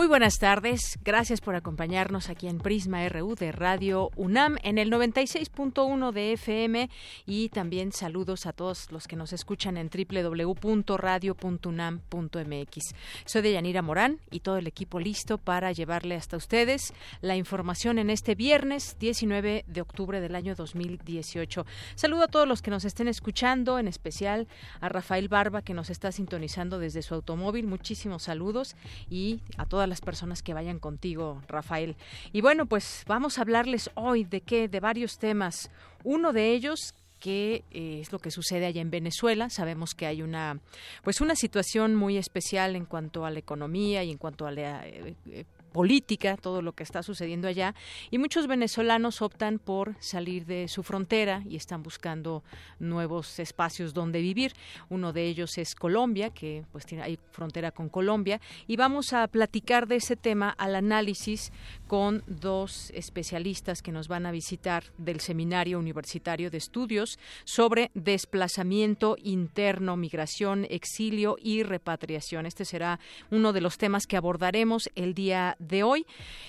Muy buenas tardes, gracias por acompañarnos aquí en Prisma RU de Radio UNAM en el 96.1 de FM y también saludos a todos los que nos escuchan en www.radio.unam.mx. Soy Deyanira Morán y todo el equipo listo para llevarle hasta ustedes la información en este viernes 19 de octubre del año 2018. Saludo a todos los que nos estén escuchando, en especial a Rafael Barba que nos está sintonizando desde su automóvil. Muchísimos saludos y a todas las personas que vayan contigo, Rafael. Y bueno, pues vamos a hablarles hoy de qué, de varios temas. Uno de ellos que eh, es lo que sucede allá en Venezuela. Sabemos que hay una, pues una situación muy especial en cuanto a la economía y en cuanto a la eh, eh, política, todo lo que está sucediendo allá, y muchos venezolanos optan por salir de su frontera y están buscando nuevos espacios donde vivir. Uno de ellos es Colombia, que pues tiene hay frontera con Colombia, y vamos a platicar de ese tema al análisis con dos especialistas que nos van a visitar del Seminario Universitario de Estudios sobre desplazamiento interno, migración, exilio y repatriación. Este será uno de los temas que abordaremos el día de hoy.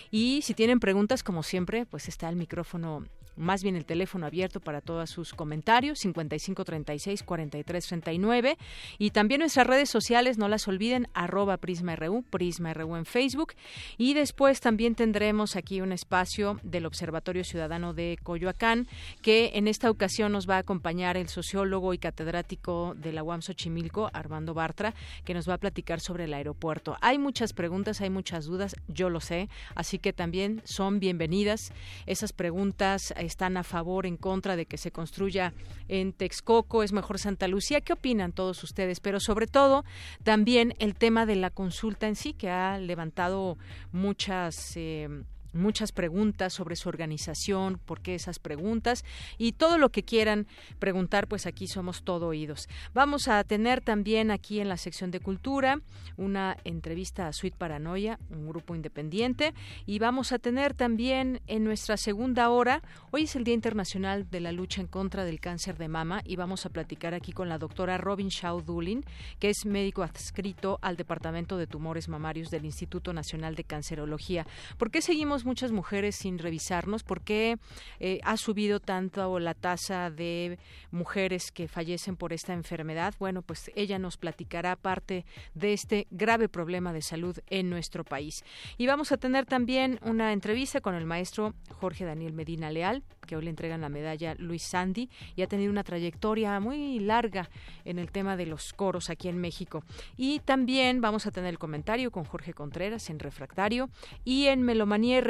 Y si tienen preguntas, como siempre, pues está el micrófono más bien el teléfono abierto para todos sus comentarios, 5536 4339 y también nuestras redes sociales, no las olviden, arroba PrismaRU, PrismaRU en Facebook y después también tendremos aquí un espacio del Observatorio Ciudadano de Coyoacán que en esta ocasión nos va a acompañar el sociólogo y catedrático de la UAM Xochimilco, Armando Bartra, que nos va a platicar sobre el aeropuerto. Hay muchas preguntas, hay muchas dudas, yo lo sé, así que también son bienvenidas esas preguntas están a favor, en contra de que se construya en Texcoco, es mejor Santa Lucía. ¿Qué opinan todos ustedes? Pero sobre todo, también el tema de la consulta en sí, que ha levantado muchas... Eh, muchas preguntas sobre su organización, por qué esas preguntas y todo lo que quieran preguntar, pues aquí somos todo oídos. Vamos a tener también aquí en la sección de cultura una entrevista a Suite Paranoia, un grupo independiente, y vamos a tener también en nuestra segunda hora, hoy es el Día Internacional de la Lucha en contra del Cáncer de Mama y vamos a platicar aquí con la doctora Robin Shaw Dulin, que es médico adscrito al Departamento de Tumores Mamarios del Instituto Nacional de Cancerología. ¿Por qué seguimos muchas mujeres sin revisarnos? ¿Por qué eh, ha subido tanto la tasa de mujeres que fallecen por esta enfermedad? Bueno, pues ella nos platicará parte de este grave problema de salud en nuestro país. Y vamos a tener también una entrevista con el maestro Jorge Daniel Medina Leal, que hoy le entregan la medalla Luis Sandy y ha tenido una trayectoria muy larga en el tema de los coros aquí en México. Y también vamos a tener el comentario con Jorge Contreras en Refractario y en Melomanía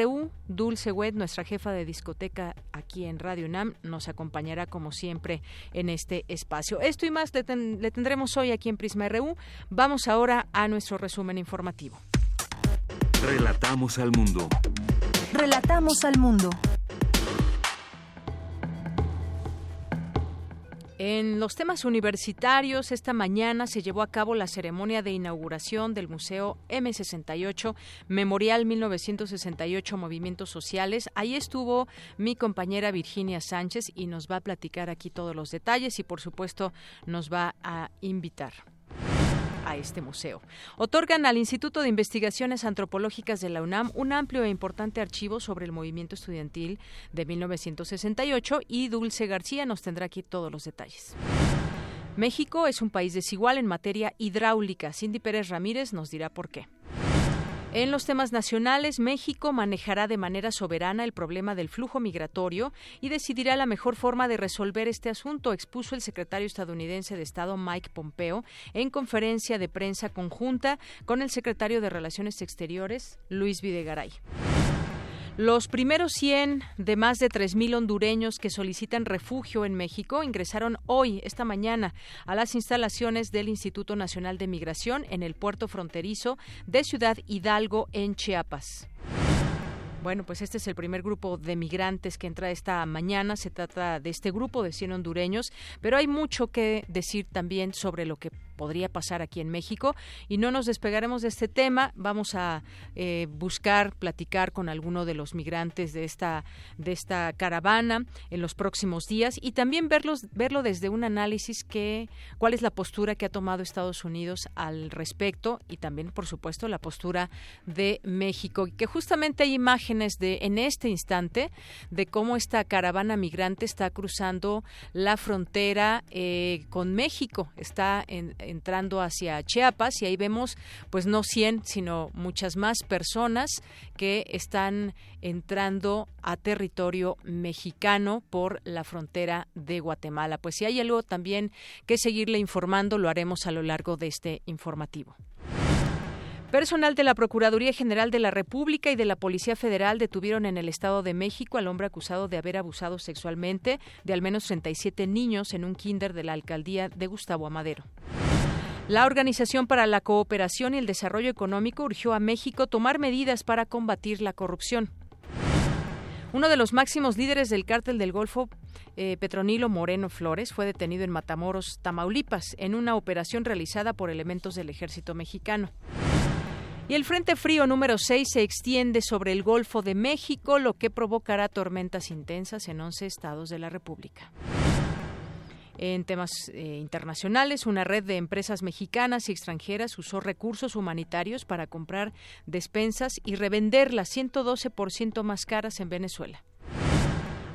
Dulce Wet, nuestra jefa de discoteca aquí en Radio UNAM, nos acompañará como siempre en este espacio. Esto y más le, le tendremos hoy aquí en Prisma RU. Vamos ahora a nuestro resumen informativo. Relatamos al mundo. Relatamos al mundo. En los temas universitarios, esta mañana se llevó a cabo la ceremonia de inauguración del Museo M68, Memorial 1968 Movimientos Sociales. Ahí estuvo mi compañera Virginia Sánchez y nos va a platicar aquí todos los detalles y, por supuesto, nos va a invitar a este museo. Otorgan al Instituto de Investigaciones Antropológicas de la UNAM un amplio e importante archivo sobre el movimiento estudiantil de 1968 y Dulce García nos tendrá aquí todos los detalles. México es un país desigual en materia hidráulica. Cindy Pérez Ramírez nos dirá por qué. En los temas nacionales, México manejará de manera soberana el problema del flujo migratorio y decidirá la mejor forma de resolver este asunto, expuso el secretario estadounidense de Estado Mike Pompeo en conferencia de prensa conjunta con el secretario de Relaciones Exteriores, Luis Videgaray. Los primeros 100 de más de 3.000 hondureños que solicitan refugio en México ingresaron hoy, esta mañana, a las instalaciones del Instituto Nacional de Migración en el puerto fronterizo de Ciudad Hidalgo, en Chiapas. Bueno, pues este es el primer grupo de migrantes que entra esta mañana. Se trata de este grupo de 100 hondureños, pero hay mucho que decir también sobre lo que podría pasar aquí en México. Y no nos despegaremos de este tema. Vamos a eh, buscar platicar con alguno de los migrantes de esta de esta caravana en los próximos días y también verlos verlo desde un análisis que cuál es la postura que ha tomado Estados Unidos al respecto y también por supuesto la postura de México. Que justamente hay imágenes de en este instante de cómo esta caravana migrante está cruzando la frontera eh, con México. Está en entrando hacia Chiapas y ahí vemos pues no 100 sino muchas más personas que están entrando a territorio mexicano por la frontera de Guatemala. Pues si hay algo también que seguirle informando lo haremos a lo largo de este informativo. Personal de la Procuraduría General de la República y de la Policía Federal detuvieron en el Estado de México al hombre acusado de haber abusado sexualmente de al menos 37 niños en un kinder de la alcaldía de Gustavo Amadero. La Organización para la Cooperación y el Desarrollo Económico urgió a México tomar medidas para combatir la corrupción. Uno de los máximos líderes del cártel del Golfo, eh, Petronilo Moreno Flores, fue detenido en Matamoros, Tamaulipas, en una operación realizada por elementos del ejército mexicano. Y el Frente Frío número 6 se extiende sobre el Golfo de México, lo que provocará tormentas intensas en 11 estados de la República. En temas eh, internacionales, una red de empresas mexicanas y extranjeras usó recursos humanitarios para comprar despensas y revenderlas 112% más caras en Venezuela.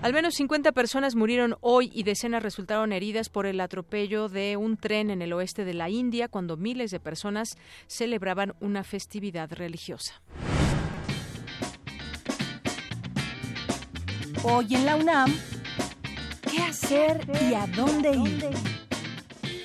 Al menos 50 personas murieron hoy y decenas resultaron heridas por el atropello de un tren en el oeste de la India cuando miles de personas celebraban una festividad religiosa. Hoy en la UNAM, ¿qué hacer y a dónde ir?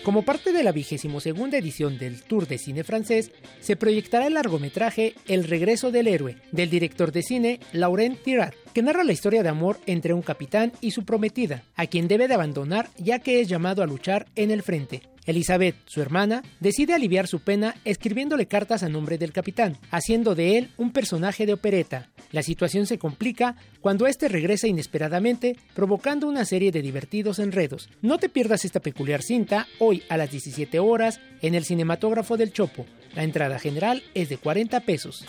Como parte de la vigésimo segunda edición del Tour de Cine francés, se proyectará el largometraje El regreso del héroe, del director de cine Laurent Tirat, que narra la historia de amor entre un capitán y su prometida, a quien debe de abandonar ya que es llamado a luchar en el frente. Elizabeth, su hermana, decide aliviar su pena escribiéndole cartas a nombre del capitán, haciendo de él un personaje de opereta. La situación se complica cuando éste regresa inesperadamente, provocando una serie de divertidos enredos. No te pierdas esta peculiar cinta hoy a las 17 horas en el cinematógrafo del Chopo. La entrada general es de 40 pesos.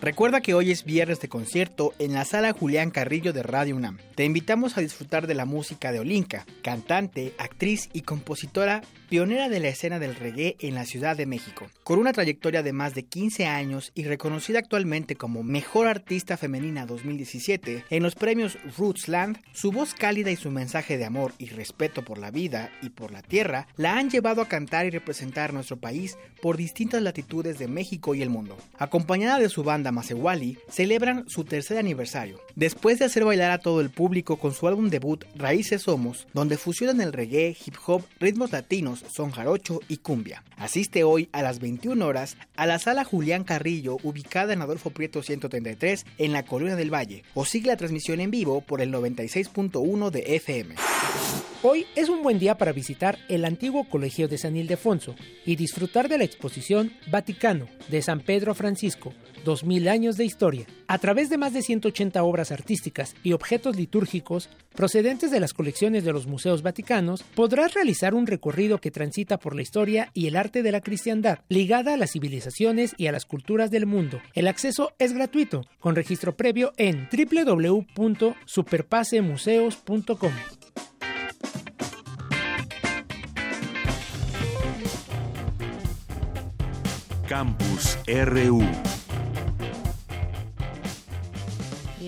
Recuerda que hoy es viernes de concierto en la sala Julián Carrillo de Radio UNAM. Te invitamos a disfrutar de la música de Olinka, cantante, actriz y compositora pionera de la escena del reggae en la Ciudad de México. Con una trayectoria de más de 15 años y reconocida actualmente como Mejor Artista Femenina 2017 en los premios Rootsland, su voz cálida y su mensaje de amor y respeto por la vida y por la tierra la han llevado a cantar y representar nuestro país por distintas latitudes de México y el mundo. Acompañada de su banda Masewali, celebran su tercer aniversario, después de hacer bailar a todo el público con su álbum debut Raíces Somos, donde fusionan el reggae, hip hop, ritmos latinos, son jarocho y cumbia. Asiste hoy a las 21 horas a la sala Julián Carrillo, ubicada en Adolfo Prieto 133, en la Colonia del Valle, o sigue la transmisión en vivo por el 96.1 de FM. Hoy es un buen día para visitar el antiguo Colegio de San Ildefonso y disfrutar de la exposición Vaticano de San Pedro Francisco, 2000 años de historia. A través de más de 180 obras artísticas y objetos litúrgicos procedentes de las colecciones de los museos vaticanos, podrás realizar un recorrido que transita por la historia y el arte de la cristiandad, ligada a las civilizaciones y a las culturas del mundo. El acceso es gratuito, con registro previo en www.superpasemuseos.com. Campus RU.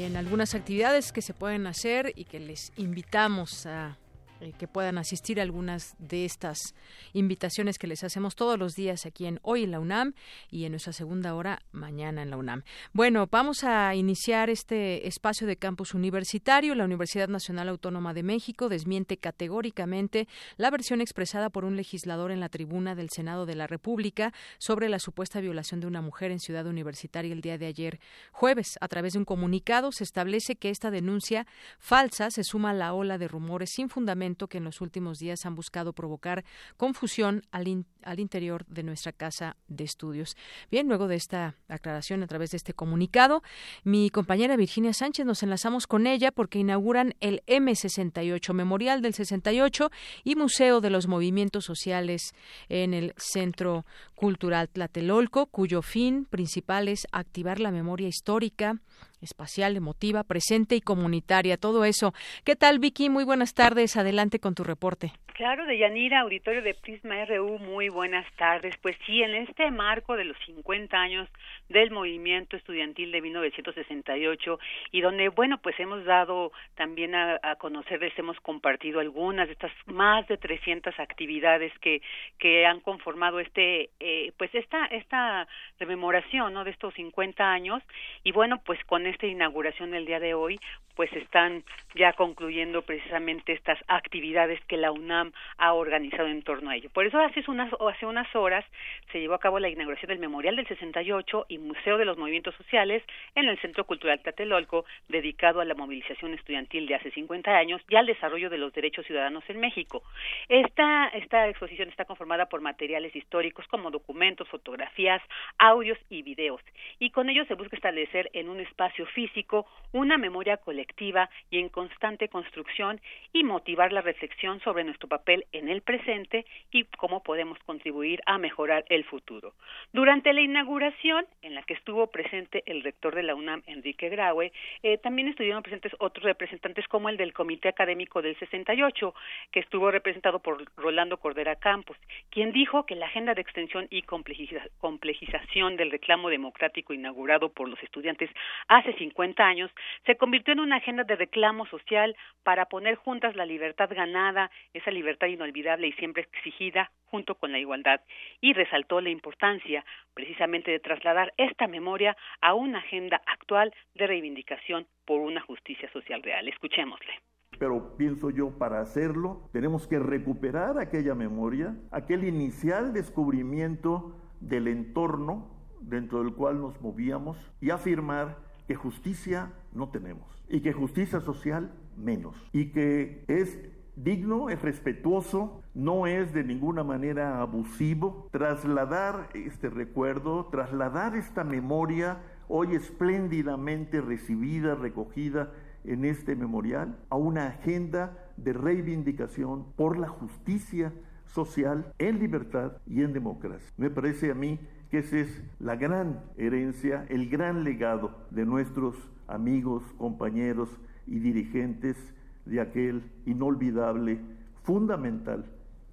En algunas actividades que se pueden hacer y que les invitamos a eh, que puedan asistir a algunas de estas invitaciones que les hacemos todos los días aquí en Hoy en la UNAM y en nuestra segunda hora mañana en la UNAM. Bueno, vamos a iniciar este espacio de campus universitario. La Universidad Nacional Autónoma de México desmiente categóricamente la versión expresada por un legislador en la tribuna del Senado de la República sobre la supuesta violación de una mujer en Ciudad Universitaria el día de ayer jueves. A través de un comunicado se establece que esta denuncia falsa se suma a la ola de rumores sin fundamento que en los últimos días han buscado provocar confusión al, al interior de nuestra casa de estudios. Bien, luego de esta aclaración a través de este comunicado, mi compañera Virginia Sánchez nos enlazamos con ella porque inauguran el M68, Memorial del 68 y Museo de los Movimientos Sociales en el Centro Cultural Tlatelolco, cuyo fin principal es activar la memoria histórica, espacial, emotiva, presente y comunitaria, todo eso. ¿Qué tal, Vicky? Muy buenas tardes. Adelante con tu reporte. Claro, de Yanira, auditorio de Prisma RU, muy buenas tardes. Pues sí, en este marco de los 50 años del movimiento estudiantil de 1968 y donde, bueno, pues hemos dado también a, a conocerles, hemos compartido algunas de estas más de 300 actividades que, que han conformado este, eh, pues esta, esta rememoración, ¿no? De estos 50 años y bueno, pues con esta inauguración el día de hoy, pues están ya concluyendo precisamente estas actividades que la UNAM ha organizado en torno a ello. Por eso hace unas, hace unas horas se llevó a cabo la inauguración del Memorial del 68 y Museo de los Movimientos Sociales en el Centro Cultural Tlatelolco, dedicado a la movilización estudiantil de hace 50 años y al desarrollo de los derechos ciudadanos en México. Esta, esta exposición está conformada por materiales históricos como documentos, fotografías, audios y videos, y con ello se busca establecer en un espacio físico una memoria colectiva y en constante construcción y motivar la reflexión sobre nuestro papel en el presente y cómo podemos contribuir a mejorar el futuro. Durante la inauguración, en la que estuvo presente el rector de la UNAM, Enrique Graue, eh, también estuvieron presentes otros representantes como el del Comité Académico del 68, que estuvo representado por Rolando Cordera Campos, quien dijo que la agenda de extensión y complejización del reclamo democrático inaugurado por los estudiantes hace 50 años se convirtió en una agenda de reclamo social para poner juntas la libertad ganada, esa libertad inolvidable y siempre exigida, junto con la igualdad, y resaltó la importancia precisamente de trasladar esta memoria a una agenda actual de reivindicación por una justicia social real. Escuchémosle pero pienso yo, para hacerlo tenemos que recuperar aquella memoria, aquel inicial descubrimiento del entorno dentro del cual nos movíamos y afirmar que justicia no tenemos y que justicia social menos y que es digno, es respetuoso, no es de ninguna manera abusivo. Trasladar este recuerdo, trasladar esta memoria hoy espléndidamente recibida, recogida en este memorial, a una agenda de reivindicación por la justicia social en libertad y en democracia. Me parece a mí que esa es la gran herencia, el gran legado de nuestros amigos, compañeros y dirigentes de aquel inolvidable, fundamental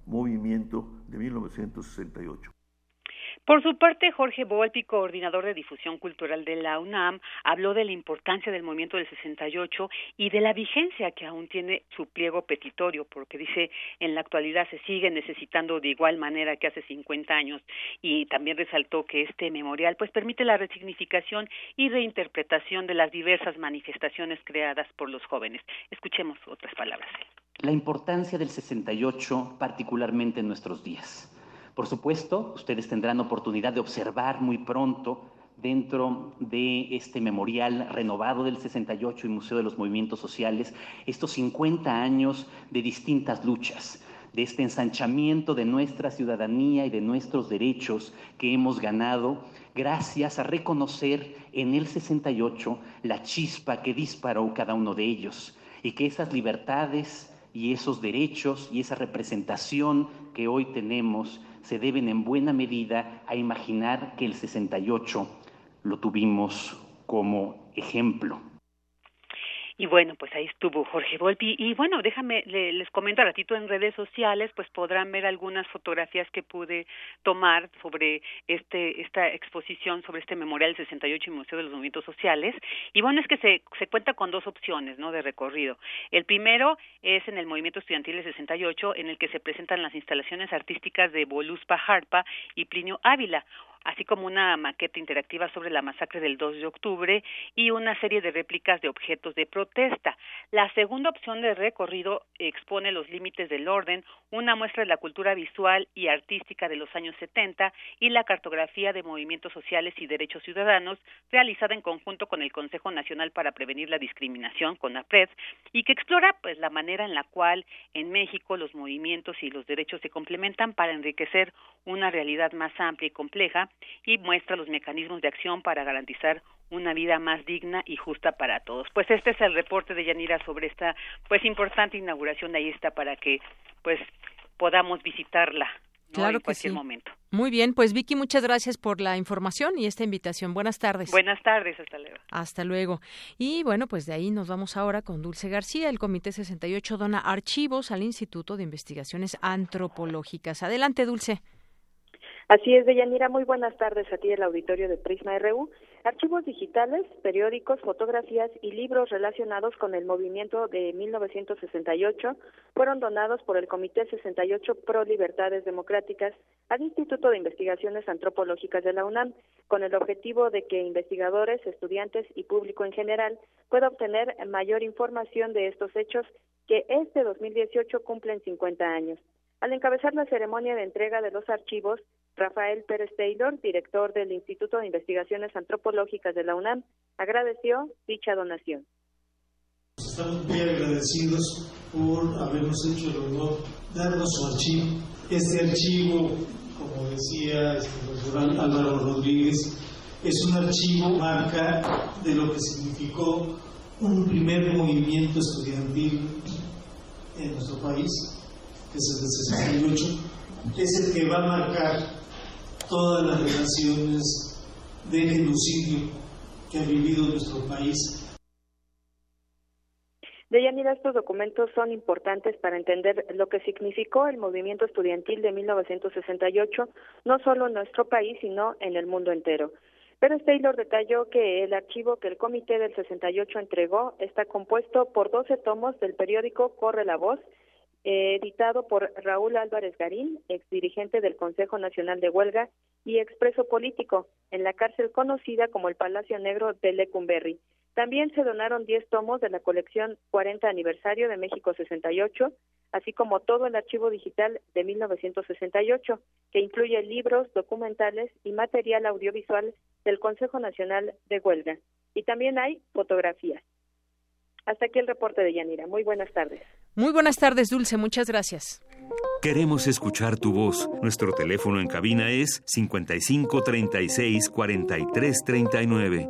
movimiento de 1968. Por su parte, Jorge Volpi, coordinador de difusión cultural de la UNAM, habló de la importancia del movimiento del 68 y de la vigencia que aún tiene su pliego petitorio, porque dice en la actualidad se sigue necesitando de igual manera que hace 50 años y también resaltó que este memorial pues permite la resignificación y reinterpretación de las diversas manifestaciones creadas por los jóvenes. Escuchemos otras palabras. La importancia del 68 particularmente en nuestros días por supuesto, ustedes tendrán oportunidad de observar muy pronto dentro de este memorial renovado del 68 y Museo de los Movimientos Sociales estos 50 años de distintas luchas, de este ensanchamiento de nuestra ciudadanía y de nuestros derechos que hemos ganado gracias a reconocer en el 68 la chispa que disparó cada uno de ellos y que esas libertades y esos derechos y esa representación que hoy tenemos se deben en buena medida a imaginar que el 68 lo tuvimos como ejemplo y bueno, pues ahí estuvo Jorge Volpi. Y bueno, déjame, les comento a ratito en redes sociales, pues podrán ver algunas fotografías que pude tomar sobre este esta exposición, sobre este Memorial 68 y Museo de los Movimientos Sociales. Y bueno, es que se, se cuenta con dos opciones, ¿no?, de recorrido. El primero es en el Movimiento Estudiantil del 68, en el que se presentan las instalaciones artísticas de Voluspa Harpa y Plinio Ávila, así como una maqueta interactiva sobre la masacre del 2 de octubre y una serie de réplicas de objetos de protesta. La segunda opción de recorrido expone los límites del orden, una muestra de la cultura visual y artística de los años 70 y la cartografía de movimientos sociales y derechos ciudadanos realizada en conjunto con el Consejo Nacional para Prevenir la Discriminación, con CONAPRED, y que explora pues la manera en la cual en México los movimientos y los derechos se complementan para enriquecer una realidad más amplia y compleja y muestra los mecanismos de acción para garantizar una vida más digna y justa para todos. Pues este es el reporte de Yanira sobre esta pues importante inauguración ahí está para que pues podamos visitarla claro en cualquier momento. Muy bien, pues Vicky, muchas gracias por la información y esta invitación. Buenas tardes. Buenas tardes, hasta luego. Hasta luego. Y bueno, pues de ahí nos vamos ahora con Dulce García. El Comité 68 dona archivos al Instituto de Investigaciones Antropológicas. Adelante, Dulce. Así es, Deyanira. Muy buenas tardes a ti, el auditorio de Prisma RU. Archivos digitales, periódicos, fotografías y libros relacionados con el movimiento de 1968 fueron donados por el Comité 68 Pro Libertades Democráticas al Instituto de Investigaciones Antropológicas de la UNAM, con el objetivo de que investigadores, estudiantes y público en general pueda obtener mayor información de estos hechos que este 2018 cumplen 50 años. Al encabezar la ceremonia de entrega de los archivos, Rafael Pérez Taylor, director del Instituto de Investigaciones Antropológicas de la UNAM, agradeció dicha donación. Estamos muy agradecidos por habernos hecho el honor de darnos su archivo. Este archivo, como decía el profesor Álvaro Rodríguez, es un archivo marca de lo que significó un primer movimiento estudiantil en nuestro país, que es el del 68, es el que va a marcar todas las relaciones de genocidio que ha vivido nuestro país. Deyanira, estos documentos son importantes para entender lo que significó el movimiento estudiantil de 1968, no solo en nuestro país, sino en el mundo entero. Pero Taylor detalló que el archivo que el Comité del 68 entregó está compuesto por 12 tomos del periódico Corre la Voz, editado por Raúl Álvarez Garín, exdirigente del Consejo Nacional de Huelga y expreso político, en la cárcel conocida como el Palacio Negro de Lecumberri. También se donaron 10 tomos de la colección 40 aniversario de México 68, así como todo el archivo digital de 1968, que incluye libros, documentales y material audiovisual del Consejo Nacional de Huelga. Y también hay fotografías. Hasta aquí el reporte de Yanira. Muy buenas tardes. Muy buenas tardes, Dulce. Muchas gracias. Queremos escuchar tu voz. Nuestro teléfono en cabina es 55 36 43 39.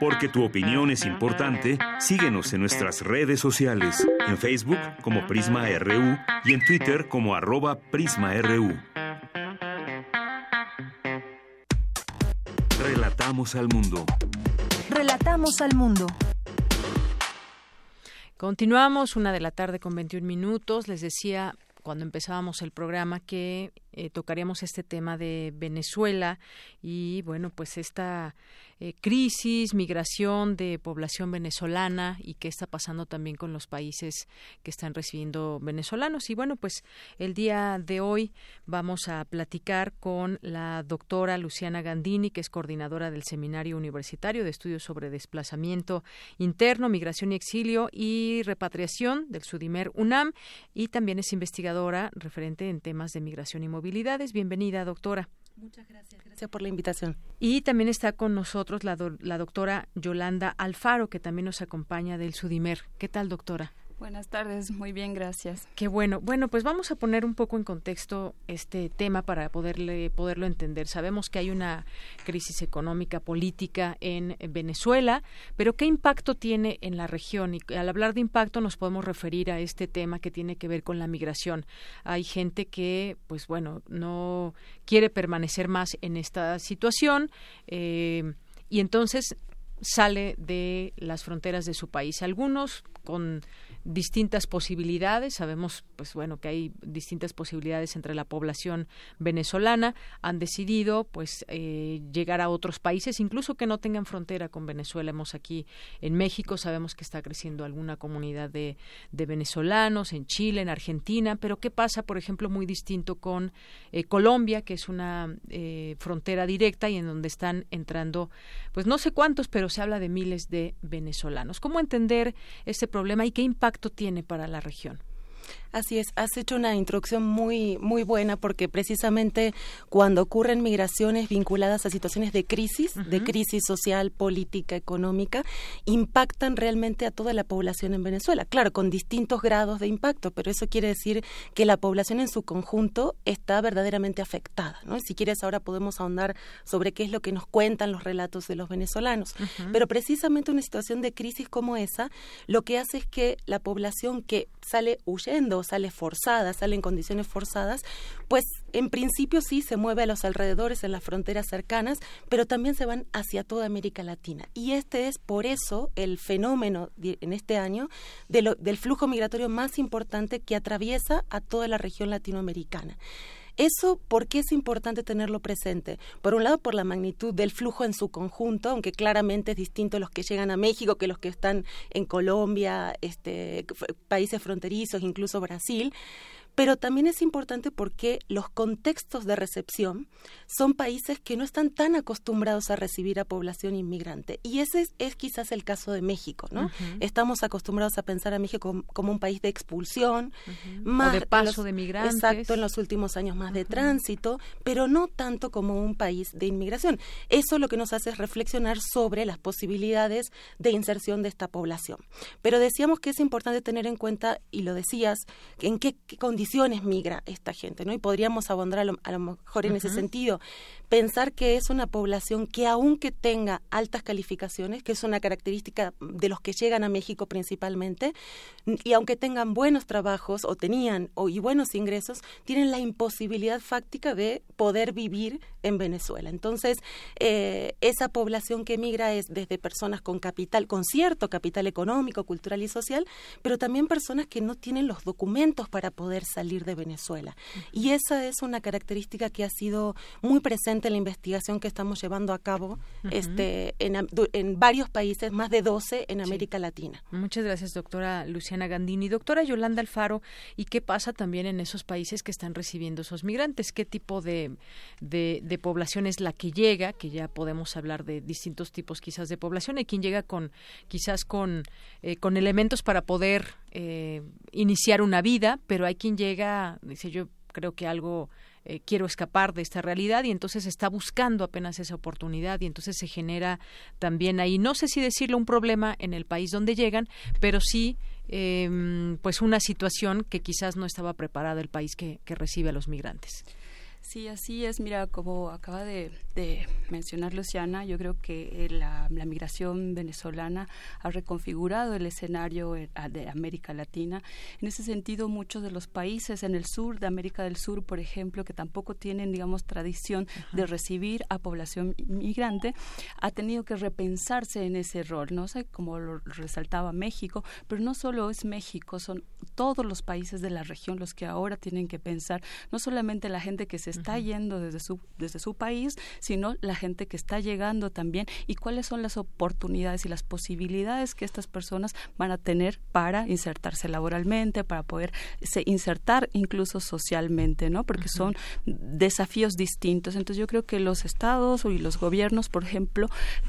Porque tu opinión es importante, síguenos en nuestras redes sociales, en Facebook como Prisma RU y en Twitter como arroba PrismaRU. Relatamos al mundo. Relatamos al mundo. Continuamos, una de la tarde con 21 minutos. Les decía cuando empezábamos el programa que eh, tocaríamos este tema de Venezuela y bueno pues esta eh, crisis migración de población venezolana y qué está pasando también con los países que están recibiendo venezolanos. Y bueno pues el día de hoy vamos a platicar con la doctora Luciana Gandini que es coordinadora del seminario universitario de estudios sobre desplazamiento interno migración y exilio y repatriación del Sudimer UNAM y también es investigadora referente en temas de migración y Bienvenida, doctora. Muchas gracias. Gracias por la invitación. Y también está con nosotros la, la doctora Yolanda Alfaro, que también nos acompaña del Sudimer. ¿Qué tal, doctora? Buenas tardes, muy bien, gracias. Qué bueno. Bueno, pues vamos a poner un poco en contexto este tema para poderle poderlo entender. Sabemos que hay una crisis económica política en Venezuela, pero ¿qué impacto tiene en la región? Y al hablar de impacto nos podemos referir a este tema que tiene que ver con la migración. Hay gente que, pues bueno, no quiere permanecer más en esta situación eh, y entonces sale de las fronteras de su país. Algunos con distintas posibilidades. Sabemos, pues bueno, que hay distintas posibilidades entre la población venezolana. Han decidido, pues, eh, llegar a otros países, incluso que no tengan frontera con Venezuela. Hemos aquí en México, sabemos que está creciendo alguna comunidad de, de venezolanos, en Chile, en Argentina. Pero ¿qué pasa, por ejemplo, muy distinto con eh, Colombia, que es una eh, frontera directa y en donde están entrando, pues no sé cuántos, pero se habla de miles de venezolanos. ¿Cómo entender este problema y qué impacto tiene para la región? Así es, has hecho una introducción muy muy buena porque precisamente cuando ocurren migraciones vinculadas a situaciones de crisis, de crisis social, política, económica, impactan realmente a toda la población en Venezuela. Claro, con distintos grados de impacto, pero eso quiere decir que la población en su conjunto está verdaderamente afectada. ¿no? Si quieres, ahora podemos ahondar sobre qué es lo que nos cuentan los relatos de los venezolanos. Pero precisamente una situación de crisis como esa, lo que hace es que la población que sale huyendo sale forzada, sale en condiciones forzadas, pues en principio sí se mueve a los alrededores, en las fronteras cercanas, pero también se van hacia toda América Latina. Y este es por eso el fenómeno en este año del flujo migratorio más importante que atraviesa a toda la región latinoamericana. Eso, ¿por qué es importante tenerlo presente? Por un lado, por la magnitud del flujo en su conjunto, aunque claramente es distinto los que llegan a México que los que están en Colombia, este, países fronterizos, incluso Brasil pero también es importante porque los contextos de recepción son países que no están tan acostumbrados a recibir a población inmigrante. Y ese es, quizás el caso de México, ¿no? Estamos acostumbrados a pensar a México como, un país de expulsión, más de paso de migrantes. Exacto, en los últimos años más de tránsito, pero no tanto como un país de inmigración. Eso lo que nos hace es reflexionar sobre las posibilidades de inserción de esta población. Pero decíamos que es importante tener en cuenta, y lo decías, en qué condiciones migra esta gente, ¿no? Y podríamos abondar a lo, mejor en ese sentido, pensar que es una población que aunque tenga altas calificaciones, que es una característica de los que llegan a México principalmente, y aunque tengan buenos trabajos o tenían o, y buenos ingresos, tienen la imposibilidad fáctica de poder vivir en Venezuela. Entonces, eh, esa población que migra es desde personas con capital, con cierto capital económico, cultural y social, pero también personas que no tienen los documentos para poder salir de Venezuela. Y esa es una característica que ha sido muy presente en la investigación que estamos llevando a cabo este, en, en, varios países, más de 12 en América Latina. Muchas gracias, doctora Luciana Gandini. Doctora Yolanda Alfaro, ¿y qué pasa también en esos países que están recibiendo esos migrantes? ¿Qué tipo de, de, población es la que llega? Que ya podemos hablar de distintos tipos quizás de población. Hay quien llega con quizás con, eh, con elementos para poder eh, iniciar una vida, pero hay quien llega, dice yo creo que algo eh, quiero escapar de esta realidad y entonces está buscando apenas esa oportunidad y entonces se genera también ahí, no sé si decirlo un problema en el país donde llegan, pero sí eh, pues una situación que quizás no estaba preparada el país que, que recibe a los migrantes. Sí, así es. Mira, como acaba de, mencionar Luciana, yo creo que eh, la, migración venezolana ha reconfigurado el escenario eh, de América Latina. En ese sentido, muchos de los países en el sur de América del Sur, por ejemplo, que tampoco tienen, digamos, tradición de recibir a población migrante, ha tenido que repensarse en ese rol, ¿no? sé, como lo resaltaba México, pero no solo es México, son todos los países de la región los que ahora tienen que pensar, no solamente la gente que se está yendo desde su, desde su país, sino la gente que está llegando también y cuáles son las oportunidades y las posibilidades que estas personas van a tener para insertarse laboralmente, para poder se insertar incluso socialmente, ¿no? Porque son desafíos distintos. Entonces yo creo que los estados y los gobiernos, por ejemplo,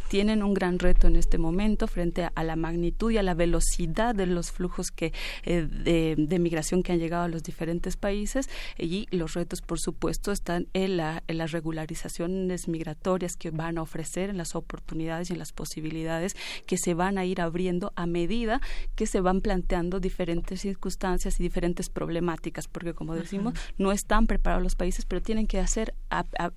tienen un gran reto en este momento frente a, la magnitud y a la velocidad de los flujos que eh, de, de migración que han llegado a los diferentes países y los retos, por supuesto, están en, las regularizaciones migratorias que van a ofrecer, en las oportunidades y en las posibilidades que se van a ir abriendo a medida que se van planteando diferentes circunstancias y diferentes problemáticas, porque como decimos, no están preparados los países, pero tienen que hacer,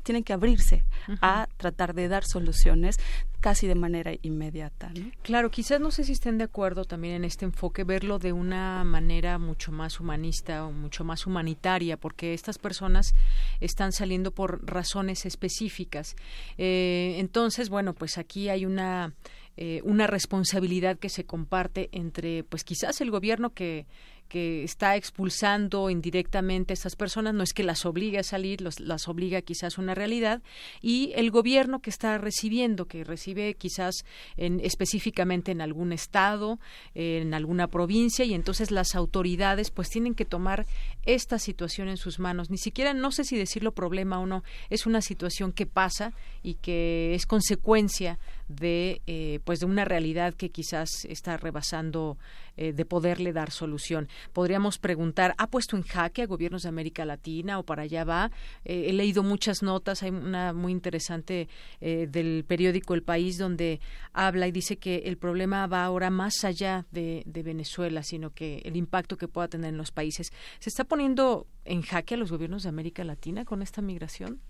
tienen que abrirse a tratar de dar soluciones casi de manera inmediata. Claro, quizás no sé si estén de acuerdo también en este enfoque, verlo de una manera mucho más humanista o mucho más humanitaria, porque estas personas están saliendo por razones específicas. Eh, entonces, bueno, pues aquí hay una eh, una responsabilidad que se comparte entre, pues quizás el gobierno que que está expulsando indirectamente a estas personas, no es que las obligue a salir, las obliga quizás una realidad, y el gobierno que está recibiendo, que recibe quizás en, específicamente en algún estado, en alguna provincia, y entonces las autoridades pues tienen que tomar esta situación en sus manos. Ni siquiera, no sé si decirlo problema o no, es una situación que pasa y que es consecuencia de eh, pues de una realidad que quizás está rebasando eh, de poderle dar solución. Podríamos preguntar, ¿ha puesto en jaque a gobiernos de América Latina o para allá va? Eh, he leído muchas notas, hay una muy interesante eh, del periódico El País donde habla y dice que el problema va ahora más allá de, de Venezuela, sino que el impacto que pueda tener en los países. ¿Se está poniendo en jaque a los gobiernos de América Latina con esta migración?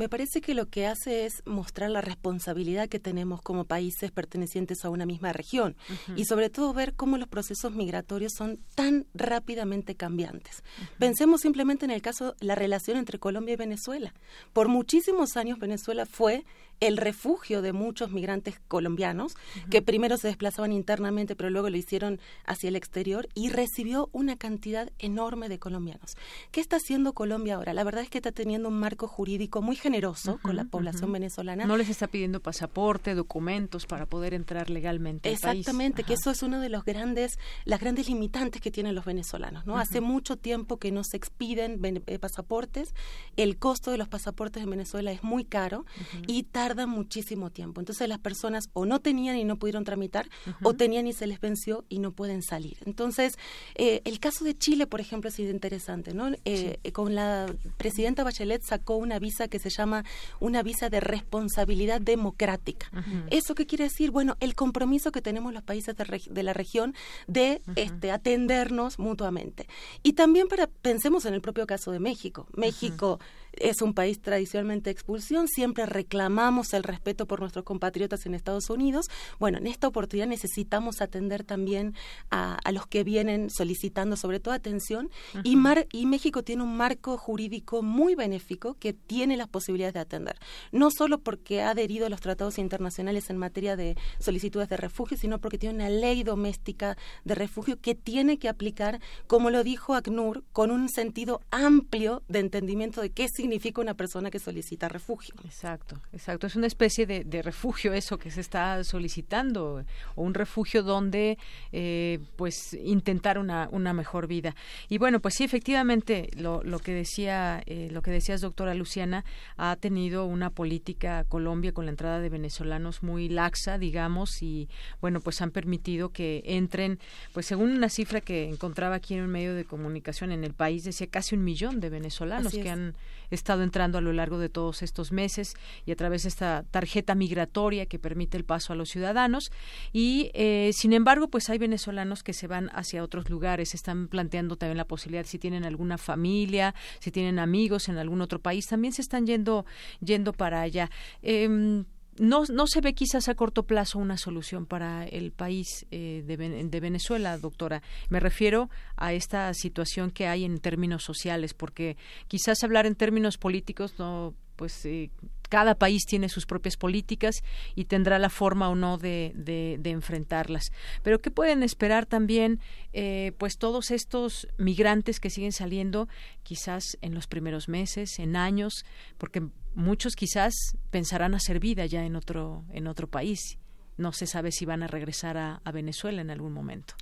Me parece que lo que hace es mostrar la responsabilidad que tenemos como países pertenecientes a una misma región y sobre todo ver cómo los procesos migratorios son tan rápidamente cambiantes. Pensemos simplemente en el caso la relación entre Colombia y Venezuela. Por muchísimos años Venezuela fue el refugio de muchos migrantes colombianos que primero se desplazaban internamente pero luego lo hicieron hacia el exterior y recibió una cantidad enorme de colombianos. ¿Qué está haciendo Colombia ahora? La verdad es que está teniendo un marco jurídico muy generoso con la población venezolana. No les está pidiendo pasaporte, documentos para poder entrar legalmente al Exactamente, que eso es uno de los grandes las grandes limitantes que tienen los venezolanos, ¿no? Hace mucho tiempo que no se expiden eh, pasaportes, el costo de los pasaportes en Venezuela es muy caro y tarda muchísimo tiempo. Entonces las personas o no tenían y no pudieron tramitar o tenían y se les venció y no pueden salir. Entonces, eh, el caso de Chile, por ejemplo, ha sido interesante, ¿no? Eh, con la presidenta Bachelet sacó una visa que se llama una visa de responsabilidad democrática. ¿Eso qué quiere decir? Bueno, el compromiso que tenemos los países de, la región de este, atendernos mutuamente. Y también para, pensemos en el propio caso de México. México es un país tradicionalmente de expulsión, siempre reclamamos el respeto por nuestros compatriotas en Estados Unidos. Bueno, en esta oportunidad necesitamos atender también a, los que vienen solicitando sobre todo atención. Y, y México tiene un marco jurídico muy benéfico que tiene las posibilidades de atender, no solo porque ha adherido a los tratados internacionales en materia de solicitudes de refugio, sino porque tiene una ley doméstica de refugio que tiene que aplicar, como lo dijo ACNUR, con un sentido amplio de entendimiento de qué significa una persona que solicita refugio. Exacto, exacto. Es una especie de, refugio eso que se está solicitando, o un refugio donde eh, pues intentar una, una mejor vida. Y bueno, pues sí, efectivamente, lo, lo que decía, eh, lo que decías, doctora Luciana, ha tenido una política Colombia con la entrada de venezolanos muy laxa, digamos, y bueno, pues han permitido que entren, pues según una cifra que encontraba aquí en un medio de comunicación en el país, decía casi un millón de venezolanos que han estado entrando a lo largo de todos estos meses y a través de esta tarjeta migratoria que permite el paso a los ciudadanos. Y, eh, sin embargo, pues hay venezolanos que se van hacia otros lugares, están planteando también la posibilidad, si tienen alguna familia, si tienen amigos en algún otro país, también se están yendo, yendo para allá. Em, no, no se ve quizás a corto plazo una solución para el país eh, de, de, Venezuela, doctora. Me refiero a esta situación que hay en términos sociales, porque quizás hablar en términos políticos no, pues eh, cada país tiene sus propias políticas y tendrá la forma o no de, de, enfrentarlas. Pero ¿qué pueden esperar también eh, pues todos estos migrantes que siguen saliendo quizás en los primeros meses, en años, porque muchos quizás pensarán hacer vida ya en otro, en otro país. No se sabe si van a regresar a, a Venezuela en algún momento.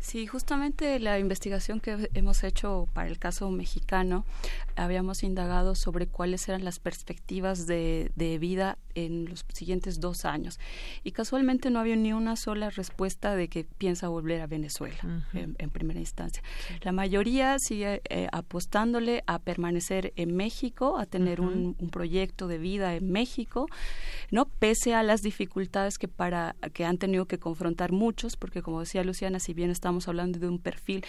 Sí, justamente la investigación que hemos hecho para el caso mexicano, habíamos indagado sobre cuáles eran las perspectivas de, de, vida en los siguientes dos años. Y casualmente no había ni una sola respuesta de que piensa volver a Venezuela en, primera instancia. La mayoría sigue eh, apostándole a permanecer en México, a tener un, un, proyecto de vida en México, no pese a las dificultades que para que han tenido que confrontar muchos, porque como decía Luciana, si bien está estamos hablando de un perfil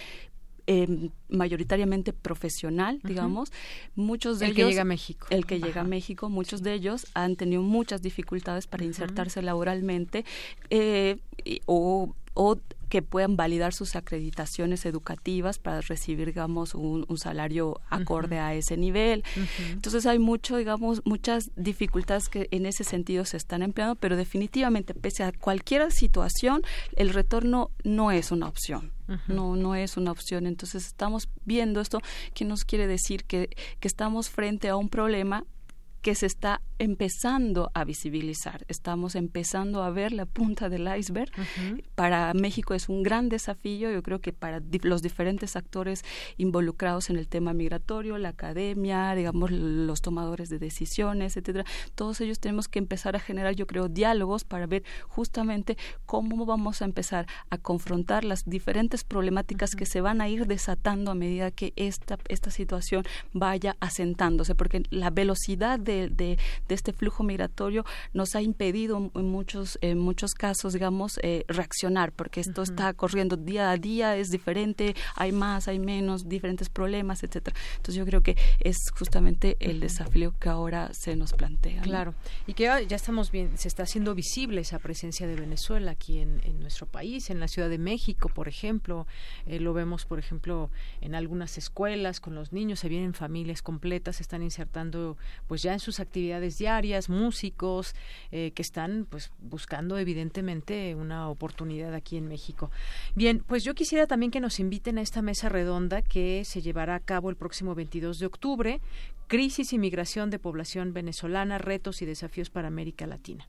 em, mayoritariamente profesional, digamos, muchos de el ellos... que llega a México. El que llega a México, muchos de ellos han tenido muchas dificultades para insertarse laboralmente eh, o, que puedan validar sus acreditaciones educativas para recibir, digamos, un, salario acorde a ese nivel. Entonces hay mucho, digamos, muchas dificultades que en ese sentido se están empleando, pero definitivamente, pese a cualquier situación, el retorno no es una opción. No, no es una opción. Entonces estamos viendo esto, que nos quiere decir que, que estamos frente a un problema que se está empezando a visibilizar. Estamos empezando a ver la punta del iceberg. Para México es un gran desafío, yo creo que para los diferentes actores involucrados en el tema migratorio, la academia, digamos, los tomadores de decisiones, etcétera, todos ellos tenemos que empezar a generar, yo creo, diálogos para ver justamente cómo vamos a empezar a confrontar las diferentes problemáticas que se van a ir desatando a medida que esta, esta situación vaya asentándose, porque la velocidad de, este flujo migratorio nos ha impedido en muchos, en muchos casos, digamos, eh, reaccionar, porque esto está corriendo día a día, es diferente, hay más, hay menos, diferentes problemas, etcétera. Entonces yo creo que es justamente el desafío que ahora se nos plantea. Claro, y que ya, estamos bien, se está haciendo visible esa presencia de Venezuela aquí en, nuestro país, en la Ciudad de México, por ejemplo, eh, lo vemos, por ejemplo, en algunas escuelas con los niños, se vienen familias completas, se están insertando pues ya sus actividades diarias, músicos eh, que están pues buscando evidentemente una oportunidad aquí en México. Bien, pues yo quisiera también que nos inviten a esta mesa redonda que se llevará a cabo el próximo 22 de octubre, Crisis y migración de población venezolana, retos y desafíos para América Latina.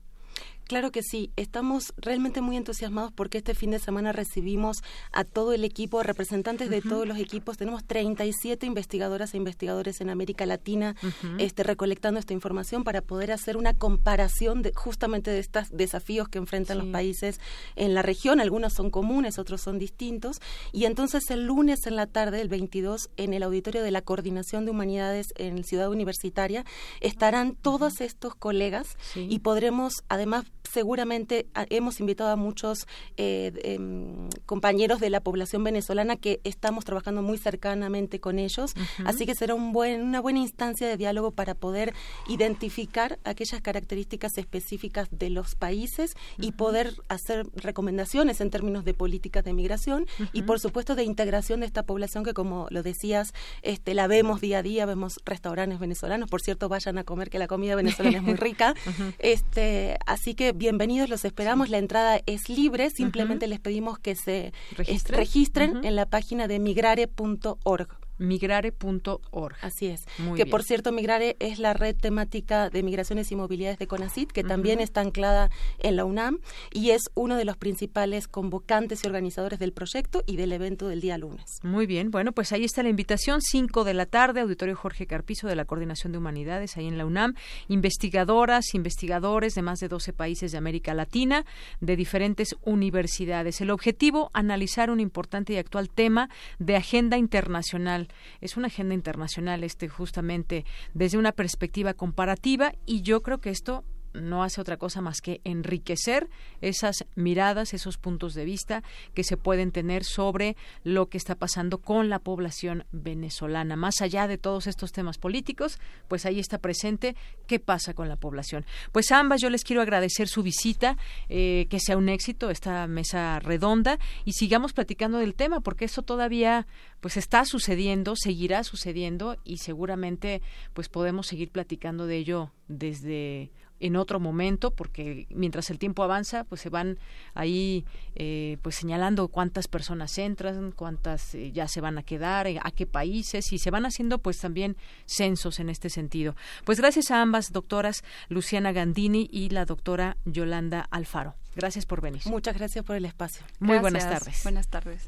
Claro que sí, estamos realmente muy entusiasmados porque este fin de semana recibimos a todo el equipo, representantes de todos los equipos. Tenemos 37 investigadoras e investigadores en América Latina este, recolectando esta información para poder hacer una comparación de, justamente de estos desafíos que enfrentan los países en la región. Algunos son comunes, otros son distintos. Y entonces el lunes en la tarde, el 22, en el auditorio de la Coordinación de Humanidades en Ciudad Universitaria, estarán todos estos colegas y podremos además seguramente ah, hemos invitado a muchos eh, em, compañeros de la población venezolana que estamos trabajando muy cercanamente con ellos, así que será un buen, una buena instancia de diálogo para poder identificar aquellas características específicas de los países y poder hacer recomendaciones en términos de políticas de migración y por supuesto de integración de esta población que como lo decías, este, la vemos día a día, vemos restaurantes venezolanos, por cierto vayan a comer que la comida venezolana es muy rica, este, así que bienvenidos, los esperamos. La entrada es libre, simplemente les pedimos que se registren, en la página de migrare.org migrare.org. Así es. que por cierto, Migrare es la red temática de migraciones y movilidades de CONACIT, que también está anclada en la UNAM y es uno de los principales convocantes y organizadores del proyecto y del evento del día lunes. Muy bien, bueno, pues ahí está la invitación, 5 de la tarde, Auditorio Jorge Carpizo de la Coordinación de Humanidades, ahí en la UNAM, investigadoras, investigadores de más de 12 países de América Latina, de diferentes universidades. El objetivo, analizar un importante y actual tema de agenda internacional es una agenda internacional, este justamente desde una perspectiva comparativa y yo creo que esto no hace otra cosa más que enriquecer esas miradas, esos puntos de vista que se pueden tener sobre lo que está pasando con la población venezolana. Más allá de todos estos temas políticos, pues ahí está presente qué pasa con la población. Pues ambas yo les quiero agradecer su visita, eh, que sea un éxito esta mesa redonda y sigamos platicando del tema porque eso todavía pues está sucediendo, seguirá sucediendo y seguramente pues podemos seguir platicando de ello desde en otro momento, porque mientras el tiempo avanza, pues se van ahí eh, pues señalando cuántas personas entran, cuántas eh, ya se van a quedar, eh, a qué países, y se van haciendo pues también censos en este sentido. Pues gracias a ambas doctoras, Luciana Gandini y la doctora Yolanda Alfaro. Gracias por venir. Muchas gracias por el espacio. Muy buenas tardes. Buenas tardes.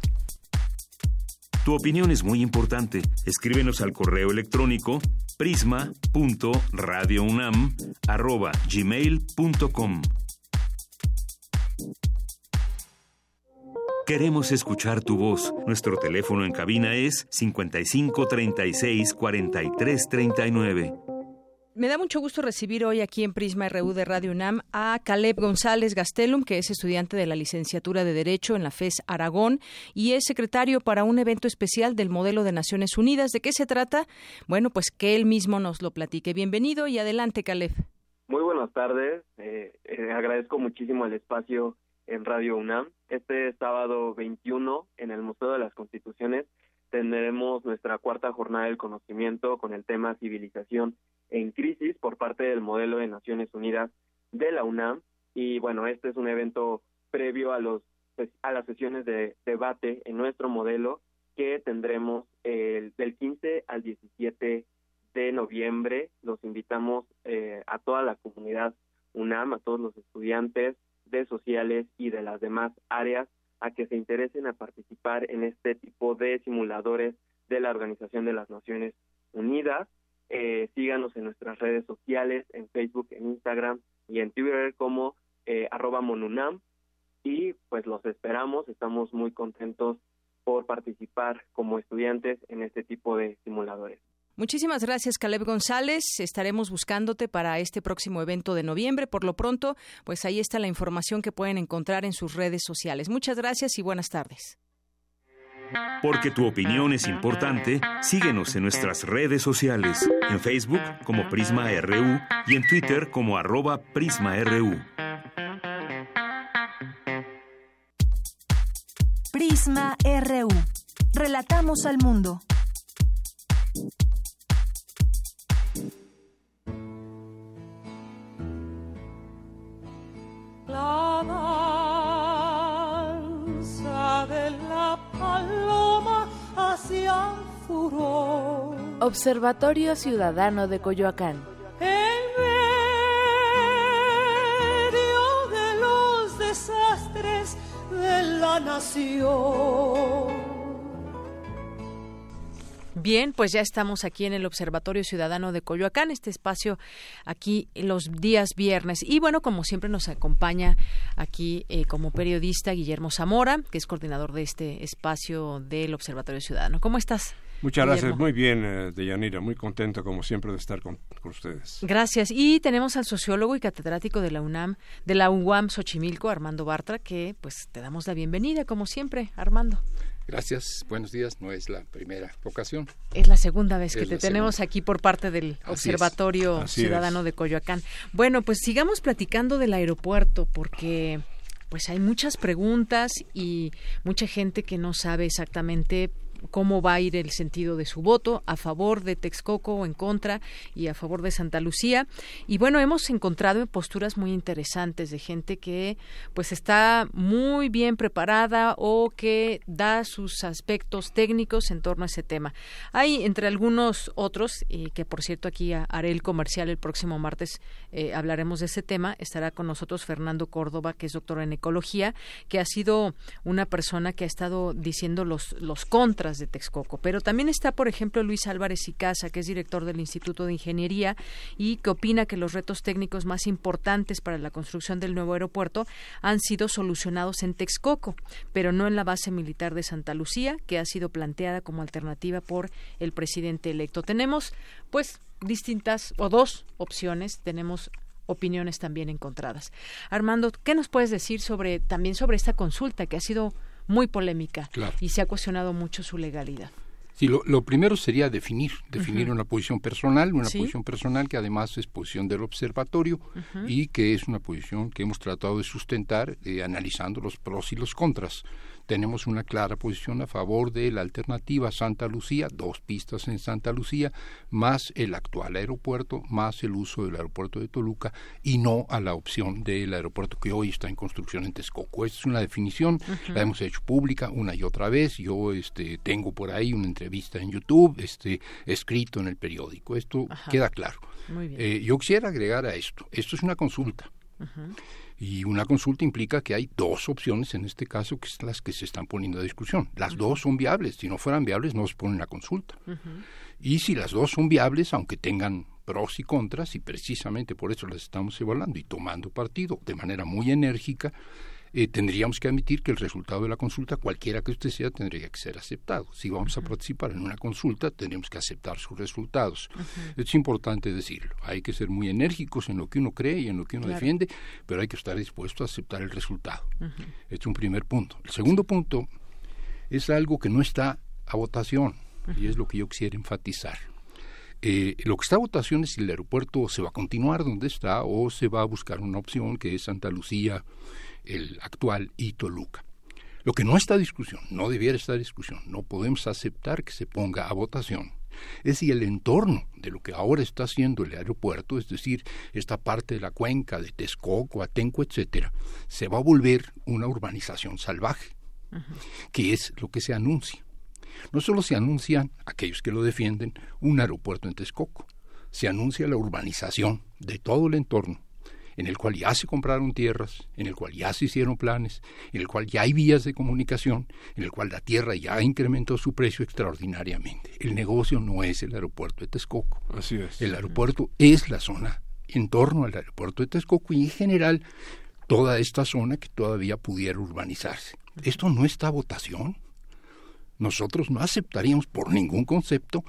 Tu opinión es muy importante. Escríbenos al correo electrónico prisma.radiounam@gmail.com. Queremos escuchar tu voz. Nuestro teléfono en cabina es 55 36 43 39. Me da mucho gusto recibir hoy aquí en Prisma RU de Radio UNAM a Caleb González Gastelum, que es estudiante de la licenciatura de Derecho en la FES Aragón y es secretario para un evento especial del modelo de Naciones Unidas. ¿De qué se trata? Bueno, pues que él mismo nos lo platique. Bienvenido y adelante, Caleb. Muy buenas tardes. Eh, eh, agradezco muchísimo el espacio en Radio UNAM. Este sábado 21 en el Museo de las Constituciones tendremos nuestra cuarta jornada del conocimiento con el tema civilización en crisis por parte del modelo de Naciones Unidas de la UNAM. Y bueno, este es un evento previo a los a las sesiones de debate en nuestro modelo que tendremos el, del 15 al 17 de noviembre. Los invitamos eh, a toda la comunidad UNAM, a todos los estudiantes de sociales y de las demás áreas a que se interesen a participar en este tipo de simuladores de la Organización de las Naciones Unidas. Eh, síganos en nuestras redes sociales, en Facebook, en Instagram y en Twitter como eh, arroba monunam y pues los esperamos, estamos muy contentos por participar como estudiantes en este tipo de simuladores. Muchísimas gracias, Caleb González. Estaremos buscándote para este próximo evento de noviembre. Por lo pronto, pues ahí está la información que pueden encontrar en sus redes sociales. Muchas gracias y buenas tardes. Porque tu opinión es importante, síguenos en nuestras redes sociales, en Facebook como Prisma RU y en Twitter como arroba PrismaRU. Prisma RU. Relatamos al mundo. Furor. Observatorio Ciudadano de Coyoacán. En medio de los desastres de la nación. Bien, pues ya estamos aquí en el Observatorio Ciudadano de Coyoacán, este espacio aquí los días viernes. Y bueno, como siempre nos acompaña aquí eh, como periodista Guillermo Zamora, que es coordinador de este espacio del Observatorio Ciudadano. ¿Cómo estás? Muchas gracias, muy bien, eh, Deyanira, muy contento como siempre de estar con, ustedes. Gracias. Y tenemos al sociólogo y catedrático de la UNAM, de la UAM Xochimilco, Armando Bartra, que pues te damos la bienvenida, como siempre, Armando. Gracias, buenos días. No es la primera ocasión. Es la segunda vez que te tenemos aquí por parte del Observatorio Ciudadano de Coyoacán. Bueno, pues sigamos platicando del aeropuerto porque pues hay muchas preguntas y mucha gente que no sabe exactamente cómo va a ir el sentido de su voto, a favor de Texcoco o en contra y a favor de Santa Lucía. Y bueno, hemos encontrado posturas muy interesantes de gente que pues está muy bien preparada o que da sus aspectos técnicos en torno a ese tema. Hay entre algunos otros, y que por cierto aquí haré el comercial el próximo martes, eh, hablaremos de ese tema, estará con nosotros Fernando Córdoba, que es doctor en ecología, que ha sido una persona que ha estado diciendo los, los contras de Texcoco. Pero también está, por ejemplo, Luis Álvarez y Casa, que es director del Instituto de Ingeniería y que opina que los retos técnicos más importantes para la construcción del nuevo aeropuerto han sido solucionados en Texcoco, pero no en la base militar de Santa Lucía, que ha sido planteada como alternativa por el presidente electo. Tenemos, pues, distintas o dos opciones. Tenemos opiniones también encontradas. Armando, ¿qué nos puedes decir sobre también sobre esta consulta que ha sido muy polémica y se ha cuestionado mucho su legalidad. Sí, lo, primero sería definir, definir una posición personal, una posición personal que además es posición del observatorio y que es una posición que hemos tratado de sustentar eh, analizando los pros y los contras tenemos una clara posición a favor de la alternativa Santa Lucía, dos pistas en Santa Lucía, más el actual aeropuerto, más el uso del aeropuerto de Toluca y no a la opción del aeropuerto que hoy está en construcción en Texcoco. Esta es una definición, la hemos hecho pública una y otra vez. Yo este, tengo por ahí una entrevista en YouTube, este, escrito en el periódico. Esto queda claro. Eh, yo quisiera agregar a esto, esto es una consulta. Y una consulta implica que hay dos opciones en este caso que son las que se están poniendo a discusión. Las dos son viables. Si no fueran viables, no se ponen a consulta. Y si las dos son viables, aunque tengan pros y contras, y precisamente por eso las estamos evaluando y tomando partido de manera muy enérgica, eh, tendríamos que admitir que el resultado de la consulta, cualquiera que usted sea, tendría que ser aceptado. Si vamos a participar en una consulta, tendríamos que aceptar sus resultados. Es importante decirlo. Hay que ser muy enérgicos en lo que uno cree y en lo que uno defiende, pero hay que estar dispuesto a aceptar el resultado. Este es un primer punto. El segundo punto es algo que no está a votación y es lo que yo quisiera enfatizar. Eh, lo que está a votación es si el aeropuerto se va a continuar donde está o se va a buscar una opción que es Santa Lucía, el actual, y Toluca. Lo que no está discusión, no debiera estar discusión, no podemos aceptar que se ponga a votación, es si el entorno de lo que ahora está haciendo el aeropuerto, es decir, esta parte de la cuenca de Texcoco, Atenco, etcétera, se va a volver una urbanización salvaje, que es lo que se anuncia. No solo se anuncian, aquellos que lo defienden, un aeropuerto en Texcoco, se anuncia la urbanización de todo el entorno, en el cual ya se compraron tierras, en el cual ya se hicieron planes, en el cual ya hay vías de comunicación, en el cual la tierra ya incrementó su precio extraordinariamente. El negocio no es el aeropuerto de Texcoco. Así es. El aeropuerto es la zona en torno al aeropuerto de Texcoco y en general toda esta zona que todavía pudiera urbanizarse. Esto no está a votación. Nosotros no aceptaríamos por ningún concepto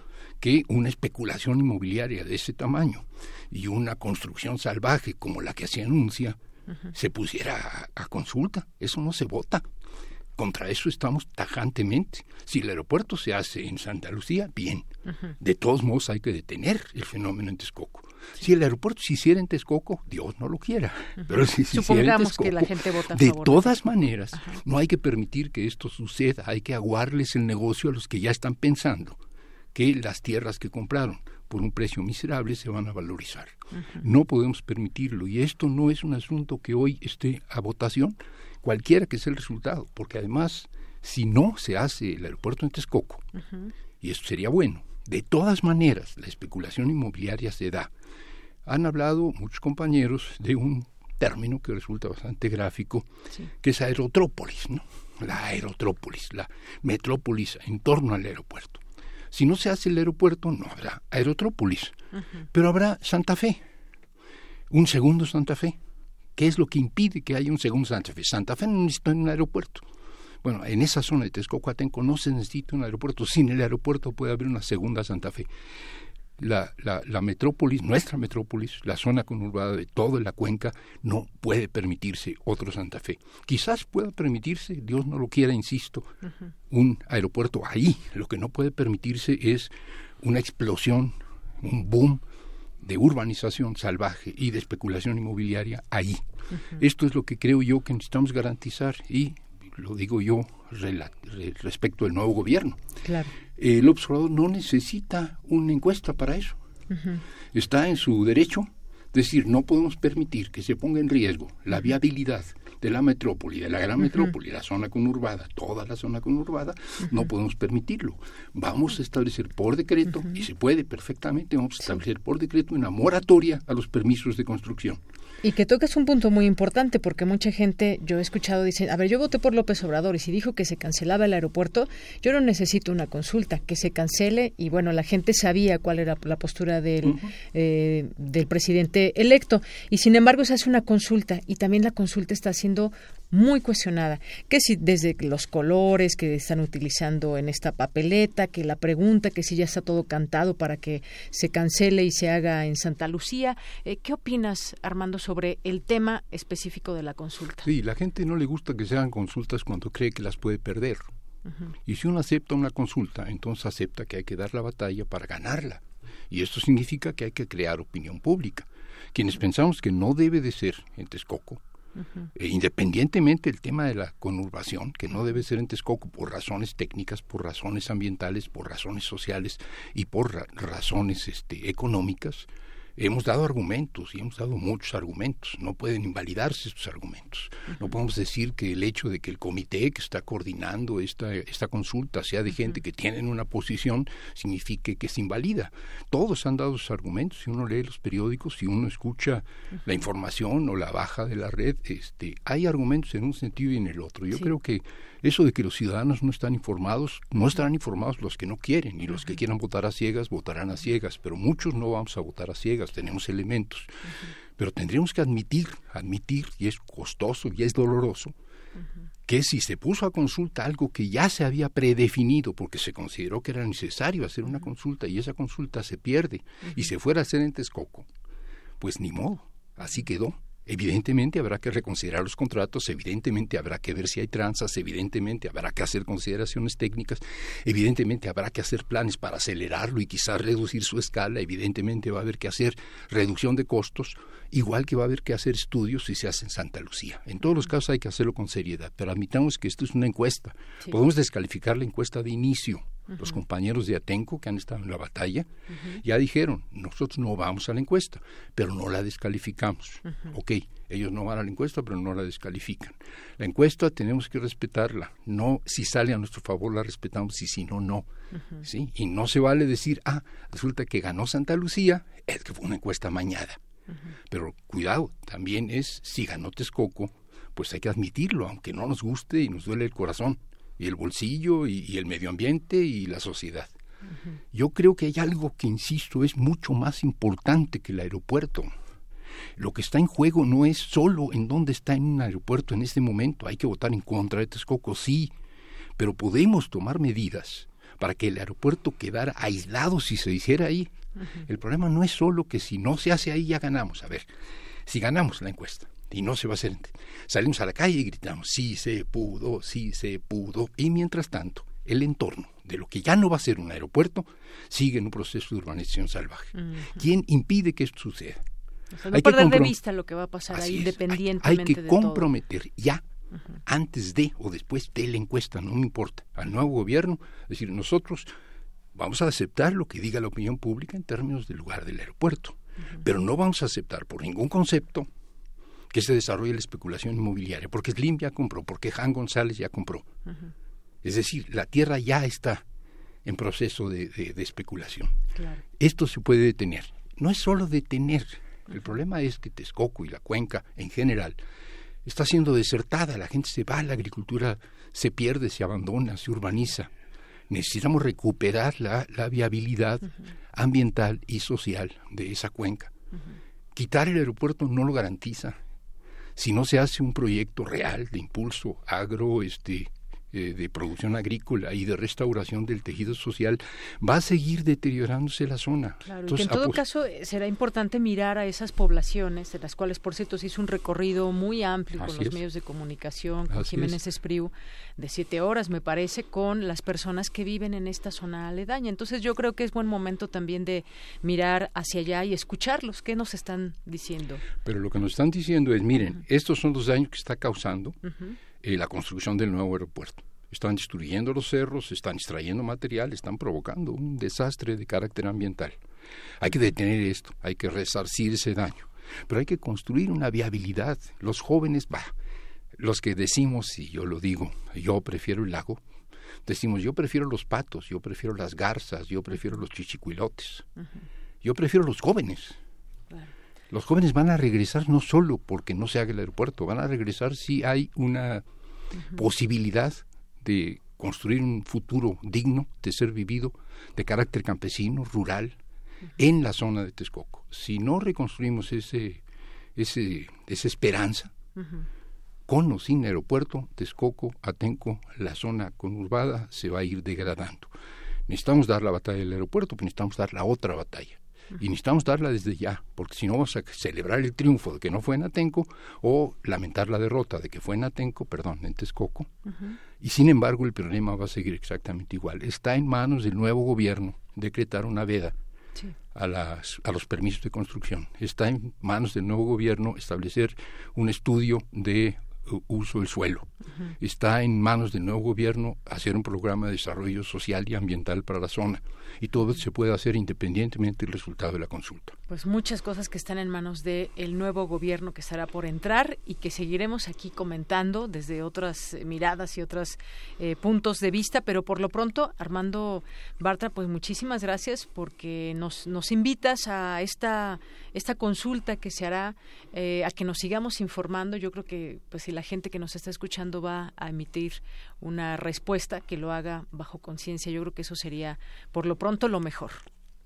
que una especulación inmobiliaria de ese tamaño y una construcción salvaje como la que se anuncia se pusiera a, consulta. Eso no se vota. Contra eso estamos tajantemente. Si el aeropuerto se hace en Santa Lucía, bien. De todos modos hay que detener el fenómeno en Texcoco. Si el aeropuerto se hiciera en Texcoco, Dios no lo quiera. Pero si se hiciera en Texcoco, que la gente vota a de favor. todas maneras, no hay que permitir que esto suceda. Hay que aguarles el negocio a los que ya están pensando que las tierras que compraron por un precio miserable se van a valorizar. No podemos permitirlo y esto no es un asunto que hoy esté a votación, cualquiera que sea el resultado, porque además, si no se hace el aeropuerto en Texcoco, y esto sería bueno, de todas maneras la especulación inmobiliaria se da. Han hablado muchos compañeros de un término que resulta bastante gráfico, que es aerotrópolis, ¿no? La aerotrópolis, la metrópolis en torno al aeropuerto. Si no se hace el aeropuerto, no habrá aerotrópolis, pero habrá Santa Fe, un segundo Santa Fe. ¿Qué es lo que impide que haya un segundo Santa Fe? Santa Fe no necesita un aeropuerto. Bueno, en esa zona de Texcoco Atenco no se necesita un aeropuerto. Sin el aeropuerto puede haber una segunda Santa Fe. La, la, la, metrópolis, nuestra metrópolis, la zona conurbada de toda la cuenca, no puede permitirse otro Santa Fe. Quizás pueda permitirse, Dios no lo quiera, insisto, uh -huh. un aeropuerto ahí. Lo que no puede permitirse es una explosión, un boom de urbanización salvaje y de especulación inmobiliaria ahí. Uh -huh. Esto es lo que creo yo que necesitamos garantizar y lo digo yo respecto al nuevo gobierno. Claro. El observador no necesita una encuesta para eso. Uh -huh. Está en su derecho. Decir, no podemos permitir que se ponga en riesgo la viabilidad de la metrópoli, de la gran uh -huh. metrópoli, la zona conurbada, toda la zona conurbada, uh -huh. no podemos permitirlo. Vamos a establecer por decreto, y se puede perfectamente, vamos a establecer por decreto una moratoria a los permisos de construcción. Y que tocas un punto muy importante porque mucha gente, yo he escuchado, dice, a ver, yo voté por López Obrador y si dijo que se cancelaba el aeropuerto, yo no necesito una consulta, que se cancele y bueno, la gente sabía cuál era la postura del, uh -huh. eh, del presidente electo y sin embargo se hace una consulta y también la consulta está siendo muy cuestionada, que si desde los colores que están utilizando en esta papeleta, que la pregunta, que si ya está todo cantado para que se cancele y se haga en Santa Lucía, eh, ¿qué opinas Armando sobre el tema específico de la consulta? Sí, la gente no le gusta que se hagan consultas cuando cree que las puede perder. Uh -huh. Y si uno acepta una consulta, entonces acepta que hay que dar la batalla para ganarla. Y esto significa que hay que crear opinión pública. Quienes pensamos que no debe de ser en Texcoco, Eh, independientemente del tema de la conurbación, que no debe ser en Texcoco por razones técnicas, por razones ambientales, por razones sociales y por ra razones este, económicas, hemos dado argumentos y hemos dado muchos argumentos. No pueden invalidarse estos argumentos. No podemos decir que el hecho de que el comité que está coordinando esta, esta consulta sea de gente que tienen una posición signifique que se invalida. Todos han dado sus argumentos. Si uno lee los periódicos, si uno escucha la información o la baja de la red, este, hay argumentos en un sentido y en el otro. Yo sí. creo que eso de que los ciudadanos no están informados, no estarán informados los que no quieren y los que quieran votar a ciegas votarán a ciegas, pero muchos no vamos a votar a ciegas, tenemos elementos. Pero tendríamos que admitir, admitir, y es costoso y es doloroso, que si se puso a consulta algo que ya se había predefinido porque se consideró que era necesario hacer una consulta y esa consulta se pierde y se fuera a hacer en Texcoco, pues ni modo, así quedó. Evidentemente habrá que reconsiderar los contratos, evidentemente habrá que ver si hay tranzas, evidentemente habrá que hacer consideraciones técnicas, evidentemente habrá que hacer planes para acelerarlo y quizás reducir su escala, evidentemente va a haber que hacer reducción de costos, igual que va a haber que hacer estudios si se hace en Santa Lucía. En todos los casos hay que hacerlo con seriedad, pero admitamos que esto es una encuesta. Podemos descalificar la encuesta de inicio, los compañeros de Atenco que han estado en la batalla ya dijeron, nosotros no vamos a la encuesta, pero no la descalificamos. Ok, ellos no van a la encuesta, pero no la descalifican. La encuesta tenemos que respetarla. No, si sale a nuestro favor la respetamos y si no, no. ¿Sí? Y no se vale decir, ah, resulta que ganó Santa Lucía, es que fue una encuesta mañada. Pero cuidado, también es, si ganó Texcoco, pues hay que admitirlo, aunque no nos guste y nos duele el corazón y el bolsillo y, el medio ambiente y la sociedad. Yo creo que hay algo que, insisto, es mucho más importante que el aeropuerto. Lo que está en juego no es solo en dónde está en un aeropuerto en este momento. Hay que votar en contra de Texcoco, sí, pero podemos tomar medidas para que el aeropuerto quedara aislado si se hiciera ahí. El problema no es solo que si no se hace ahí ya ganamos. A ver, si ganamos la encuesta, y no se va a hacer. Salimos a la calle y gritamos, sí se pudo, sí se pudo. Y mientras tanto, el entorno de lo que ya no va a ser un aeropuerto sigue en un proceso de urbanización salvaje. ¿Quién impide que esto suceda? no hay perder de vista lo que va a pasar ahí independientemente hay, hay que comprometer ya antes de o después de la encuesta, no me importa, al nuevo gobierno, es decir, nosotros vamos a aceptar lo que diga la opinión pública en términos del lugar del aeropuerto, pero no vamos a aceptar por ningún concepto que se desarrolle la especulación inmobiliaria, porque Slim ya compró, porque Han González ya compró. Es decir, la tierra ya está en proceso de, especulación. Esto se puede detener. No es solo detener. El problema es que Texcoco y la cuenca en general está siendo desertada. La gente se va, la agricultura se pierde, se abandona, se urbaniza. Necesitamos recuperar la, viabilidad ambiental y social de esa cuenca. Quitar el aeropuerto no lo garantiza si no se hace un proyecto real de impulso agro, este, eh, de producción agrícola y de restauración del tejido social, va a seguir deteriorándose la zona. Claro, que en todo caso eh, será importante mirar a esas poblaciones, de las cuales, por cierto, se hizo un recorrido muy amplio con los medios de comunicación, con Jiménez Espriu, de siete horas, me parece, con las personas que viven en esta zona aledaña. Entonces yo creo que es buen momento también de mirar hacia allá y escucharlos. ¿Qué nos están diciendo? Pero lo que nos están diciendo es, miren, estos son los daños que está causando eh, la construcción del nuevo aeropuerto. Están destruyendo los cerros, están extrayendo material, están provocando un desastre de carácter ambiental. Hay que detener esto, hay que resarcir ese daño, pero hay que construir una viabilidad. Los jóvenes, bah, los que decimos, y yo lo digo, yo prefiero el lago, decimos yo prefiero los patos, yo prefiero las garzas, yo prefiero los chichicuilotes, yo prefiero los jóvenes. Los jóvenes van a regresar no solo porque no se haga el aeropuerto, van a regresar si hay una posibilidad de construir un futuro digno de ser vivido, de carácter campesino, rural, en la zona de Texcoco. Si no reconstruimos ese, ese, esa esperanza, con o sin aeropuerto, Texcoco, Atenco, la zona conurbada se va a ir degradando. Necesitamos dar la batalla del aeropuerto, pero necesitamos dar la otra batalla, y necesitamos darla desde ya, porque si no vamos a celebrar el triunfo de que no fue en Atenco o lamentar la derrota de que fue en Atenco, perdón, en Texcoco. Y sin embargo el problema va a seguir exactamente igual. Está en manos del nuevo gobierno decretar una veda a, las, a los permisos de construcción. Está en manos del nuevo gobierno establecer un estudio de uso del suelo. Está en manos del nuevo gobierno hacer un programa de desarrollo social y ambiental para la zona. Y todo se puede hacer independientemente del resultado de la consulta. Pues muchas cosas que están en manos del nuevo gobierno que estará por entrar y que seguiremos aquí comentando desde otras miradas y otros eh, puntos de vista. Pero por lo pronto, Armando Bartra, pues muchísimas gracias porque nos, nos invitas a esta, esta consulta que se hará, eh, a que nos sigamos informando. Yo creo que pues si la gente que nos está escuchando va a emitir una respuesta que lo haga bajo conciencia. Yo creo que eso sería, por lo pronto, lo mejor.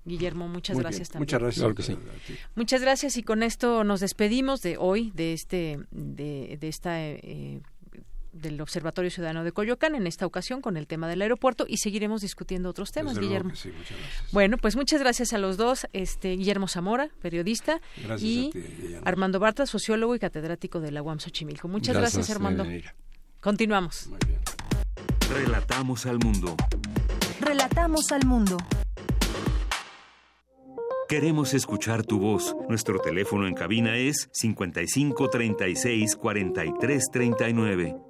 Guillermo, muchas gracias también. Muchas gracias. Muchas gracias y con esto nos despedimos de hoy, de este, de, esta eh, del Observatorio Ciudadano de Coyoacán, en esta ocasión con el tema del aeropuerto y seguiremos discutiendo otros temas, Guillermo. Bueno, pues muchas gracias a los dos, este Guillermo Zamora, periodista, y Armando Barta, sociólogo y catedrático de la UAM Xochimilco. Muchas gracias, Armando. Continuamos. Relatamos al mundo. Relatamos al mundo. Queremos escuchar tu voz. Nuestro teléfono en cabina es 55 36 43 39.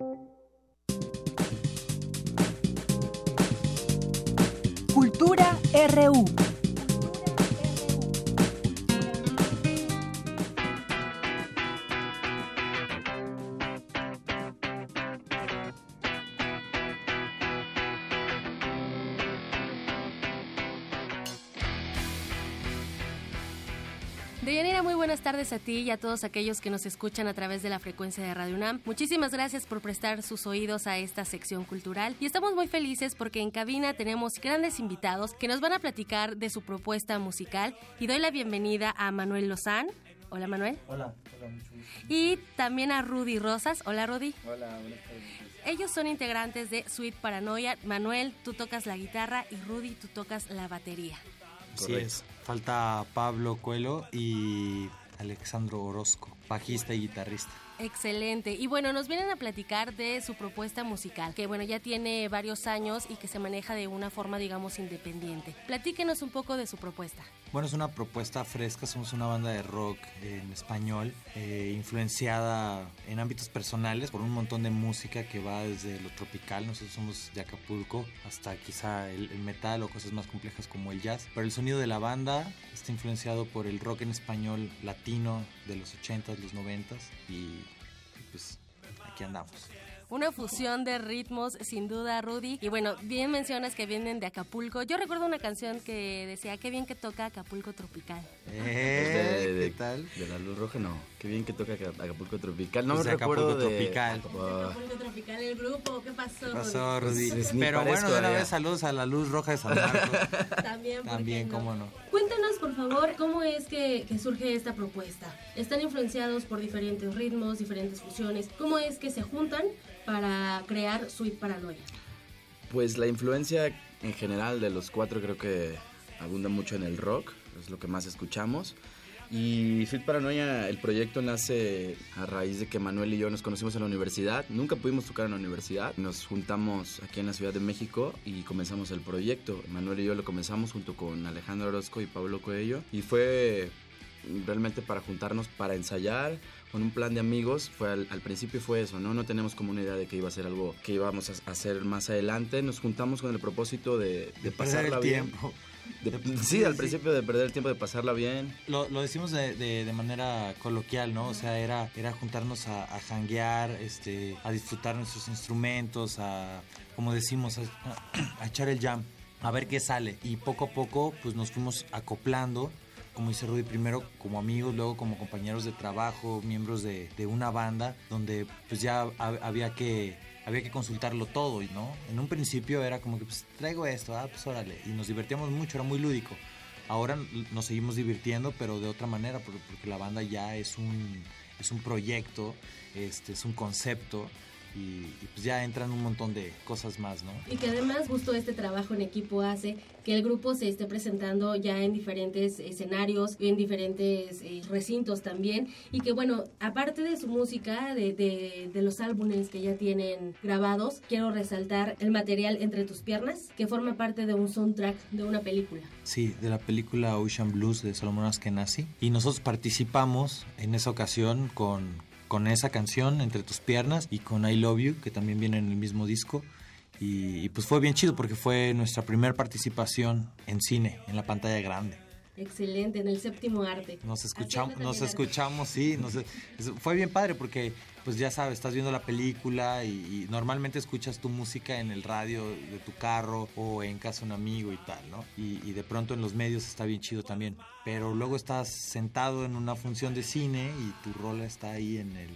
RU. Tardes a ti y a todos aquellos que nos escuchan a través de la frecuencia de Radio UNAM. Muchísimas gracias por prestar sus oídos a esta sección cultural y estamos muy felices porque en cabina tenemos grandes invitados que nos van a platicar de su propuesta musical y doy la bienvenida a Manuel Lozán. Hola Manuel. Hola, hola, mucho gusto. Y también a Rudy Rosas. Hola Rudy. Hola, buenas tardes. Ellos son integrantes de Sweet Paranoia. Manuel, tú tocas la guitarra y Rudy, tú tocas la batería. Así es. Falta Pablo Coelho y Alexandro Orozco, bajista y guitarrista. Excelente. Y bueno, nos vienen a platicar de su propuesta musical, que bueno, ya tiene varios años y que se maneja de una forma, digamos, independiente. Platíquenos un poco de su propuesta. Bueno, es una propuesta fresca, somos una banda de rock en español, eh, influenciada en ámbitos personales por un montón de música que va desde lo tropical, nosotros somos de Acapulco, hasta quizá el, el metal o cosas más complejas como el jazz, pero el sonido de la banda está influenciado por el rock en español latino de los 80s, los 90s y, pues aquí andamos. Una fusión de ritmos, sin duda, Rudy. Y bueno, bien mencionas que vienen de Acapulco. Yo recuerdo una canción que decía, qué bien que toca Acapulco Tropical. Eh, de, de- ¿Qué tal? De la luz roja, no. Qué bien que toca Aca- Acapulco Tropical. No Pues me de recuerdo Acapulco de... Tropical. Ah, Acapulco Tropical, el grupo, ¿qué pasó? ¿Qué pasó, Rudy? Pues, Pero bueno, de una vez saludos a la luz roja de San Marcos. También, ¿por También, no? cómo no. Cuéntanos, por favor, cómo es que, surge esta propuesta. Están influenciados por diferentes ritmos, diferentes fusiones. ¿Cómo es que se juntan para crear Sweet Paranoia? Pues la influencia en general de los cuatro creo que abunda mucho en el rock, es lo que más escuchamos. Y Sweet Paranoia, el proyecto nace a raíz de que Manuel y yo nos conocimos en la universidad. Nunca pudimos tocar en la universidad. Nos juntamos aquí en la Ciudad de México y comenzamos el proyecto. Manuel y yo lo comenzamos junto con Alejandro Orozco y Pablo Coello. Y fue realmente para juntarnos, para ensayar con un plan de amigos. Fue al, al principio fue eso, ¿no? No tenemos como una idea de que iba a ser algo que íbamos a hacer más adelante. Nos juntamos con el propósito de, de, De perder pasarla el bien. tiempo. De- sí, al principio de perder el tiempo, de pasarla bien. Lo, lo decimos de, de- de manera coloquial, ¿no? O sea, era, era juntarnos a, a janguear, este, a disfrutar nuestros instrumentos, a, como decimos, a, a echar el jam, a ver qué sale. Y poco a poco, pues nos fuimos acoplando, como dice Rudy, primero como amigos, luego como compañeros de trabajo, miembros de, una banda, donde pues ya hab- había que había que consultarlo todo, ¿no? En un principio era como que, pues, traigo esto, ah, pues órale, y nos divertíamos mucho, era muy lúdico. Ahora nos seguimos divirtiendo, pero de otra manera, por- porque la banda ya es un, es un proyecto, este, es un concepto, y, y pues ya entran un montón de cosas más, ¿no? Y que además justo este trabajo en equipo hace que el grupo se esté presentando ya en diferentes escenarios, en diferentes eh, recintos también. Y que bueno, aparte de su música, de, de, de los álbumes que ya tienen grabados, quiero resaltar el material Entre tus piernas, que forma parte de un soundtrack de una película. Sí, de la película Ocean Blues de Salomón Askenazi. Y nosotros participamos en esa ocasión con, con esa canción, Entre tus piernas, y con I Love You, que también viene en el mismo disco. Y, y pues fue bien chido porque fue nuestra primera participación en cine, en la pantalla grande. Excelente, en el séptimo arte. Nos escuchamos, nos escuchamos, sí, nos- fue bien padre porque, pues ya sabes, estás viendo la película y, normalmente escuchas tu música en el radio de tu carro o en casa de un amigo y tal, ¿no? Y, y de pronto en los medios está bien chido también, pero luego estás sentado en una función de cine y tu rola está ahí en el,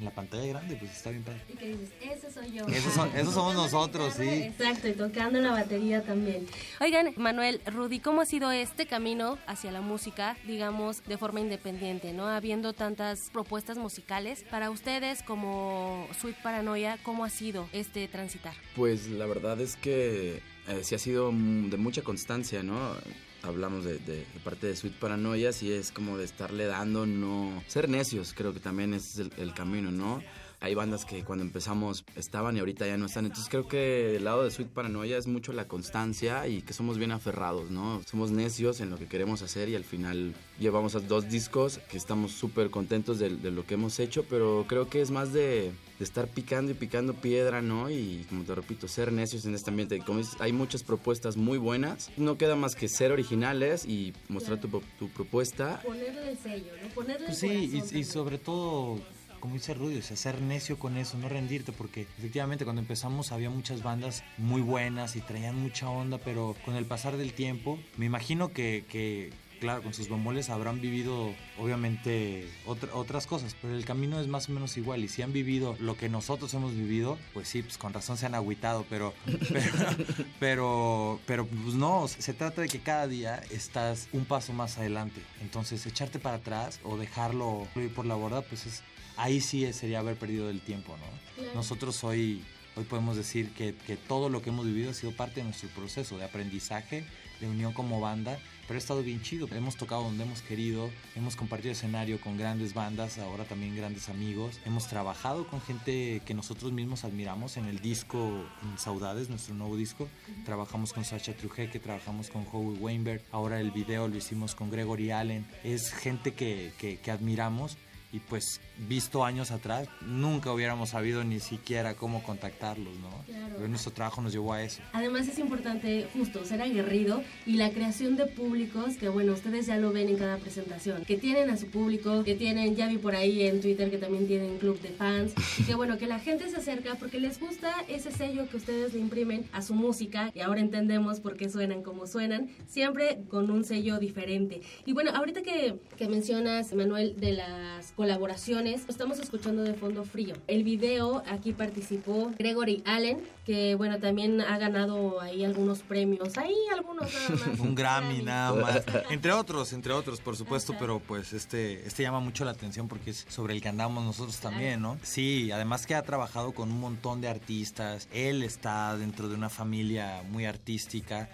en la pantalla grande, pues está bien padre. Y que dices, ese soy yo. Esos, somos nosotros, sí. Exacto, y tocando la batería también. Oigan, Manuel, Rudy, ¿cómo ha sido este camino hacia la música, digamos, de forma independiente, ¿no? Habiendo tantas propuestas musicales, para ustedes como Sweet Paranoia, ¿cómo ha sido este transitar? Pues la verdad es que eh, sí ha sido de mucha constancia, ¿no? Hablamos de, parte de Sweet Paranoia, y es como de estarle dando, no ser necios, creo que también es el, el camino, ¿no? Hay bandas que cuando empezamos estaban y ahorita ya no están. Entonces creo que el lado de Sweet Paranoia es mucho la constancia y que somos bien aferrados, ¿no? Somos necios en lo que queremos hacer y al final llevamos a dos discos que estamos súper contentos de, lo que hemos hecho, pero creo que es más de, estar picando y picando piedra, ¿no? Y como te repito, ser necios en este ambiente. Como dices, hay muchas propuestas muy buenas. No queda más que ser originales y mostrar tu, propuesta. Ponerle el sello, ¿no? Ponerle pues sí, y, y sobre todo como dice Rudy, o sea, ser necio con eso, no rendirte, porque efectivamente cuando empezamos había muchas bandas muy buenas y traían mucha onda, pero con el pasar del tiempo, me imagino que, claro, con sus bemoles habrán vivido obviamente otras cosas, pero el camino es más o menos igual y si han vivido lo que nosotros hemos vivido, pues sí, pues con razón se han agüitado, pero pero pero, pues no, se trata de que cada día estás un paso más adelante, entonces echarte para atrás o dejarlo ir por la borda, pues es ahí sí sería haber perdido el tiempo, ¿no? Nosotros hoy, hoy podemos decir que, que, todo lo que hemos vivido ha sido parte de nuestro proceso de aprendizaje, de unión como banda, pero ha estado bien chido. Hemos tocado donde hemos querido, hemos compartido escenario con grandes bandas, ahora también grandes amigos. Hemos trabajado con gente que nosotros mismos admiramos en el disco Saudades, nuestro nuevo disco. Trabajamos con Sacha Trujeke, trabajamos con Howie Weinberg, ahora el video lo hicimos con Gregory Allen. Es gente que, que, que admiramos y pues visto años atrás nunca hubiéramos sabido ni siquiera cómo contactarlos, ¿no? Pero nuestro trabajo nos llevó a eso. Además es importante justo ser aguerrido y la creación de públicos que bueno, ustedes ya lo ven en cada presentación, que tienen a su público, que tienen, ya vi por ahí en Twitter que también tienen club de fans y que bueno, que la gente se acerca porque les gusta ese sello que ustedes le imprimen a su música y ahora entendemos por qué suenan como suenan, siempre con un sello diferente. Y bueno, ahorita que, que mencionas, Manuel, de las colaboraciones, estamos escuchando de fondo frío. El video aquí participó Gregory Allen, que bueno, también ha ganado ahí algunos premios, ahí algunos nada más. Un Grammy nada más, entre otros, entre otros, por supuesto, pero pues este, este llama mucho la atención porque es sobre el que andamos nosotros también, ¿no? Sí, además que ha trabajado con un montón de artistas, él está dentro de una familia muy artística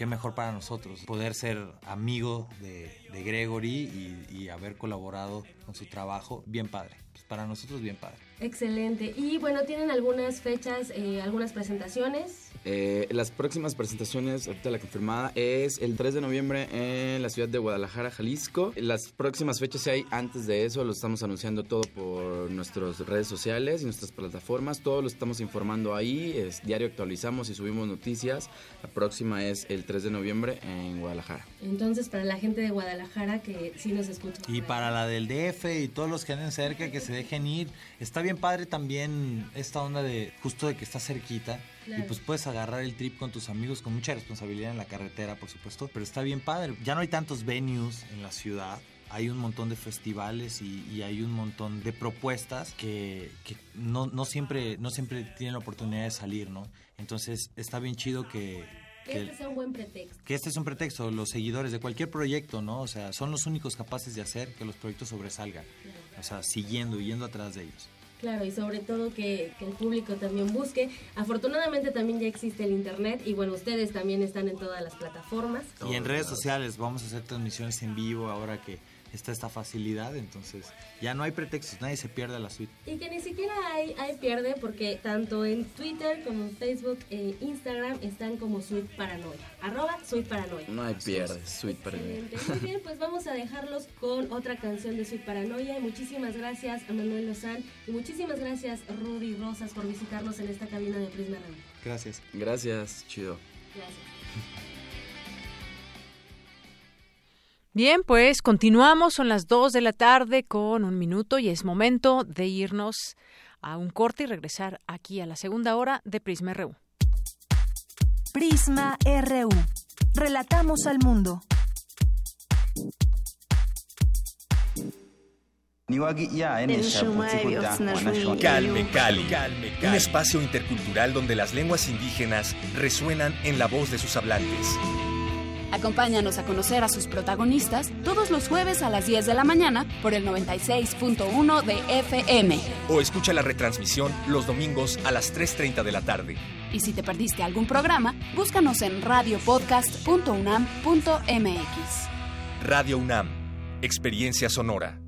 qué mejor para nosotros poder ser amigo de, Gregory y, y, haber colaborado con su trabajo. Bien padre. Pues para nosotros bien padre. Excelente. Y bueno, ¿tienen algunas fechas, eh, algunas presentaciones? Eh, las próximas presentaciones, ahorita la confirmada, es el 3 de noviembre en la ciudad de Guadalajara, Jalisco. Las próximas fechas, si hay antes de eso, lo estamos anunciando todo por nuestras redes sociales y nuestras plataformas. Todo lo estamos informando ahí. Es, diario actualizamos y subimos noticias. La próxima es el 3 de noviembre en Guadalajara. Entonces, para la gente de Guadalajara que sí nos escucha. Y para la del DF y todos los que anden cerca, que se dejen ir. Está bien padre también esta onda de justo de que está cerquita y pues puedes agarrar el trip con tus amigos con mucha responsabilidad en la carretera, por supuesto. Pero está bien padre. Ya no hay tantos venues en la ciudad hay un montón de festivales y, hay un montón de propuestas que, no, no, siempre, no siempre tienen la oportunidad de salir, ¿no? Entonces está bien chido que... Que este sea un buen pretexto. Que este es un pretexto. Los seguidores de cualquier proyecto, ¿no? O sea, son los únicos capaces de hacer que los proyectos sobresalgan. O sea, siguiendo y yendo atrás de ellos. Claro, y sobre todo que, el público también busque. Afortunadamente también ya existe el Internet y bueno, ustedes también están en todas las plataformas. Y en redes sociales vamos a hacer transmisiones en vivo ahora que está esta facilidad, entonces ya no hay pretextos, nadie se pierde la suite. Y que ni siquiera hay, hay pierde porque tanto en Twitter como en Facebook e Instagram están como Suite Paranoia, arroba Suite Paranoia. No hay pierde, Suite Paranoia. Muy bien, pues vamos a dejarlos con otra canción de Suite Paranoia y muchísimas gracias a Manuel Lozán y muchísimas gracias Rudy Rosas por visitarnos en esta cabina de Prisma Radio. Gracias. Gracias, chido. Gracias. Bien, pues continuamos, son las 2 de la tarde con un minuto y es momento de irnos a un corte y regresar aquí a la segunda hora de Prisma RU. Prisma RU. Relatamos al mundo. Calme Cali, un espacio intercultural donde las lenguas indígenas resuenan en la voz de sus hablantes. Acompáñanos a conocer a sus protagonistas todos los jueves a las 10 de la mañana por el 96.1 de FM. O escucha la retransmisión los domingos a las 3.30 de la tarde. Y si te perdiste algún programa, búscanos en radiopodcast.unam.mx. Radio UNAM, experiencia sonora.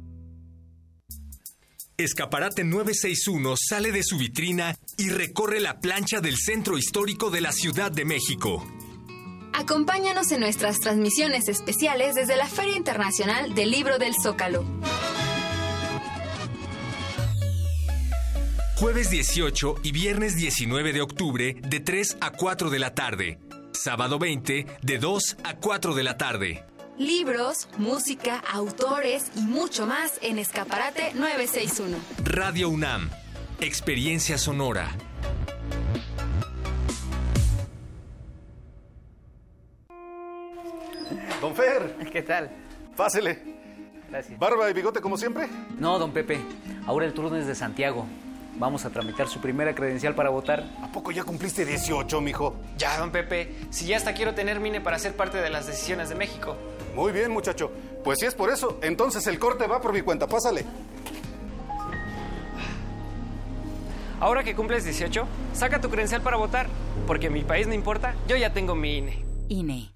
Escaparate 961 sale de su vitrina y recorre la plancha del centro histórico de la Ciudad de México. Acompáñanos en nuestras transmisiones especiales desde la Feria Internacional del Libro del Zócalo. Jueves 18 y viernes 19 de octubre de 3 a 4 de la tarde. Sábado 20 de 2 a 4 de la tarde. Libros, música, autores y mucho más en Escaparate 961. Radio UNAM. Experiencia sonora. Don Fer. ¿Qué tal? Pásele. Gracias. ¿Barba y bigote como siempre? No, don Pepe. Ahora el turno es de Santiago. Vamos a tramitar su primera credencial para votar. ¿A poco ya cumpliste 18, mijo? Ya, don Pepe. Si ya hasta quiero tener MINE para ser parte de las decisiones de México. Muy bien, muchacho. Pues si es por eso, entonces el corte va por mi cuenta. Pásale. Ahora que cumples 18, saca tu credencial para votar. Porque mi país no importa, yo ya tengo mi INE. INE.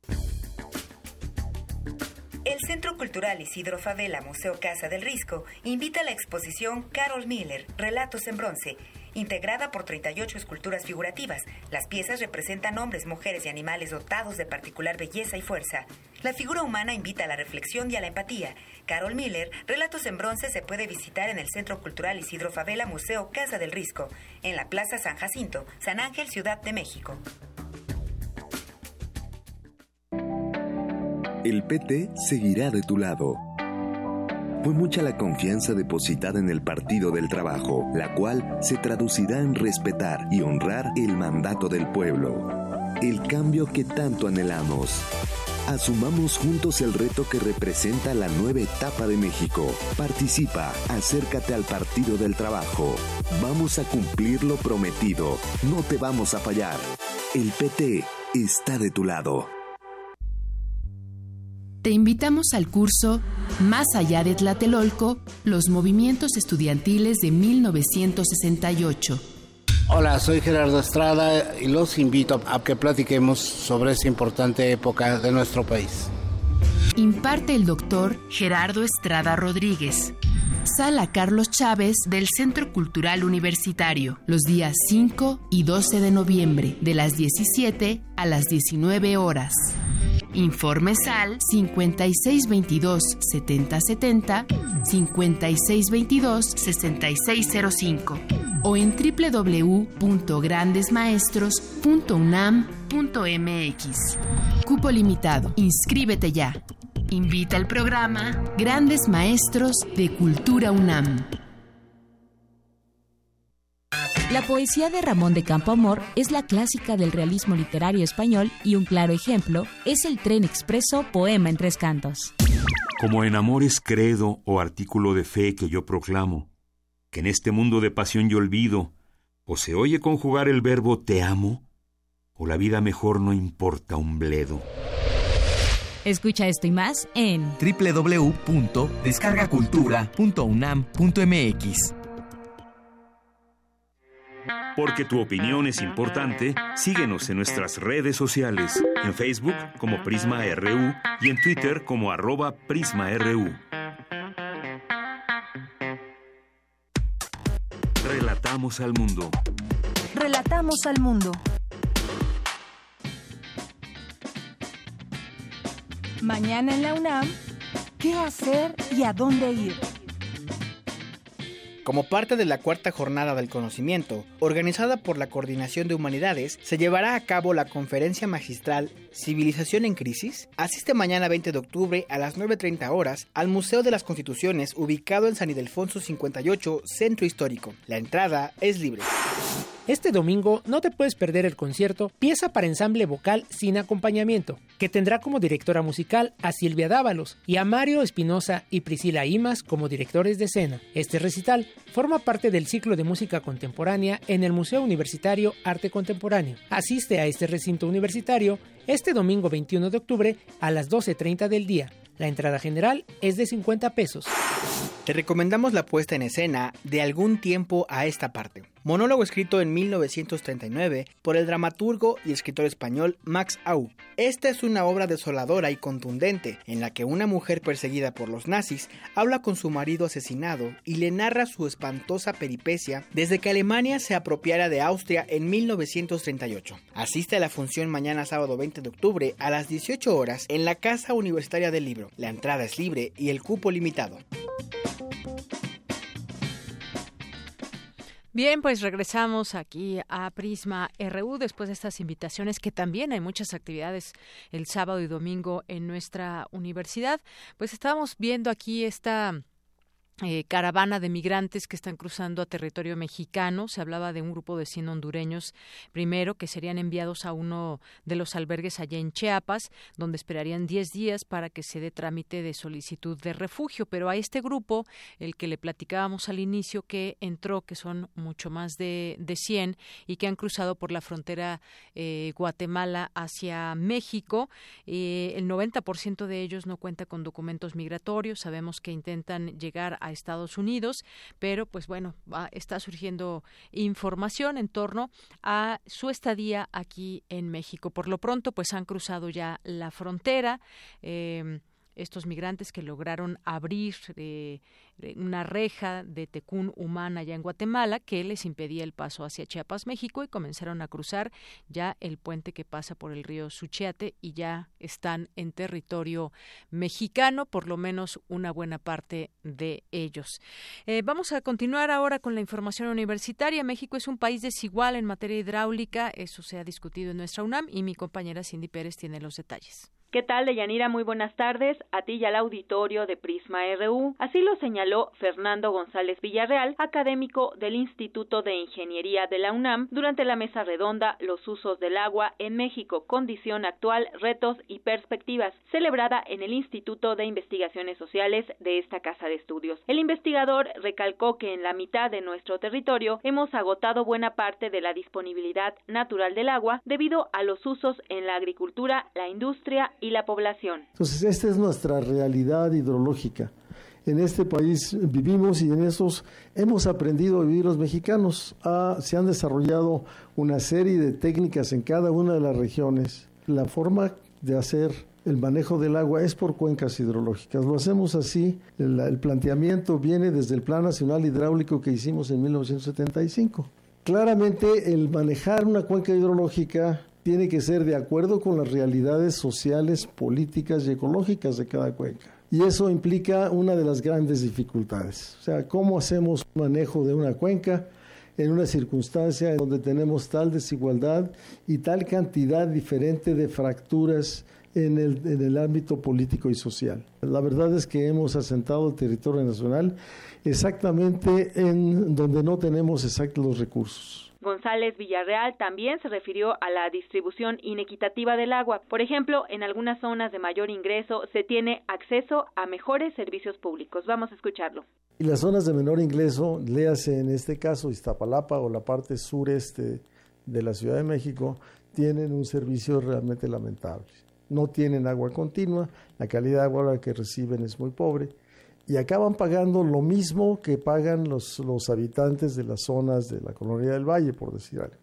Centro Cultural Isidro Favela Museo Casa del Risco invita a la exposición Carol Miller, Relatos en Bronce, integrada por 38 esculturas figurativas. Las piezas representan hombres, mujeres y animales dotados de particular belleza y fuerza. La figura humana invita a la reflexión y a la empatía. Carol Miller, Relatos en Bronce se puede visitar en el Centro Cultural Isidro Favela Museo Casa del Risco, en la Plaza San Jacinto, San Ángel, Ciudad de México. El PT seguirá de tu lado. Fue mucha la confianza depositada en el Partido del Trabajo, la cual se traducirá en respetar y honrar el mandato del pueblo. El cambio que tanto anhelamos. Asumamos juntos el reto que representa la nueva etapa de México. Participa, acércate al Partido del Trabajo. Vamos a cumplir lo prometido. No te vamos a fallar. El PT está de tu lado. Te invitamos al curso Más allá de Tlatelolco, los movimientos estudiantiles de 1968. Hola, soy Gerardo Estrada y los invito a que platiquemos sobre esta importante época de nuestro país. Imparte el doctor Gerardo Estrada Rodríguez. Sala Carlos Chávez del Centro Cultural Universitario, los días 5 y 12 de noviembre, de las 17 a las 19 horas. Informes al 5622-7070, 5622-6605 o en www.grandesmaestros.unam.mx. Cupo limitado. Inscríbete ya. Invita al programa Grandes Maestros de Cultura UNAM. La poesía de Ramón de Campoamor es la clásica del realismo literario español y un claro ejemplo es el Tren Expreso Poema en Tres Cantos. Como en amores credo o artículo de fe que yo proclamo, que en este mundo de pasión y olvido, o se oye conjugar el verbo te amo, o la vida mejor no importa un bledo. Escucha esto y más en www.descargacultura.unam.mx. Porque tu opinión es importante, síguenos en nuestras redes sociales, en Facebook como Prisma RU y en Twitter como arroba PrismaRU. Relatamos al mundo. Relatamos al mundo. Mañana en la UNAM, ¿qué hacer y a dónde ir? Como parte de la cuarta jornada del conocimiento, organizada por la Coordinación de Humanidades, se llevará a cabo la conferencia magistral Civilización en Crisis. Asiste mañana 20 de octubre a las 9.30 horas al Museo de las Constituciones, ubicado en San Ildefonso 58, Centro Histórico. La entrada es libre. Este domingo no te puedes perder el concierto Pieza para ensamble vocal sin acompañamiento, que tendrá como directora musical a Silvia Dávalos y a Mario Espinosa y Priscila Imas como directores de escena. Este recital forma parte del ciclo de música contemporánea en el Museo Universitario Arte Contemporáneo. Asiste a este recinto universitario este domingo 21 de octubre a las 12.30 del día. La entrada general es de 50 pesos. Te recomendamos la puesta en escena de algún tiempo a esta parte. Monólogo escrito en 1939 por el dramaturgo y escritor español Max Au. Esta es una obra desoladora y contundente en la que una mujer perseguida por los nazis habla con su marido asesinado y le narra su espantosa peripecia desde que Alemania se apropiara de Austria en 1938. Asiste a la función mañana sábado 20 de octubre a las 18 horas en la Casa Universitaria del Libro. La entrada es libre y el cupo limitado. Bien, pues regresamos aquí a Prisma RU después de estas invitaciones que también hay muchas actividades el sábado y domingo en nuestra universidad. Pues estábamos viendo aquí esta eh, caravana de migrantes que están cruzando a territorio mexicano. Se hablaba de un grupo de 100 hondureños primero que serían enviados a uno de los albergues allá en Chiapas, donde esperarían 10 días para que se dé trámite de solicitud de refugio. Pero a este grupo, el que le platicábamos al inicio, que entró, que son mucho más de, de 100 y que han cruzado por la frontera eh, Guatemala hacia México, eh, el 90% de ellos no cuenta con documentos migratorios. Sabemos que intentan llegar a Estados Unidos, pero pues bueno, está surgiendo información en torno a su estadía aquí en México. Por lo pronto, pues han cruzado ya la frontera. Eh, estos migrantes que lograron abrir eh, una reja de tecún humana allá en Guatemala que les impedía el paso hacia Chiapas, México, y comenzaron a cruzar ya el puente que pasa por el río Suchiate y ya están en territorio mexicano, por lo menos una buena parte de ellos. Eh, vamos a continuar ahora con la información universitaria. México es un país desigual en materia hidráulica, eso se ha discutido en nuestra UNAM y mi compañera Cindy Pérez tiene los detalles. ¿Qué tal, Deyanira? Muy buenas tardes a ti y al auditorio de Prisma RU. Así lo señaló Fernando González Villarreal, académico del Instituto de Ingeniería de la UNAM, durante la mesa redonda Los usos del agua en México, condición actual, retos y perspectivas, celebrada en el Instituto de Investigaciones Sociales de esta casa de estudios. El investigador recalcó que en la mitad de nuestro territorio hemos agotado buena parte de la disponibilidad natural del agua debido a los usos en la agricultura, la industria y la población. Entonces, esta es nuestra realidad hidrológica. En este país vivimos y en esos hemos aprendido a vivir los mexicanos. Ah, se han desarrollado una serie de técnicas en cada una de las regiones. La forma de hacer el manejo del agua es por cuencas hidrológicas. Lo hacemos así. El, el, planteamiento viene desde el Plan Nacional Hidráulico que hicimos en 1975. Claramente el manejar una cuenca hidrológica tiene que ser de acuerdo con las realidades sociales, políticas y ecológicas de cada cuenca. Y eso implica una de las grandes dificultades. O sea, ¿cómo hacemos un manejo de una cuenca en una circunstancia en donde tenemos tal desigualdad y tal cantidad diferente de fracturas en el, en el ámbito político y social? La verdad es que hemos asentado el territorio nacional exactamente en donde no tenemos exactos los recursos. González Villarreal también se refirió a la distribución inequitativa del agua. Por ejemplo, en algunas zonas de mayor ingreso se tiene acceso a mejores servicios públicos. Vamos a escucharlo. Y las zonas de menor ingreso, léase en este caso Iztapalapa o la parte sureste de la Ciudad de México, tienen un servicio realmente lamentable. No tienen agua continua, la calidad de agua que reciben es muy pobre y acaban pagando lo mismo que pagan los, los habitantes de las zonas de la colonia del Valle, por decir algo.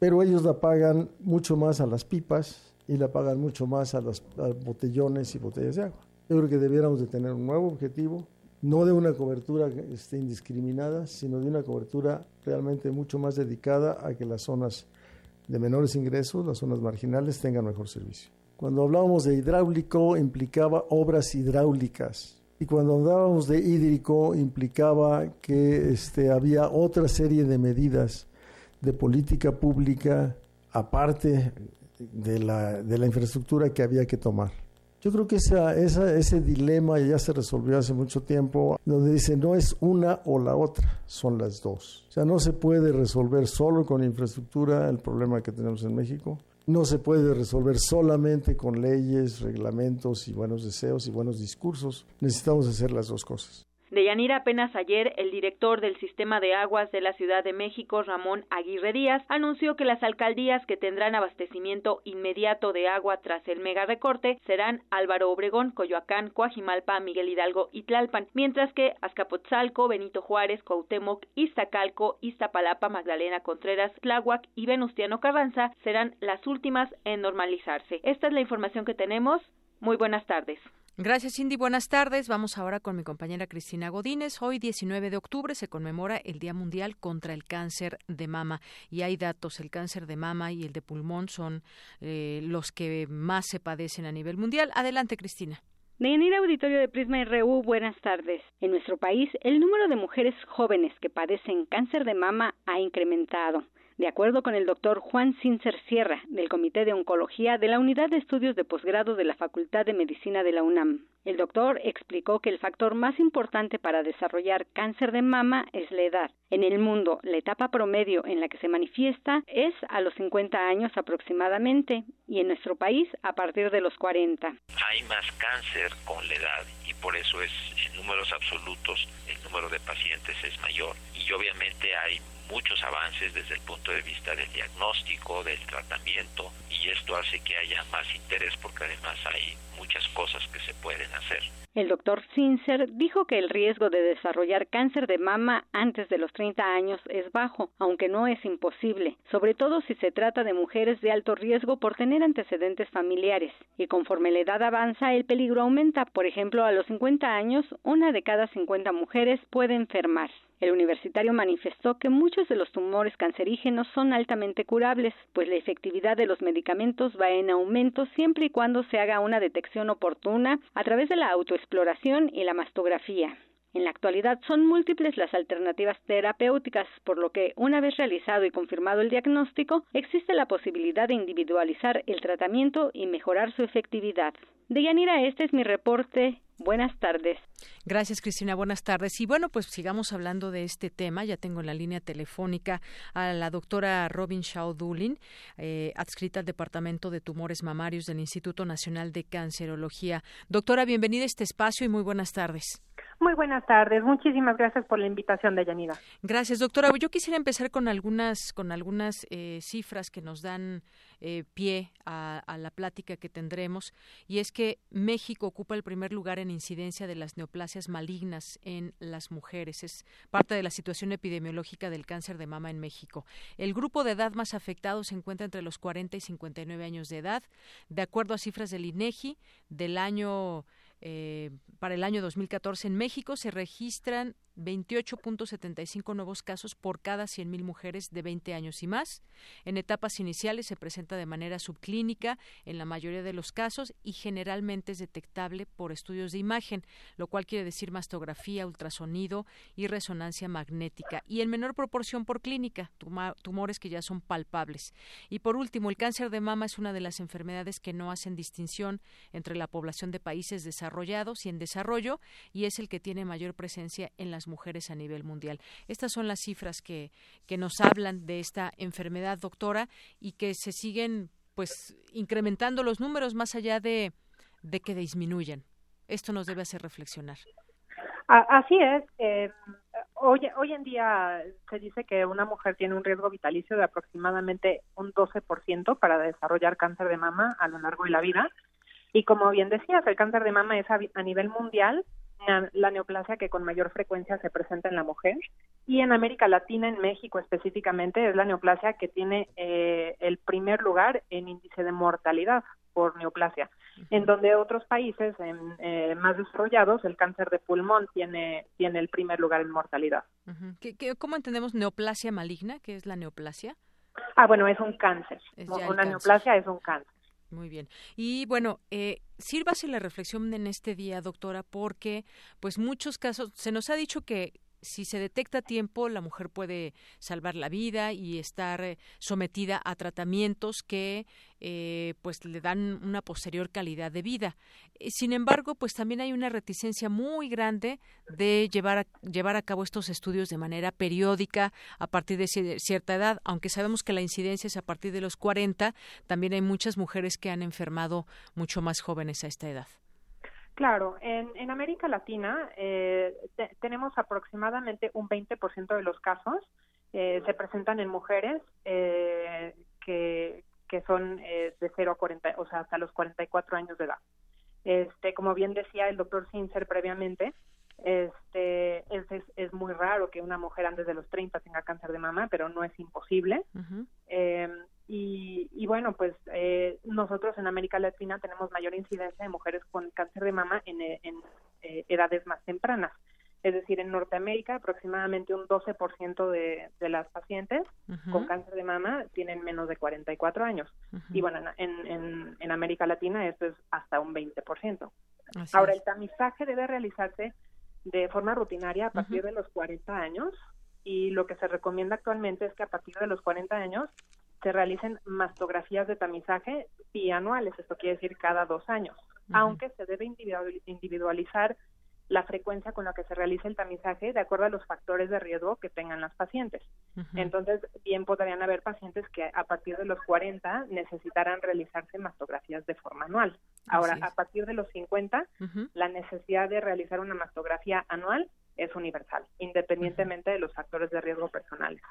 Pero ellos la pagan mucho más a las pipas y la pagan mucho más a los botellones y botellas de agua. Yo creo que debiéramos de tener un nuevo objetivo, no de una cobertura este, indiscriminada, sino de una cobertura realmente mucho más dedicada a que las zonas de menores ingresos, las zonas marginales, tengan mejor servicio. Cuando hablábamos de hidráulico implicaba obras hidráulicas, y cuando hablábamos de hídrico implicaba que este, había otra serie de medidas de política pública aparte de la, de la infraestructura que había que tomar. Yo creo que esa, esa, ese dilema ya se resolvió hace mucho tiempo, donde dice no es una o la otra, son las dos. O sea, no se puede resolver solo con infraestructura el problema que tenemos en México. No se puede resolver solamente con leyes, reglamentos y buenos deseos y buenos discursos. Necesitamos hacer las dos cosas. De Yanira, apenas ayer, el director del Sistema de Aguas de la Ciudad de México, Ramón Aguirre Díaz, anunció que las alcaldías que tendrán abastecimiento inmediato de agua tras el mega recorte serán Álvaro Obregón, Coyoacán, Coajimalpa, Miguel Hidalgo y Tlalpan, mientras que Azcapotzalco, Benito Juárez, Cuauhtémoc, Iztacalco, Iztapalapa, Magdalena Contreras, Tláhuac y Venustiano Carranza serán las últimas en normalizarse. Esta es la información que tenemos. Muy buenas tardes. Gracias, Cindy. Buenas tardes. Vamos ahora con mi compañera Cristina Godínez. Hoy, 19 de octubre, se conmemora el Día Mundial contra el Cáncer de Mama. Y hay datos, el cáncer de mama y el de pulmón son eh, los que más se padecen a nivel mundial. Adelante, Cristina. Deyanira Auditorio de Prisma RU, buenas tardes. En nuestro país, el número de mujeres jóvenes que padecen cáncer de mama ha incrementado de acuerdo con el doctor Juan Cincer Sierra, del Comité de Oncología de la Unidad de Estudios de Posgrado de la Facultad de Medicina de la UNAM. El doctor explicó que el factor más importante para desarrollar cáncer de mama es la edad. En el mundo, la etapa promedio en la que se manifiesta es a los 50 años aproximadamente y en nuestro país a partir de los 40. Hay más cáncer con la edad y por eso es en números absolutos el número de pacientes es mayor y obviamente hay muchos avances desde el punto de vista del diagnóstico, del tratamiento, y esto hace que haya más interés porque además hay muchas cosas que se pueden hacer. El doctor Sincer dijo que el riesgo de desarrollar cáncer de mama antes de los 30 años es bajo, aunque no es imposible, sobre todo si se trata de mujeres de alto riesgo por tener antecedentes familiares. Y conforme la edad avanza, el peligro aumenta. Por ejemplo, a los 50 años, una de cada 50 mujeres puede enfermar. El universitario manifestó que muchos de los tumores cancerígenos son altamente curables, pues la efectividad de los medicamentos va en aumento siempre y cuando se haga una detección oportuna a través de la autoexploración y la mastografía. En la actualidad son múltiples las alternativas terapéuticas, por lo que, una vez realizado y confirmado el diagnóstico, existe la posibilidad de individualizar el tratamiento y mejorar su efectividad. De Yanira, este es mi reporte. Buenas tardes. Gracias, Cristina. Buenas tardes. Y bueno, pues sigamos hablando de este tema. Ya tengo en la línea telefónica a la doctora Robin Shaw Dulin, eh, adscrita al Departamento de Tumores Mamarios del Instituto Nacional de Cancerología. Doctora, bienvenida a este espacio y muy buenas tardes. Muy buenas tardes. Muchísimas gracias por la invitación, Deyanira. Gracias, doctora. Yo quisiera empezar con algunas, con algunas eh, cifras que nos dan eh, pie a, la plática que tendremos, y es que México ocupa el primer lugar en incidencia de las neoplasias malignas en las mujeres. Es parte de la situación epidemiológica del cáncer de mama en México. El grupo de edad más afectado se encuentra entre los 40 y 59 años de edad, de acuerdo a cifras del INEGI del año eh, para el año 2014 en México se registran 28.75 nuevos casos por cada 100.000 mujeres de 20 años y más. En etapas iniciales se presenta de manera subclínica en la mayoría de los casos y generalmente es detectable por estudios de imagen, lo cual quiere decir mastografía, ultrasonido y resonancia magnética, y en menor proporción por clínica, tumores que ya son palpables. Y por último, el cáncer de mama es una de las enfermedades que no hacen distinción entre la población de países desarrollados y en desarrollo y es el que tiene mayor presencia en las mujeres a nivel mundial. Estas son las cifras que, que nos hablan de esta enfermedad, doctora, y que se siguen pues incrementando los números más allá de, de que disminuyan. Esto nos debe hacer reflexionar. Así es. Eh, hoy, hoy en día se dice que una mujer tiene un riesgo vitalicio de aproximadamente un 12% para desarrollar cáncer de mama a lo largo de la vida. Y como bien decías, el cáncer de mama es a nivel mundial la neoplasia que con mayor frecuencia se presenta en la mujer y en América Latina, en México específicamente, es la neoplasia que tiene eh, el primer lugar en índice de mortalidad por neoplasia, en donde otros países en, eh, más desarrollados el cáncer de pulmón tiene tiene el primer lugar en mortalidad. cómo entendemos neoplasia maligna? ¿Qué es la neoplasia? Ah, bueno, es un cáncer. Una neoplasia es un cáncer. Muy bien. Y bueno, eh, sírvase la reflexión en este día, doctora, porque pues muchos casos, se nos ha dicho que si se detecta a tiempo, la mujer puede salvar la vida y estar eh, sometida a tratamientos que eh, pues le dan una posterior calidad de vida. Eh, sin embargo, pues también hay una reticencia muy grande de llevar a, llevar a cabo estos estudios de manera periódica a partir de cierta edad, aunque sabemos que la incidencia es a partir de los 40, también hay muchas mujeres que han enfermado mucho más jóvenes a esta edad. Claro, en, en América Latina eh, tenemos aproximadamente un 20% de los casos eh, se presentan en mujeres eh, que, que son eh, de 0 a 40, o sea, hasta los 44 años de edad. Este, como bien decía el doctor Sincer previamente, este es, es, muy raro que una mujer antes de los 30 tenga cáncer de mama, pero no es imposible. Y, bueno, pues eh, nosotros en América Latina tenemos mayor incidencia de mujeres con cáncer de mama en, eh, eh, edades más tempranas. Es decir, en Norteamérica aproximadamente un 12% de, de las pacientes con cáncer de mama tienen menos de 44 años. Y bueno, en, en, en, América Latina esto es hasta un 20%. Ahora, el tamizaje debe realizarse de forma rutinaria a partir de los 40 años y lo que se recomienda actualmente es que a partir de los 40 años se realicen mastografías de tamizaje bianuales, esto quiere decir cada dos años, aunque se debe individualizar la frecuencia con la que se realiza el tamizaje de acuerdo a los factores de riesgo que tengan las pacientes. Entonces, bien podrían haber pacientes que a partir de los 40 necesitarán realizarse mastografías de forma anual. Ahora, a partir de los 50, la necesidad de realizar una mastografía anual es universal, independientemente de los factores de riesgo personales.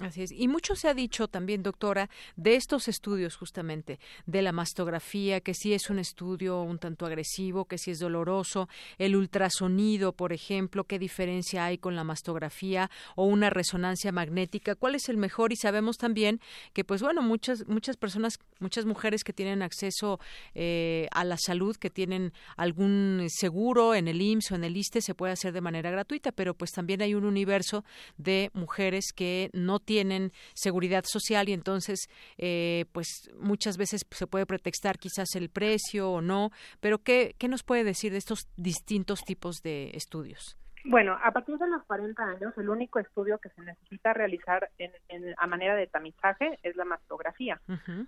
Así es. Y mucho se ha dicho también, doctora, de estos estudios justamente, de la mastografía, que sí es un estudio un tanto agresivo, que sí es doloroso, el ultrasonido, por ejemplo, qué diferencia hay con la mastografía o una resonancia magnética, cuál es el mejor y sabemos también que, pues bueno, muchas, muchas personas, muchas mujeres que tienen acceso eh, a la salud, que tienen algún seguro en el IMSS o en el ISTE, se puede hacer de manera gratuita, pero pues también hay un universo de mujeres que no tienen seguridad social y entonces eh, pues muchas veces se puede pretextar quizás el precio o no, pero ¿qué, ¿qué nos puede decir de estos distintos tipos de estudios? Bueno, a partir de los 40 años, el único estudio que se necesita realizar en, a manera de tamizaje es la mastografía.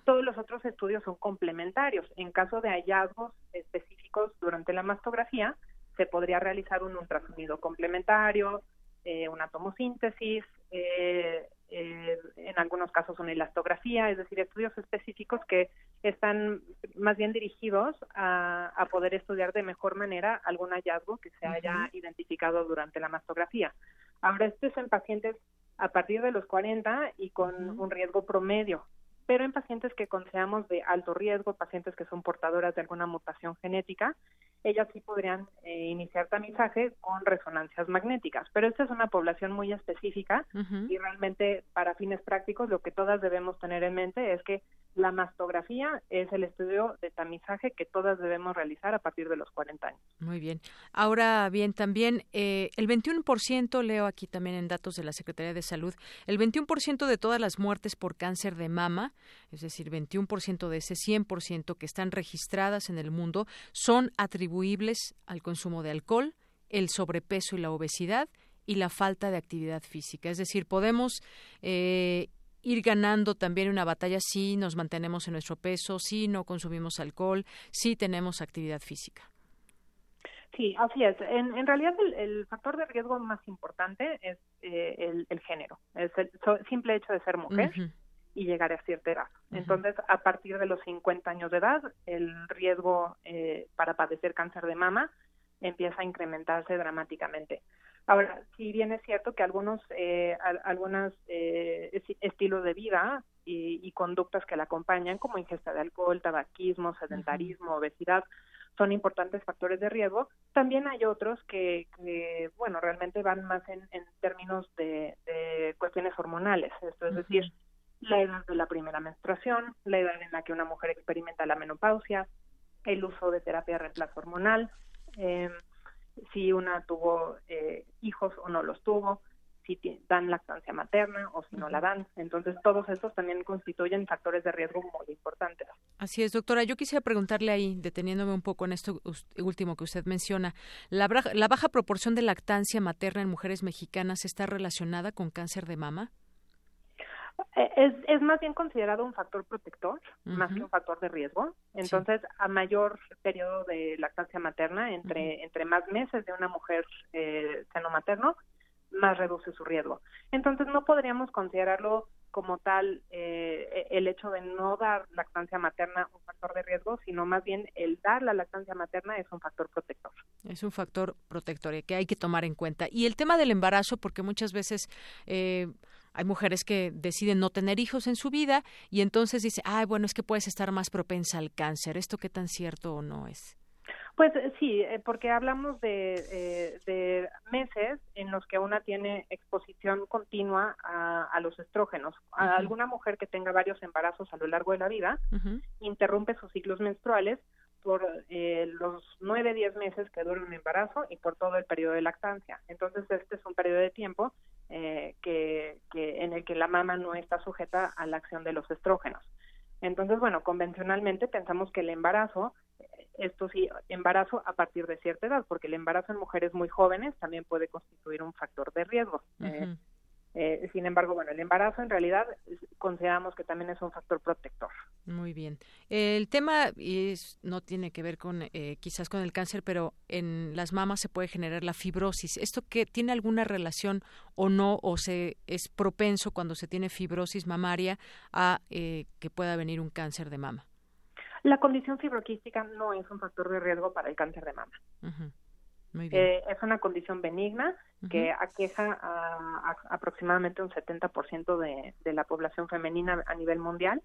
Todos los otros estudios son complementarios. En caso de hallazgos específicos durante la mastografía, se podría realizar un ultrasonido complementario, eh, una tomosíntesis, eh, eh, en algunos casos una elastografía, es decir, estudios específicos que están más bien dirigidos a, poder estudiar de mejor manera algún hallazgo que se haya identificado durante la mastografía. Ahora, esto es en pacientes a partir de los 40 y con un riesgo promedio, pero en pacientes que consideramos de alto riesgo, pacientes que son portadoras de alguna mutación genética, ellas sí podrían eh, iniciar tamizaje con resonancias magnéticas. Pero esta es una población muy específica y realmente para fines prácticos lo que todas debemos tener en mente es que la mastografía es el estudio de tamizaje que todas debemos realizar a partir de los 40 años. Muy bien. Ahora bien, también eh, el 21%, leo aquí también en datos de la Secretaría de Salud, el 21% de todas las muertes por cáncer de mama, es decir, 21% de ese 100% que están registradas en el mundo, son atribuibles al consumo de alcohol, el sobrepeso y la obesidad y la falta de actividad física. Es decir, podemos eh, ir ganando también una batalla si nos mantenemos en nuestro peso, si no consumimos alcohol, si tenemos actividad física. Sí, así es. En, realidad el, factor de riesgo más importante es eh, el, género, es el simple hecho de ser mujer y llegar a cierta edad. Entonces, a partir de los 50 años de edad, el riesgo eh, para padecer cáncer de mama empieza a incrementarse dramáticamente. Ahora, si bien es cierto que algunos eh, algunos eh, estilos de vida y, conductas que la acompañan, como ingesta de alcohol, tabaquismo, sedentarismo, obesidad, son importantes factores de riesgo. También hay otros que, bueno, realmente van más en, términos de, cuestiones hormonales. Esto es decir, la edad de la primera menstruación, la edad en la que una mujer experimenta la menopausia, el uso de terapia de reemplazo hormonal, eh, si una tuvo eh, hijos o no los tuvo, si dan lactancia materna o si no la dan. Entonces, todos estos también constituyen factores de riesgo muy importantes. Así es, doctora. Yo quisiera preguntarle ahí, deteniéndome un poco en esto último que usted menciona, ¿la, la baja proporción de lactancia materna en mujeres mexicanas está relacionada con cáncer de mama? Eh, es, es más bien considerado un factor protector, más que un factor de riesgo. Entonces, a mayor periodo de lactancia materna, entre, entre más meses de una mujer eh, seno materno, más reduce su riesgo. Entonces, no podríamos considerarlo como tal eh, el hecho de no dar lactancia materna un factor de riesgo, sino más bien el dar la lactancia materna es un factor protector. Es un factor protector que hay que tomar en cuenta. Y el tema del embarazo, porque muchas veces eh, hay mujeres que deciden no tener hijos en su vida y entonces dice, ay, bueno, es que puedes estar más propensa al cáncer. ¿Esto qué tan cierto o no es? Pues eh, sí, eh, porque hablamos de, eh, de, meses en los que una tiene exposición continua a, los estrógenos. alguna mujer que tenga varios embarazos a lo largo de la vida interrumpe sus ciclos menstruales por los nueve, diez meses que dura un embarazo y por todo el periodo de lactancia. Entonces, este es un periodo de tiempo eh, que, en el que la mama no está sujeta a la acción de los estrógenos. Entonces, bueno, convencionalmente pensamos que el embarazo, esto sí, embarazo a partir de cierta edad, porque el embarazo en mujeres muy jóvenes también puede constituir un factor de riesgo. Eh, sin embargo, bueno, el embarazo en realidad consideramos que también es un factor protector. Muy bien. El tema es, no tiene que ver con eh, quizás con el cáncer, pero en las mamas se puede generar la fibrosis. ¿Esto que tiene alguna relación o no, o se es propenso cuando se tiene fibrosis mamaria a eh, que pueda venir un cáncer de mama? La condición fibroquística no es un factor de riesgo para el cáncer de mama. Eh, es una condición benigna que aqueja a, aproximadamente un 70% de, de la población femenina a nivel mundial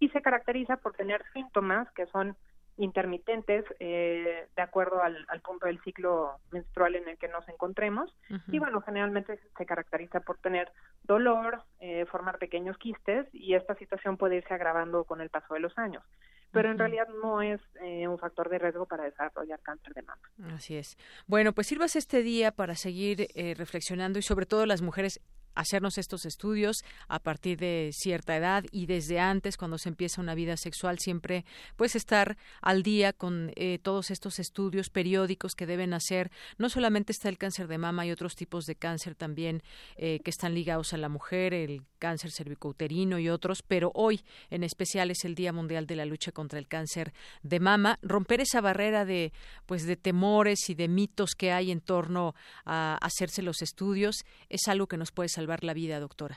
y se caracteriza por tener síntomas que son intermitentes eh, de acuerdo al, punto del ciclo menstrual en el que nos encontremos. Y bueno generalmente se caracteriza por tener dolor eh, formar pequeños quistes y esta situación puede irse agravando con el paso de los años pero en realidad no es eh, un factor de riesgo para desarrollar cáncer de mama. Así es. Bueno, pues sirvas este día para seguir eh, reflexionando y sobre todo las mujeres hacernos estos estudios a partir de cierta edad y desde antes cuando se empieza una vida sexual siempre pues estar al día con eh, todos estos estudios periódicos que deben hacer. No solamente está el cáncer de mama hay otros tipos de cáncer también eh, que están ligados a la mujer el cáncer cervicouterino y otros pero hoy en especial es el día mundial de la lucha contra el cáncer de mama. Romper esa barrera de pues de temores y de mitos que hay en torno a hacerse los estudios es algo que nos puede salvar la vida, doctora.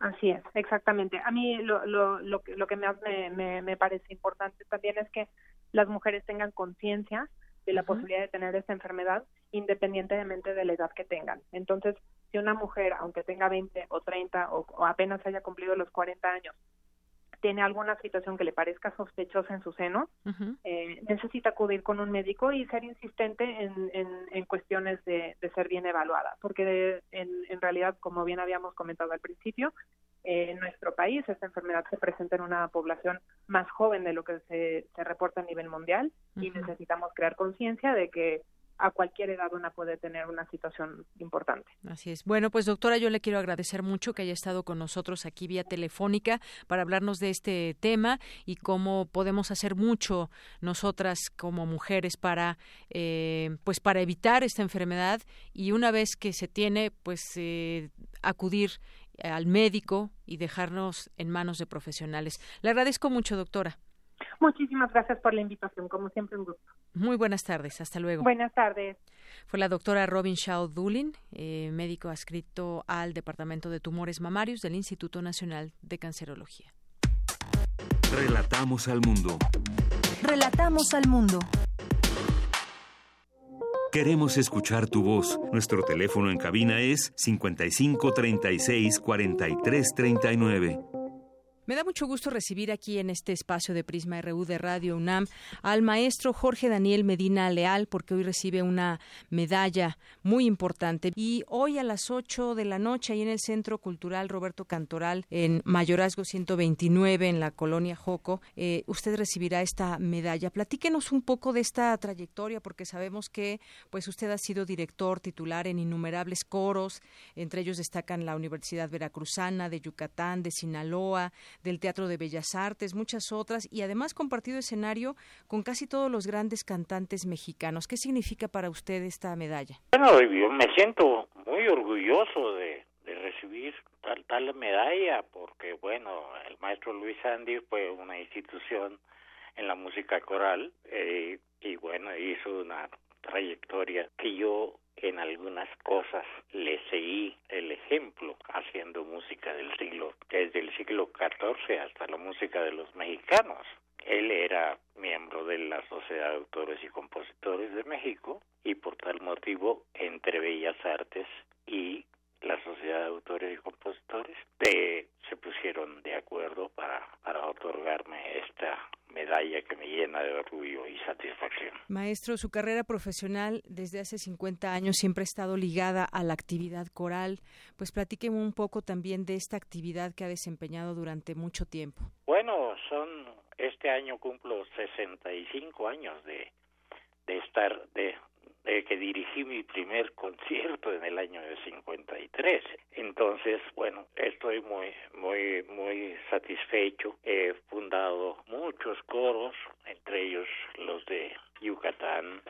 Así es, exactamente. A mí lo, lo, lo, lo que más me, me, parece importante también es que las mujeres tengan conciencia de la posibilidad de tener esta enfermedad independientemente de la edad que tengan. Entonces, si una mujer, aunque tenga 20 o 30 o, o apenas haya cumplido los 40 años, tiene alguna situación que le parezca sospechosa en su seno, eh, necesita acudir con un médico y ser insistente en, en, cuestiones de, ser bien evaluada, porque en, en, realidad, como bien habíamos comentado al principio, eh, en nuestro país esta enfermedad se presenta en una población más joven de lo que se, se reporta a nivel mundial y necesitamos crear conciencia de que a cualquier edad una puede tener una situación importante. Así es. Bueno, pues doctora, yo le quiero agradecer mucho que haya estado con nosotros aquí vía telefónica para hablarnos de este tema y cómo podemos hacer mucho nosotras como mujeres para, eh, pues para evitar esta enfermedad y una vez que se tiene, pues eh, acudir al médico y dejarnos en manos de profesionales. Le agradezco mucho, doctora. Muchísimas gracias por la invitación, como siempre un gusto. Muy buenas tardes, hasta luego. Buenas tardes. Fue la doctora Robin Shaw Dulin, eh, médico adscrito al Departamento de Tumores Mamarios del Instituto Nacional de Cancerología. Relatamos al mundo. Relatamos al mundo. Queremos escuchar tu voz. Nuestro teléfono en cabina es 55 36 43 39. Me da mucho gusto recibir aquí en este espacio de Prisma RU de Radio UNAM al maestro Jorge Daniel Medina Leal, porque hoy recibe una medalla muy importante. Y hoy a las 8 de la noche, ahí en el Centro Cultural Roberto Cantoral, en Mayorazgo 129, en la colonia Joco, eh, usted recibirá esta medalla. Platíquenos un poco de esta trayectoria, porque sabemos que pues usted ha sido director titular en innumerables coros, entre ellos destacan la Universidad Veracruzana de Yucatán, de Sinaloa, del Teatro de Bellas Artes, muchas otras, y además compartido escenario con casi todos los grandes cantantes mexicanos. ¿Qué significa para usted esta medalla? Bueno, yo me siento muy orgulloso de, recibir tal, tal medalla, porque bueno, el maestro Luis Andy fue una institución en la música coral eh, y bueno, hizo una trayectoria que yo en algunas cosas le seguí el ejemplo haciendo música del siglo, desde el siglo XIV hasta la música de los mexicanos. Él era miembro de la Sociedad de Autores y Compositores de México y por tal motivo entre Bellas Artes y la Sociedad de Autores y Compositores se pusieron de acuerdo para, para otorgarme esta medalla que me llena de orgullo y satisfacción. Maestro, su carrera profesional desde hace 50 años siempre ha estado ligada a la actividad coral. Pues platíqueme un poco también de esta actividad que ha desempeñado durante mucho tiempo. Bueno, son este año cumplo 65 años de de estar de eh, que dirigí mi primer concierto en el año de 53. Entonces, bueno, estoy muy, muy, muy satisfecho. He fundado muchos coros, entre ellos los de Yucatán,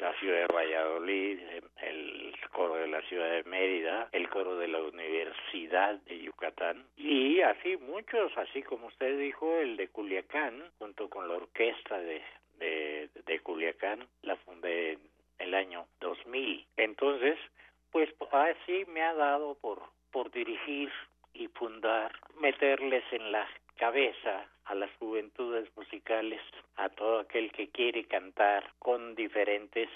la ciudad de Valladolid, el coro de la ciudad de Mérida, el coro de la Universidad de Yucatán y así muchos, así como usted dijo, el de Culiacán, junto con la orquesta de, de, de Culiacán, la fundé en el año 2000. Entonces, pues así me ha dado por, por dirigir y fundar, meterles en la cabeza a las juventudes musicales, a todo aquel que quiere cantar con diferentes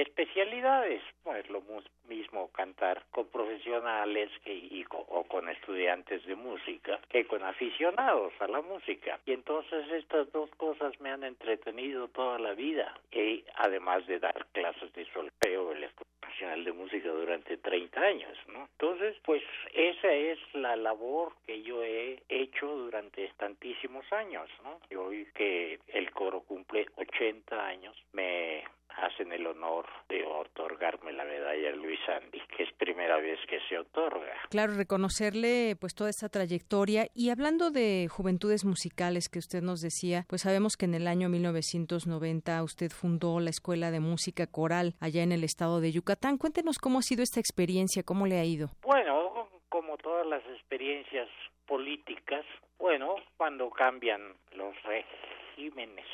especialidades, no es lo mismo cantar con profesionales que, y, o con estudiantes de música que con aficionados a la música. Y entonces estas dos cosas me han entretenido toda la vida, y además de dar clases de solfeo en la Escuela Nacional de Música durante 30 años, ¿no? Entonces, pues esa es la labor que yo he hecho durante tantísimos años, ¿no? Y hoy que el coro cumple 80 años, me hacen el honor de otorgarme la medalla Luis Andy, que es primera vez que se otorga. Claro, reconocerle pues toda esta trayectoria y hablando de juventudes musicales que usted nos decía, pues sabemos que en el año 1990 usted fundó la Escuela de Música Coral allá en el estado de Yucatán. Cuéntenos cómo ha sido esta experiencia, cómo le ha ido. Bueno, como todas las experiencias políticas, bueno, cuando cambian los regímenes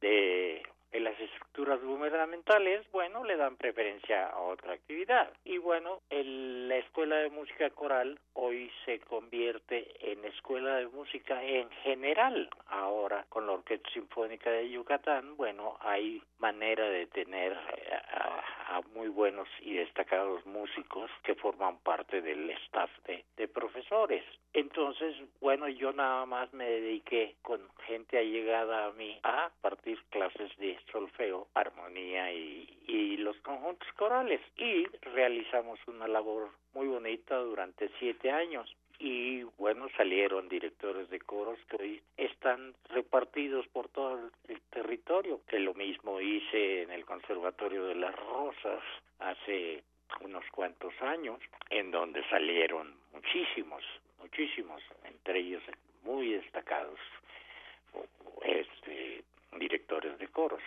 de en las estructuras gubernamentales, bueno, le dan preferencia a otra actividad. Y bueno, el, la escuela de música coral hoy se convierte en escuela de música en general. Ahora, con la Orquesta Sinfónica de Yucatán, bueno, hay manera de tener eh, a, muy buenos y destacados músicos que forman parte del staff de, de profesores. Entonces, bueno, yo nada más me dediqué con gente allegada a mí a partir clases de solfeo, armonía y, y los conjuntos corales. Y realizamos una labor muy bonita durante siete años y bueno salieron directores de coros que hoy están repartidos por todo el territorio que lo mismo hice en el conservatorio de las rosas hace unos cuantos años en donde salieron muchísimos muchísimos entre ellos muy destacados este directores de coros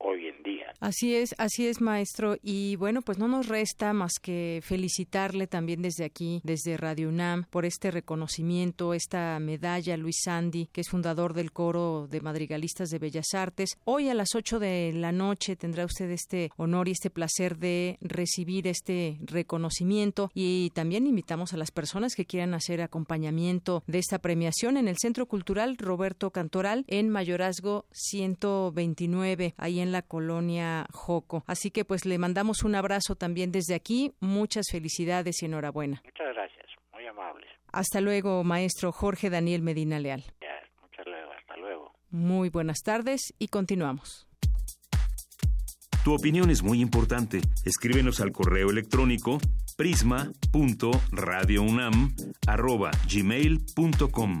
hoy en día. Así es, así es, maestro. Y bueno, pues no nos resta más que felicitarle también desde aquí, desde Radio UNAM, por este reconocimiento, esta medalla, Luis Sandy, que es fundador del coro de madrigalistas de Bellas Artes. Hoy a las 8 de la noche tendrá usted este honor y este placer de recibir este reconocimiento y también invitamos a las personas que quieran hacer acompañamiento de esta premiación en el Centro Cultural Roberto Cantoral en Mayorazgo 129, ahí en la colonia Joco. Así que pues le mandamos un abrazo también desde aquí. Muchas felicidades y enhorabuena. Muchas gracias, muy amables. Hasta luego, maestro Jorge Daniel Medina Leal. muchas gracias. Hasta luego. Muy buenas tardes y continuamos. Tu opinión es muy importante. Escríbenos al correo electrónico prisma.radiounam@gmail.com.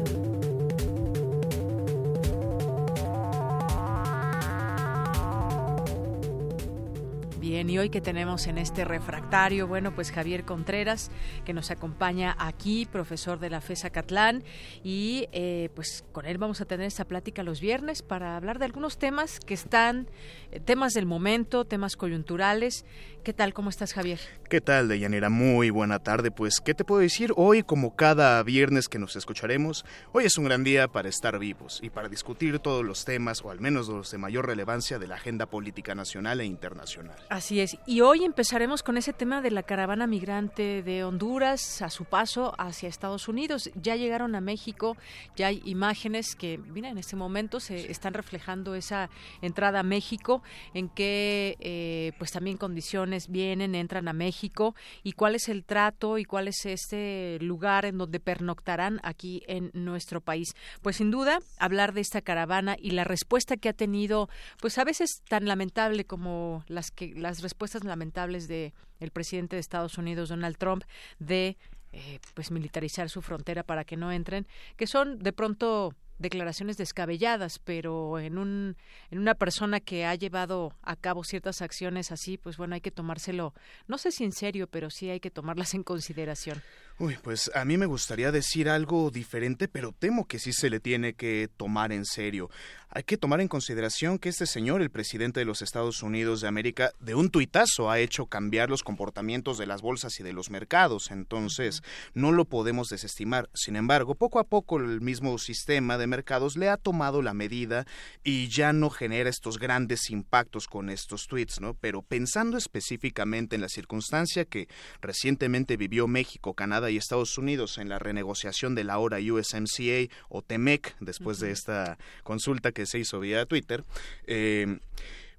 Y hoy que tenemos en este refractario, bueno, pues Javier Contreras, que nos acompaña aquí, profesor de la FESA Catlán, y eh, pues con él vamos a tener esta plática los viernes para hablar de algunos temas que están, eh, temas del momento, temas coyunturales. ¿Qué tal? ¿Cómo estás, Javier? ¿Qué tal, Deyanira? Muy buena tarde. Pues, ¿qué te puedo decir? Hoy, como cada viernes que nos escucharemos, hoy es un gran día para estar vivos y para discutir todos los temas, o al menos los de mayor relevancia, de la agenda política nacional e internacional. Así es. Y hoy empezaremos con ese tema de la caravana migrante de Honduras a su paso hacia Estados Unidos. Ya llegaron a México, ya hay imágenes que, mira, en este momento se están reflejando esa entrada a México, en qué, eh, pues también condiciones vienen, entran a México y cuál es el trato y cuál es este lugar en donde pernoctarán aquí en nuestro país. Pues sin duda, hablar de esta caravana y la respuesta que ha tenido, pues a veces tan lamentable como las que las respuestas lamentables de el presidente de Estados Unidos Donald Trump de eh, pues militarizar su frontera para que no entren, que son de pronto declaraciones descabelladas, pero en un en una persona que ha llevado a cabo ciertas acciones así, pues bueno, hay que tomárselo, no sé si en serio, pero sí hay que tomarlas en consideración. Uy, pues a mí me gustaría decir algo diferente, pero temo que sí se le tiene que tomar en serio. Hay que tomar en consideración que este señor, el presidente de los Estados Unidos de América, de un tuitazo ha hecho cambiar los comportamientos de las bolsas y de los mercados, entonces no lo podemos desestimar. Sin embargo, poco a poco el mismo sistema de mercados le ha tomado la medida y ya no genera estos grandes impactos con estos tweets, ¿no? Pero pensando específicamente en la circunstancia que recientemente vivió México, Canadá y Estados Unidos en la renegociación de la ahora USMCA o TEMEC, después de esta consulta que se hizo vía Twitter, eh,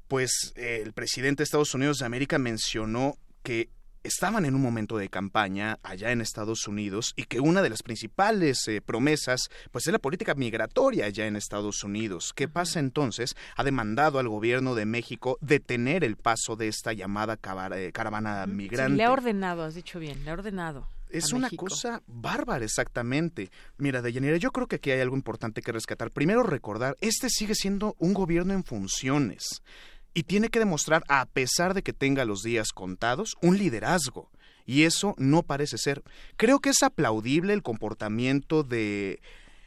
pues eh, el presidente de Estados Unidos de América mencionó que estaban en un momento de campaña allá en Estados Unidos y que una de las principales eh, promesas pues es la política migratoria allá en Estados Unidos. ¿Qué pasa entonces? Ha demandado al gobierno de México detener el paso de esta llamada caravana migrante. le ha ordenado, has dicho bien, le ha ordenado. Es una cosa bárbara, exactamente. Mira, Deyanira, yo creo que aquí hay algo importante que rescatar. Primero, recordar, este sigue siendo un gobierno en funciones y tiene que demostrar, a pesar de que tenga los días contados, un liderazgo. Y eso no parece ser. Creo que es aplaudible el comportamiento de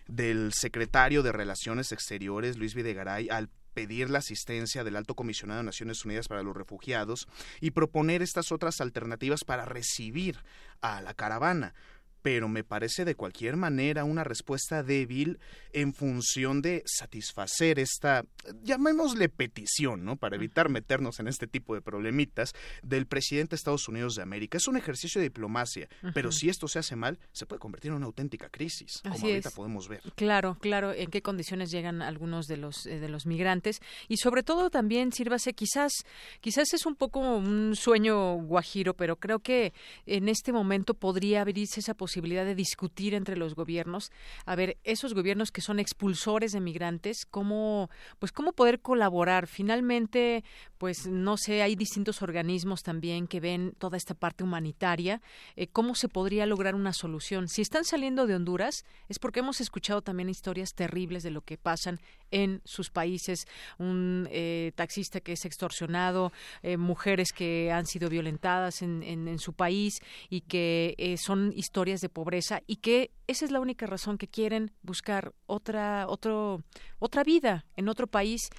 del secretario de Relaciones Exteriores, Luis Videgaray, al pedir la asistencia del Alto Comisionado de Naciones Unidas para los Refugiados y proponer estas otras alternativas para recibir a la caravana pero me parece de cualquier manera una respuesta débil en función de satisfacer esta, llamémosle petición, ¿no? Para evitar meternos en este tipo de problemitas del presidente de Estados Unidos de América. Es un ejercicio de diplomacia, pero si esto se hace mal, se puede convertir en una auténtica crisis, como ahorita podemos ver. Claro, claro, en qué condiciones llegan algunos de los eh, de los migrantes y sobre todo también sírvase quizás quizás es un poco un sueño guajiro, pero creo que en este momento podría abrirse esa posibilidad posibilidad de discutir entre los gobiernos, a ver, esos gobiernos que son expulsores de migrantes, cómo, pues cómo poder colaborar. Finalmente, pues no sé, hay distintos organismos también que ven toda esta parte humanitaria, eh, cómo se podría lograr una solución. Si están saliendo de Honduras, es porque hemos escuchado también historias terribles de lo que pasan en sus países, un eh, taxista que es extorsionado, eh, mujeres que han sido violentadas en, en, en su país y que son historias de pobreza y que esa es la única razón que quieren buscar otra otro otra vida en otro país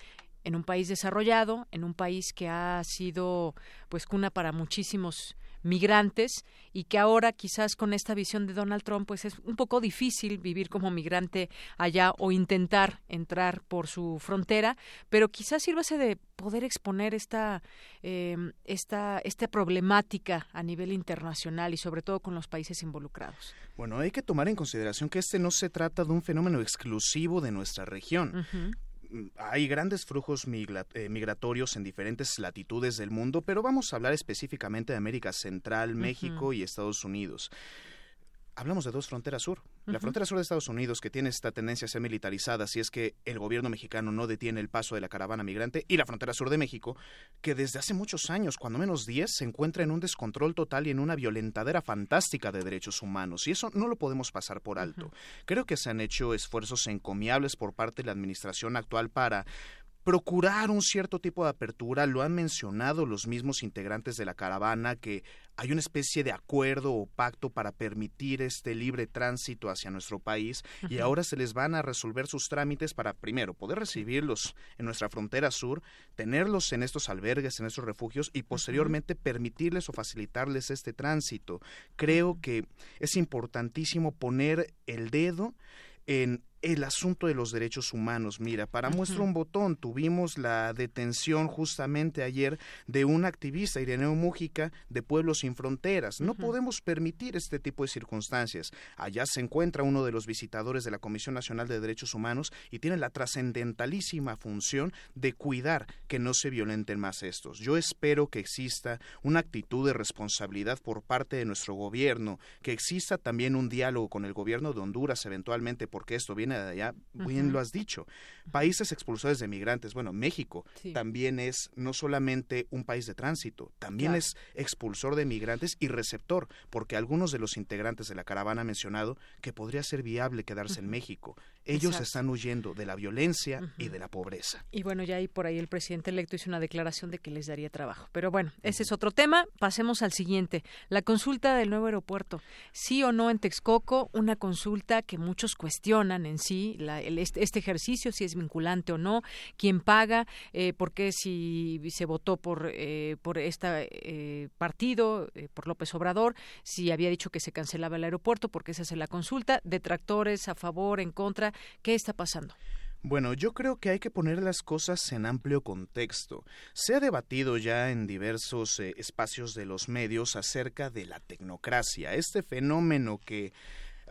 en un país desarrollado en un país que ha sido pues cuna para muchísimos migrantes y que ahora quizás con esta visión de Donald Trump pues es un poco difícil vivir como migrante allá o intentar entrar por su frontera, pero quizás sírvase de poder exponer esta, em, esta, esta problemática a nivel internacional y sobre todo con los países involucrados. Bueno, hay que tomar en consideración que este no se trata de un fenómeno exclusivo de nuestra región. Hay grandes flujos eh, migratorios en diferentes latitudes del mundo, pero vamos a hablar específicamente de América Central, México y Estados Unidos hablamos de dos fronteras sur. La frontera sur de Estados Unidos, que tiene esta tendencia a ser militarizada si es que el gobierno mexicano no detiene el paso de la caravana migrante, y la frontera sur de México, que desde hace muchos años, cuando menos 10, se encuentra en un descontrol total y en una violentadera fantástica de derechos humanos. Y eso no lo podemos pasar por alto. Creo que se han hecho esfuerzos encomiables por parte de la administración actual para procurar un cierto tipo de apertura. Lo han mencionado los mismos integrantes de la caravana que hay una especie de acuerdo o pacto para permitir este libre tránsito hacia nuestro país y ahora se les van a resolver sus trámites para primero poder recibirlos en nuestra frontera sur, tenerlos en estos albergues, en estos refugios y posteriormente permitirles o facilitarles este tránsito. Creo que es importantísimo poner el dedo en el asunto de los derechos humanos. Mira, para muestra un botón, tuvimos la detención justamente ayer de un activista, Ireneo Mújica, de Pueblos Sin Fronteras. No podemos permitir este tipo de circunstancias. Allá se encuentra uno de los visitadores de la Comisión Nacional de Derechos Humanos y tiene la trascendentalísima función de cuidar que no se violenten más estos. Yo espero que exista una actitud de responsabilidad por parte de nuestro gobierno, que exista también un diálogo con el gobierno de Honduras eventualmente, porque esto viene allá, bien lo has dicho. Países expulsores de migrantes, bueno, México también es no solamente un país de tránsito, también es expulsor de migrantes y receptor, porque algunos de los integrantes de la caravana han mencionado que podría ser viable quedarse en México. Ellos están huyendo de la violencia y de la pobreza. Y bueno, ya ahí por ahí el presidente electo hizo una declaración de que les daría trabajo. Pero bueno, ese es otro tema. Pasemos al siguiente. La consulta del nuevo aeropuerto. Sí o no en Texcoco, una consulta que muchos cuestionan en sí, este, este, ejercicio, si es vinculante o no, quién paga, eh, por qué si se votó por, eh, por este eh, partido, eh, por López Obrador, si había dicho que se cancelaba el aeropuerto, porque se hace la consulta, detractores a favor, en contra ¿Qué está pasando? Bueno, yo creo que hay que poner las cosas en amplio contexto. Se ha debatido ya en diversos eh, espacios de los medios acerca de la tecnocracia, este fenómeno que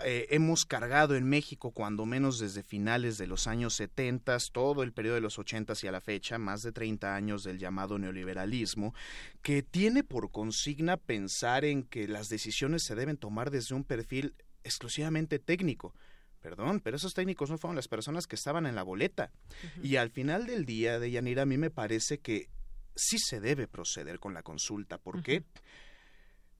eh, hemos cargado en México cuando menos desde finales de los años 70, todo el periodo de los 80 y a la fecha, más de 30 años del llamado neoliberalismo, que tiene por consigna pensar en que las decisiones se deben tomar desde un perfil exclusivamente técnico Perdón, pero esos técnicos no fueron las personas que estaban en la boleta. Y al final del día, de Yanira, a mí me parece que sí se debe proceder con la consulta. ¿Por qué?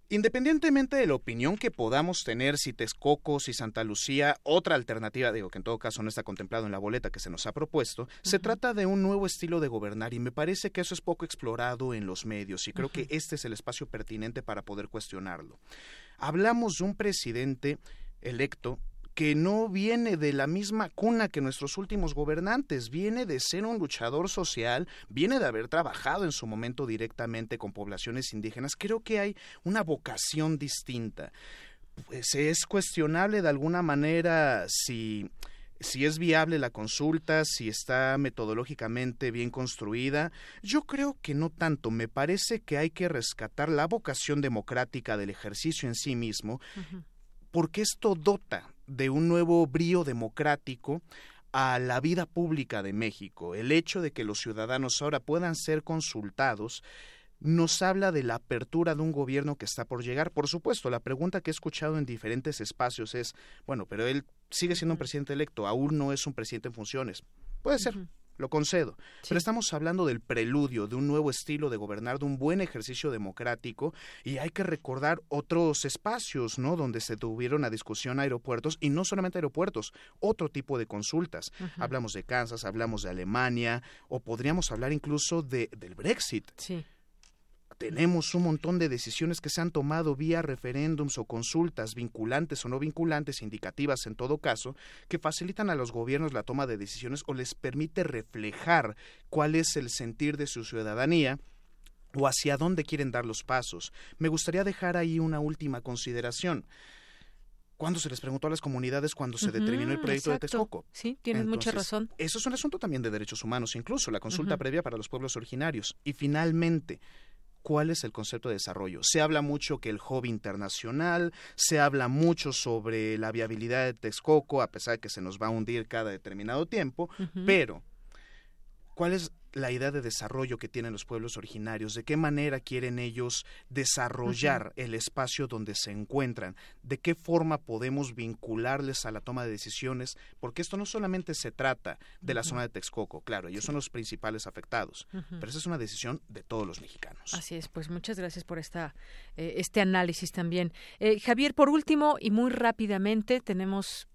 Independientemente de la opinión que podamos tener si Texcoco, si Santa Lucía, otra alternativa, digo que en todo caso no está contemplado en la boleta que se nos ha propuesto, se trata de un nuevo estilo de gobernar y me parece que eso es poco explorado en los medios y creo que este es el espacio pertinente para poder cuestionarlo. Hablamos de un presidente electo que no viene de la misma cuna que nuestros últimos gobernantes, viene de ser un luchador social, viene de haber trabajado en su momento directamente con poblaciones indígenas. Creo que hay una vocación distinta. Pues es cuestionable de alguna manera si si es viable la consulta, si está metodológicamente bien construida. Yo creo que no tanto. Me parece que hay que rescatar la vocación democrática del ejercicio en sí mismo, porque esto dota de un nuevo brío democrático a la vida pública de México. El hecho de que los ciudadanos ahora puedan ser consultados nos habla de la apertura de un gobierno que está por llegar. Por supuesto, la pregunta que he escuchado en diferentes espacios es, bueno, pero él sigue siendo un presidente electo, aún no es un presidente en funciones. Puede ser, lo concedo. Pero estamos hablando del preludio, de un nuevo estilo de gobernar, de un buen ejercicio democrático, y hay que recordar otros espacios, ¿no? Donde se tuvieron a discusión aeropuertos, y no solamente aeropuertos, otro tipo de consultas. Hablamos de Kansas, hablamos de Alemania, o podríamos hablar incluso de, del Brexit. Sí tenemos un montón de decisiones que se han tomado vía referéndums o consultas vinculantes o no vinculantes, indicativas en todo caso, que facilitan a los gobiernos la toma de decisiones o les permite reflejar cuál es el sentir de su ciudadanía o hacia dónde quieren dar los pasos. Me gustaría dejar ahí una última consideración. ¿Cuándo se les preguntó a las comunidades cuando se determinó el proyecto de Texcoco? Sí, tienes mucha razón. Eso es un asunto también de derechos humanos, incluso la consulta previa para los pueblos originarios. Y finalmente, cuál es el concepto de desarrollo. Se habla mucho que el hobby internacional, se habla mucho sobre la viabilidad de Texcoco, a pesar de que se nos va a hundir cada determinado tiempo, pero ¿cuál es la idea de desarrollo que tienen los pueblos originarios, de qué manera quieren ellos desarrollar el espacio donde se encuentran, de qué forma podemos vincularles a la toma de decisiones, porque esto no solamente se trata de la zona de Texcoco, claro, ellos son los principales afectados, pero esa es una decisión de todos los mexicanos. Así es, pues muchas gracias por esta, eh, este análisis también. Eh, Javier, por último y muy rápidamente, tenemos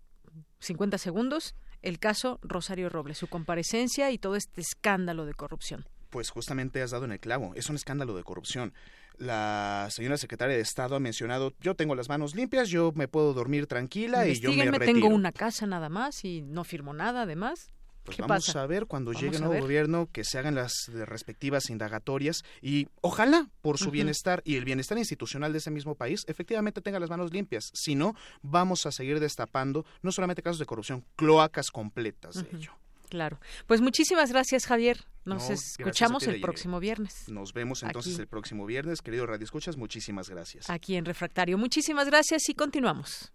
50 segundos el caso Rosario Robles, su comparecencia y todo este escándalo de corrupción. Pues justamente has dado en el clavo, es un escándalo de corrupción. La señora secretaria de Estado ha mencionado, yo tengo las manos limpias, yo me puedo dormir tranquila y yo me retiro. tengo una casa nada más y no firmo nada además. Pues vamos a ver cuando llegue el nuevo gobierno que se hagan las respectivas indagatorias y ojalá por su bienestar y el bienestar institucional de ese mismo país efectivamente tenga las manos limpias. Si no, vamos a seguir destapando no solamente casos de corrupción, cloacas completas de ello. Claro. Pues muchísimas gracias, Javier. Nos escuchamos el próximo viernes. Nos vemos entonces el próximo viernes, querido Radio Escuchas. Muchísimas gracias. Aquí en Refractario. Muchísimas gracias y continuamos.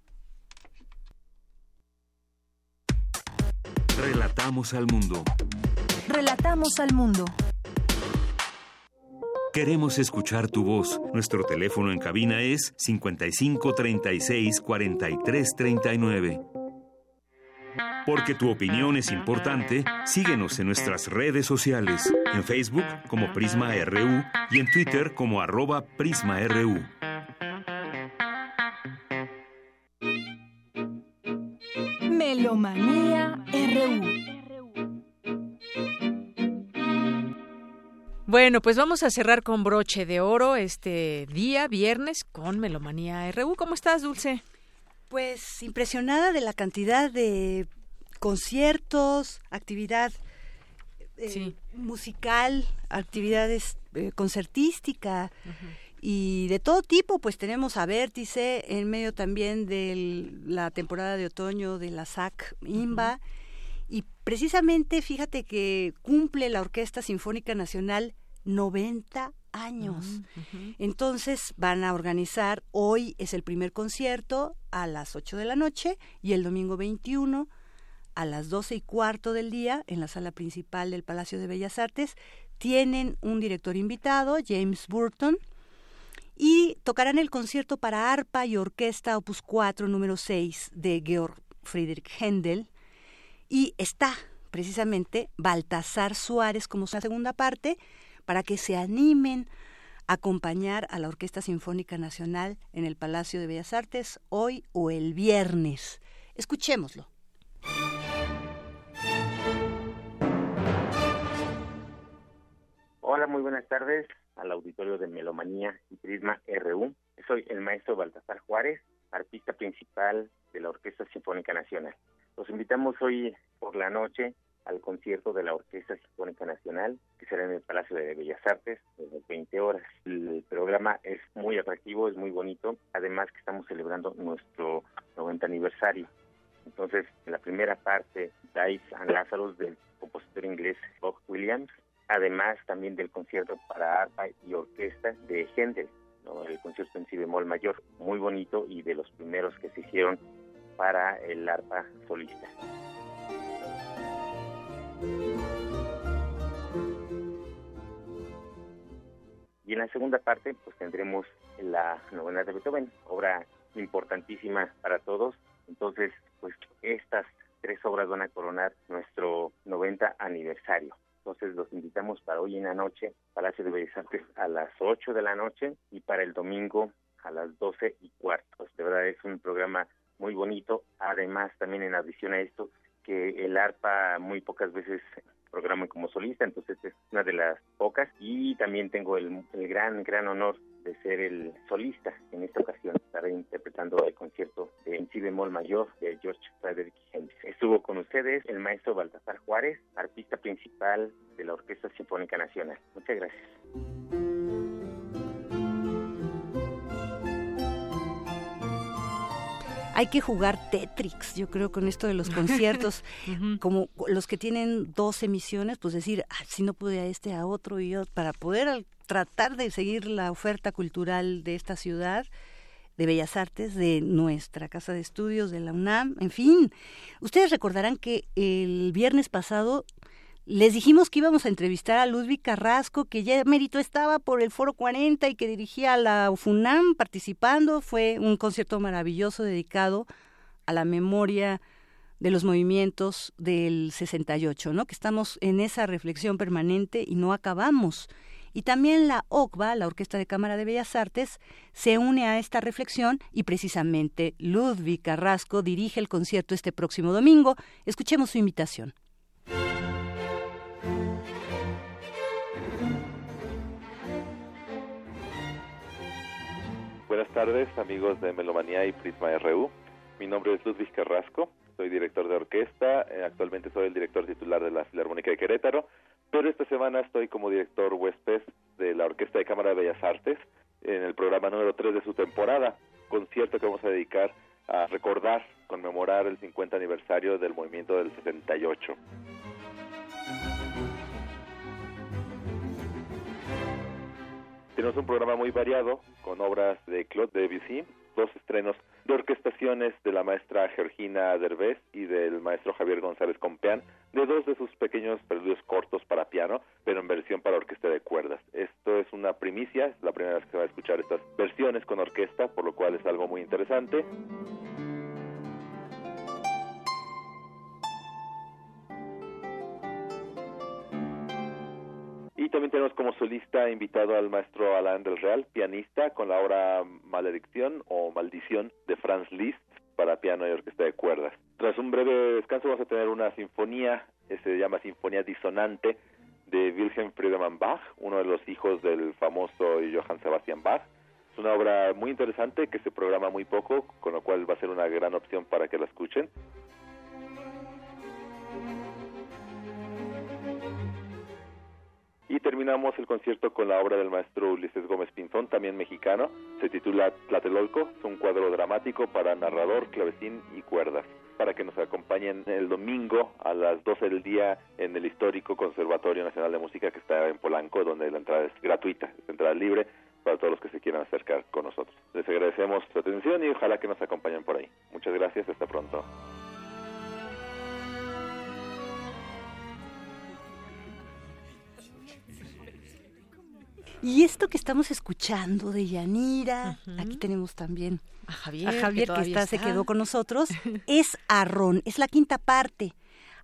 Relatamos al mundo. Relatamos al mundo. Queremos escuchar tu voz. Nuestro teléfono en cabina es 55 36 43 39. Porque tu opinión es importante, síguenos en nuestras redes sociales, en Facebook como Prisma RU y en Twitter como arroba PrismaRU. Bueno, pues vamos a cerrar con broche de oro este día, viernes, con Melomanía RU. ¿Cómo estás, Dulce? Pues impresionada de la cantidad de conciertos, actividad eh, musical, actividades eh, concertística y de todo tipo, pues tenemos a Vértice en medio también de la temporada de otoño de la SAC IMBA. Y precisamente, fíjate que cumple la Orquesta Sinfónica Nacional 90 años. Entonces van a organizar, hoy es el primer concierto a las 8 de la noche y el domingo 21 a las 12 y cuarto del día en la sala principal del Palacio de Bellas Artes. Tienen un director invitado, James Burton, y tocarán el concierto para arpa y orquesta opus 4 número 6 de Georg Friedrich Händel y está precisamente Baltasar Suárez como su segunda parte para que se animen a acompañar a la Orquesta Sinfónica Nacional en el Palacio de Bellas Artes hoy o el viernes. Escuchémoslo. Hola, muy buenas tardes al auditorio de Melomanía y Prisma RU. Soy el maestro Baltasar Juárez, artista principal de la Orquesta Sinfónica Nacional. Los invitamos hoy por la noche al concierto de la Orquesta Sinfónica Nacional, que será en el Palacio de Bellas Artes, las 20 horas. El programa es muy atractivo, es muy bonito, además que estamos celebrando nuestro 90 aniversario. Entonces, en la primera parte, Dice and Lazarus del compositor inglés Bob Williams, además también del concierto para arpa y orquesta de Händel, el concierto en si bemol mayor, muy bonito y de los primeros que se hicieron para el arpa solista. Y en la segunda parte, pues tendremos la novena de Beethoven, obra importantísima para todos. Entonces, pues estas tres obras van a coronar nuestro 90 aniversario. Entonces los invitamos para hoy en la noche, Palacio de Bellas Artes a las 8 de la noche y para el domingo a las 12 y cuarto. De verdad es un programa muy bonito. Además, también en adición a esto, que el arpa muy pocas veces programa como solista, entonces es una de las pocas y también tengo el, gran, gran honor de ser el solista en esta ocasión, estaré interpretando el concierto de en si bemol mayor de George Frederick Händel. Estuvo con ustedes el maestro Baltasar Juárez, artista principal de la Orquesta Sinfónica Nacional. Muchas gracias. Hay que jugar Tetrix, yo creo, con esto de los conciertos, como los que tienen dos emisiones, pues decir, ah, si no pude a este, a otro y yo, para poder tratar de seguir la oferta cultural de esta ciudad, de Bellas Artes, de nuestra casa de estudios, de la UNAM, en fin. Ustedes recordarán que el viernes pasado les dijimos que íbamos a entrevistar a Ludwig Carrasco, que ya mérito estaba por el Foro 40 y que dirigía la UFUNAM participando. Fue un concierto maravilloso dedicado a la memoria de los movimientos del 68, ¿no? Que estamos en esa reflexión permanente y no acabamos. Y también la OCBA, la Orquesta de Cámara de Bellas Artes, se une a esta reflexión y precisamente Ludwig Carrasco dirige el concierto este próximo domingo. Escuchemos su invitación. Buenas tardes, amigos de Melomanía y Prisma RU. Mi nombre es Ludwig Carrasco, soy director de orquesta, eh, actualmente soy el director titular de la Filarmónica de Querétaro, pero esta semana estoy como director huésped de la Orquesta de Cámara de Bellas Artes en el programa número 3 de su temporada, concierto que vamos a dedicar a recordar, conmemorar el 50 aniversario del movimiento del 68. Tenemos un programa muy variado con obras de Claude Debussy, dos estrenos de orquestaciones de la maestra Georgina Derbez y del maestro Javier González Compeán, de dos de sus pequeños preludios cortos para piano, pero en versión para orquesta de cuerdas. Esto es una primicia, es la primera vez que se va a escuchar estas versiones con orquesta, por lo cual es algo muy interesante. Y también tenemos como solista invitado al maestro Alain del Real, pianista, con la obra Maledicción o Maldición de Franz Liszt para piano y orquesta de cuerdas. Tras un breve descanso vamos a tener una sinfonía, se llama Sinfonía Disonante, de Wilhelm Friedemann Bach, uno de los hijos del famoso Johann Sebastian Bach. Es una obra muy interesante que se programa muy poco, con lo cual va a ser una gran opción para que la escuchen. Y terminamos el concierto con la obra del maestro Ulises Gómez Pinzón, también mexicano. Se titula Tlatelolco, es un cuadro dramático para narrador, clavecín y cuerdas. Para que nos acompañen el domingo a las 12 del día en el histórico Conservatorio Nacional de Música que está en Polanco, donde la entrada es gratuita, es entrada libre para todos los que se quieran acercar con nosotros. Les agradecemos su atención y ojalá que nos acompañen por ahí. Muchas gracias, hasta pronto. Y esto que estamos escuchando de Yanira, aquí tenemos también a Javier, que, está, se quedó con nosotros, es Arrón, es la quinta parte.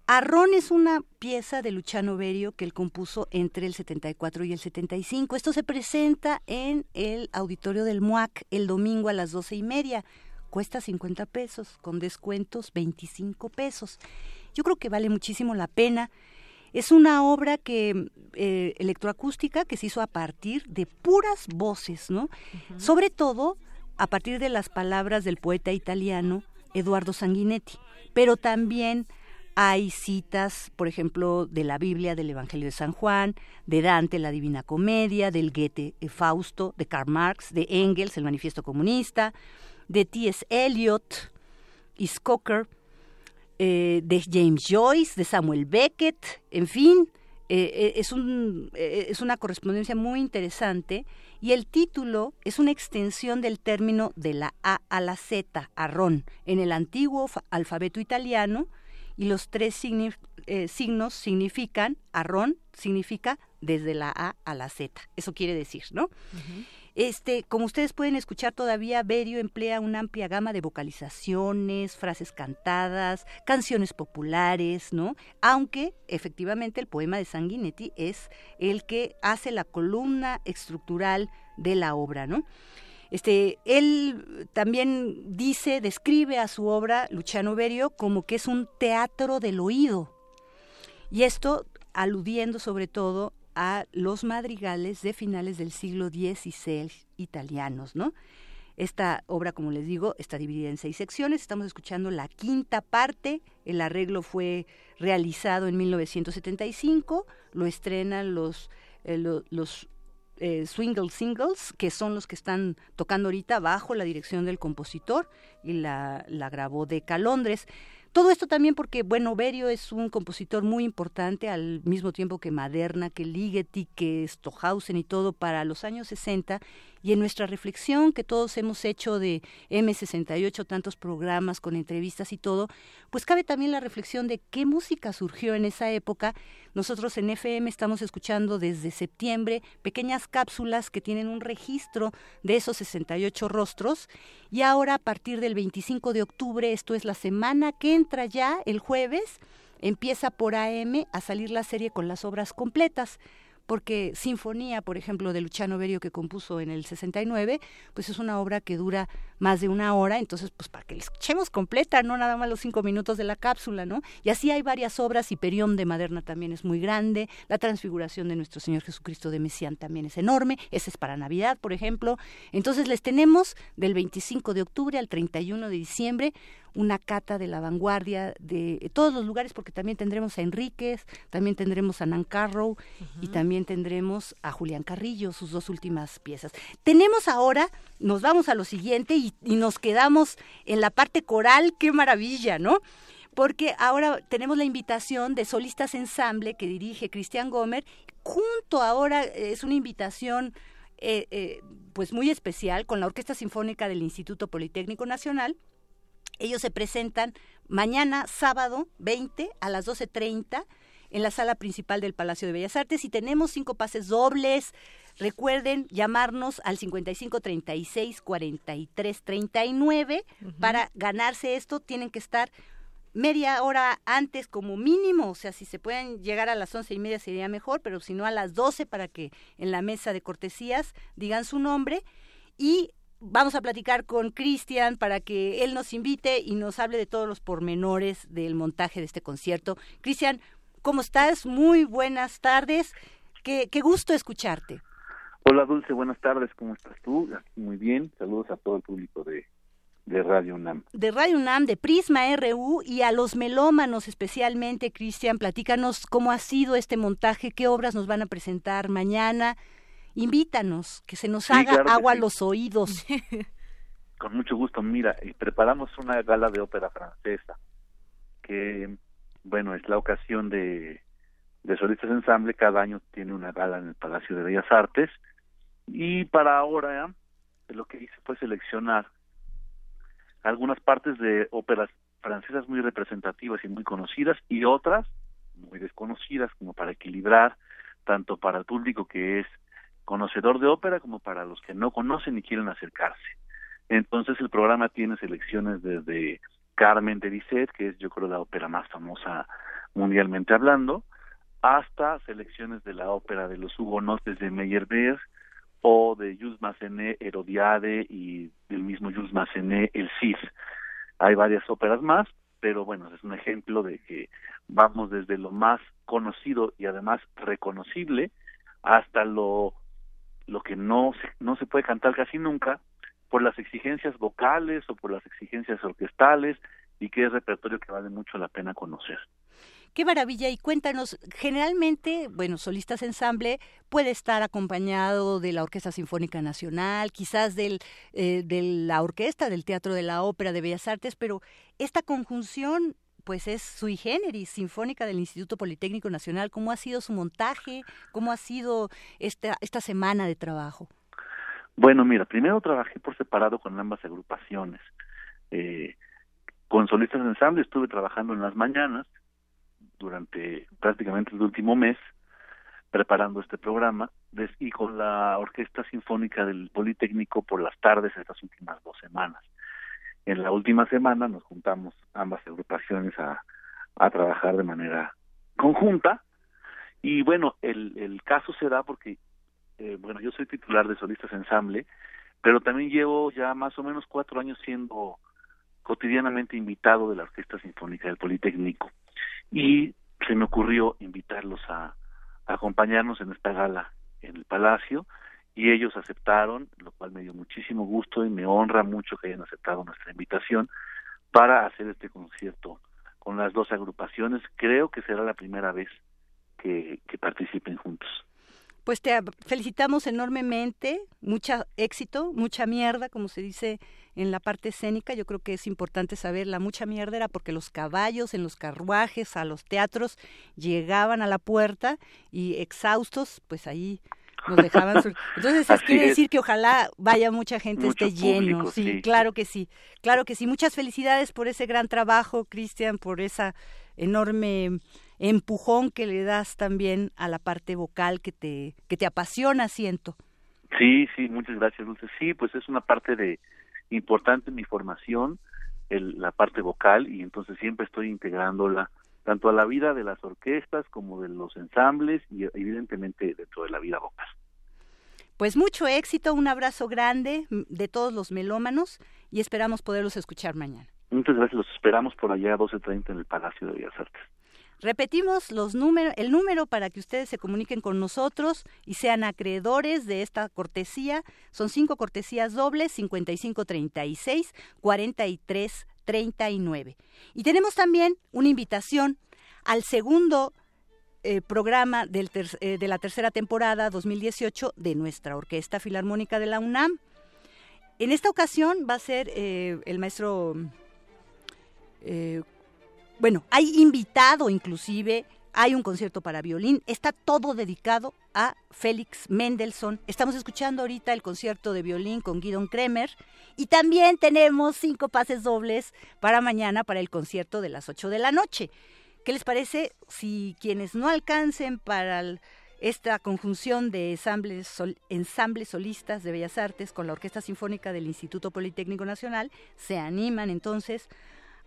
Arrón es una pieza de Luciano Berio que él compuso entre el 74 y el 75. Esto se presenta en el auditorio del MUAC el domingo a las doce y media. Cuesta 50 pesos, con descuentos 25 pesos. Yo creo que vale muchísimo la pena. Es una obra que eh, electroacústica que se hizo a partir de puras voces, ¿no? Sobre todo a partir de las palabras del poeta italiano Eduardo Sanguinetti, pero también hay citas, por ejemplo, de la Biblia, del Evangelio de San Juan, de Dante, la Divina Comedia, del Goethe, eh, Fausto, de Karl Marx, de Engels, el Manifiesto Comunista, de T.S. Eliot y Skoker, eh, de James Joyce, de Samuel Beckett, en fin, eh, eh, es, un, es una correspondencia muy interesante. Y el título es una extensión del término de la A a la Z, arrón, en el antiguo alfabeto italiano. Y los tres signos significan, arrón significa desde la A a la Z, eso quiere decir, ¿no? Este, como ustedes pueden escuchar todavía, Berio emplea una amplia gama de vocalizaciones, frases cantadas, canciones populares, ¿no? Aunque efectivamente el poema de Sanguinetti es el que hace la columna estructural de la obra, ¿no? Este, él también dice, describe a su obra, Luciano Berio, como que es un teatro del oído. Y esto aludiendo sobre todo a los madrigales de finales del siglo XVI italianos, ¿no? Esta obra, como les digo, está dividida en seis secciones. Estamos escuchando la quinta parte. El arreglo fue realizado en 1975. Lo estrenan los, eh, los eh, Swingle Singles, que son los que están tocando ahorita bajo la dirección del compositor y la, grabó de Calondres. Todo esto también porque, bueno, Berio es un compositor muy importante al mismo tiempo que Maderna, que Ligeti, que Stohausen y todo para los años 60 y en nuestra reflexión que todos hemos hecho de M68, tantos programas con entrevistas y todo, pues cabe también la reflexión de qué música surgió en esa época. Nosotros en FM estamos escuchando desde septiembre pequeñas cápsulas que tienen un registro de esos 68 rostros y ahora a partir del 25 de octubre, esto es la semana que entra ya, el jueves, empieza por AM a salir la serie con las obras completas porque Sinfonía, por ejemplo, de Luciano Berio que compuso en el 69, pues es una obra que dura más de una hora, entonces pues para que la escuchemos completa, no nada más los cinco minutos de la cápsula, ¿no? Y así hay varias obras, Hiperión de Maderna también es muy grande, la transfiguración de nuestro Señor Jesucristo de Mesián también es enorme, ese es para Navidad, por ejemplo. Entonces les tenemos del 25 de octubre al 31 de diciembre una cata de la vanguardia de todos los lugares, porque también tendremos a Enríquez, también tendremos a Nan Carrow y también tendremos a Julián Carrillo, sus dos últimas piezas. Tenemos ahora, nos vamos a lo siguiente y, y nos quedamos en la parte coral, qué maravilla, ¿no? porque ahora tenemos la invitación de solistas ensamble que dirige Cristian Gomer, junto ahora es una invitación eh, eh, pues muy especial con la Orquesta Sinfónica del Instituto Politécnico Nacional, ellos se presentan mañana, sábado 20 a las 12.30 en la sala principal del Palacio de Bellas Artes y tenemos cinco pases dobles. Recuerden llamarnos al 55 36 43 39 para ganarse esto. Tienen que estar media hora antes como mínimo, o sea, si se pueden llegar a las once y media sería mejor, pero si no a las 12 para que en la mesa de cortesías digan su nombre y vamos a platicar con Cristian para que él nos invite y nos hable de todos los pormenores del montaje de este concierto. Cristian, ¿cómo estás? Muy buenas tardes. Qué, qué gusto escucharte. Hola Dulce, buenas tardes. ¿Cómo estás tú? Muy bien. Saludos a todo el público de, de Radio UNAM. De Radio UNAM, de Prisma RU y a los melómanos especialmente, Cristian, platícanos cómo ha sido este montaje, qué obras nos van a presentar mañana invítanos, que se nos haga agua a los oídos. Con mucho gusto, mira, preparamos una gala de ópera francesa, que, bueno, es la ocasión de, de Solistas Ensamble, cada año tiene una gala en el Palacio de Bellas Artes, y para ahora lo que hice fue seleccionar algunas partes de óperas francesas muy representativas y muy conocidas y otras muy desconocidas como para equilibrar tanto para el público que es conocedor de ópera como para los que no conocen y quieren acercarse. Entonces el programa tiene selecciones desde Carmen de Bizet, que es yo creo la ópera más famosa mundialmente hablando, hasta selecciones de la ópera de los hugonotes de Meyerbeer o de Jules Massenet, Herodiade y del mismo Jules Massenet, El Cid. Hay varias óperas más, pero bueno, es un ejemplo de que vamos desde lo más conocido y además reconocible hasta lo lo que no no se puede cantar casi nunca por las exigencias vocales o por las exigencias orquestales y que es repertorio que vale mucho la pena conocer. Qué maravilla. Y cuéntanos, generalmente, bueno, solistas ensamble puede estar acompañado de la Orquesta Sinfónica Nacional, quizás del, eh, de la orquesta del Teatro de la Ópera de Bellas Artes, pero esta conjunción pues es sui generis, sinfónica del Instituto Politécnico Nacional. ¿Cómo ha sido su montaje? ¿Cómo ha sido esta, esta semana de trabajo? Bueno, mira, primero trabajé por separado con ambas agrupaciones. Eh, con solistas de ensamble estuve trabajando en las mañanas durante prácticamente el último mes preparando este programa y con la Orquesta Sinfónica del Politécnico por las tardes estas últimas dos semanas en la última semana nos juntamos ambas agrupaciones a, a trabajar de manera conjunta y bueno, el, el caso se da porque, eh, bueno, yo soy titular de Solistas Ensamble, pero también llevo ya más o menos cuatro años siendo cotidianamente invitado de la Orquesta Sinfónica del Politécnico y se me ocurrió invitarlos a acompañarnos en esta gala en el Palacio y ellos aceptaron, lo cual me dio muchísimo gusto y me honra mucho que hayan aceptado nuestra invitación para hacer este concierto con las dos agrupaciones. Creo que será la primera vez que, participen juntos. Pues te felicitamos enormemente, mucho éxito, mucha mierda, como se dice en la parte escénica. Yo creo que es importante saber la mucha mierda era porque los caballos en los carruajes a los teatros llegaban a la puerta y exhaustos, pues ahí nos dejaban. Entonces eso quiere decir que ojalá vaya mucha gente, esté lleno. sí, claro que sí, claro que sí. Muchas felicidades por ese gran trabajo, Cristian, por esa enorme empujón que le das también a la parte vocal que te, que te apasiona, siento. Sí, sí, muchas gracias, Dulce. Sí, pues es una parte de importante en mi formación, el, la parte vocal, y entonces siempre estoy integrándola tanto a la vida de las orquestas como de los ensambles y evidentemente dentro de la vida vocal. Pues mucho éxito, un abrazo grande de todos los melómanos y esperamos poderlos escuchar mañana. Muchas gracias, los esperamos por allá a 12.30 en el Palacio de Bellas Artes. Repetimos los números, el número para que ustedes se comuniquen con nosotros y sean acreedores de esta cortesía. Son cinco cortesías dobles, 5536 4339. Y tenemos también una invitación al segundo eh, programa eh, de la tercera temporada 2018 de nuestra Orquesta Filarmónica de la UNAM. En esta ocasión va a ser eh, el maestro bueno, hay invitado inclusive, hay un concierto para violín, está todo dedicado a Félix Mendelssohn. Estamos escuchando ahorita el concierto de violín con Guidon Kremer y también tenemos cinco pases dobles para mañana para el concierto de las 8 de la noche. ¿Qué les parece si quienes no alcancen para esta conjunción de ensambles, ensambles solistas de Bellas Artes con la Orquesta Sinfónica del Instituto Politécnico Nacional se animan entonces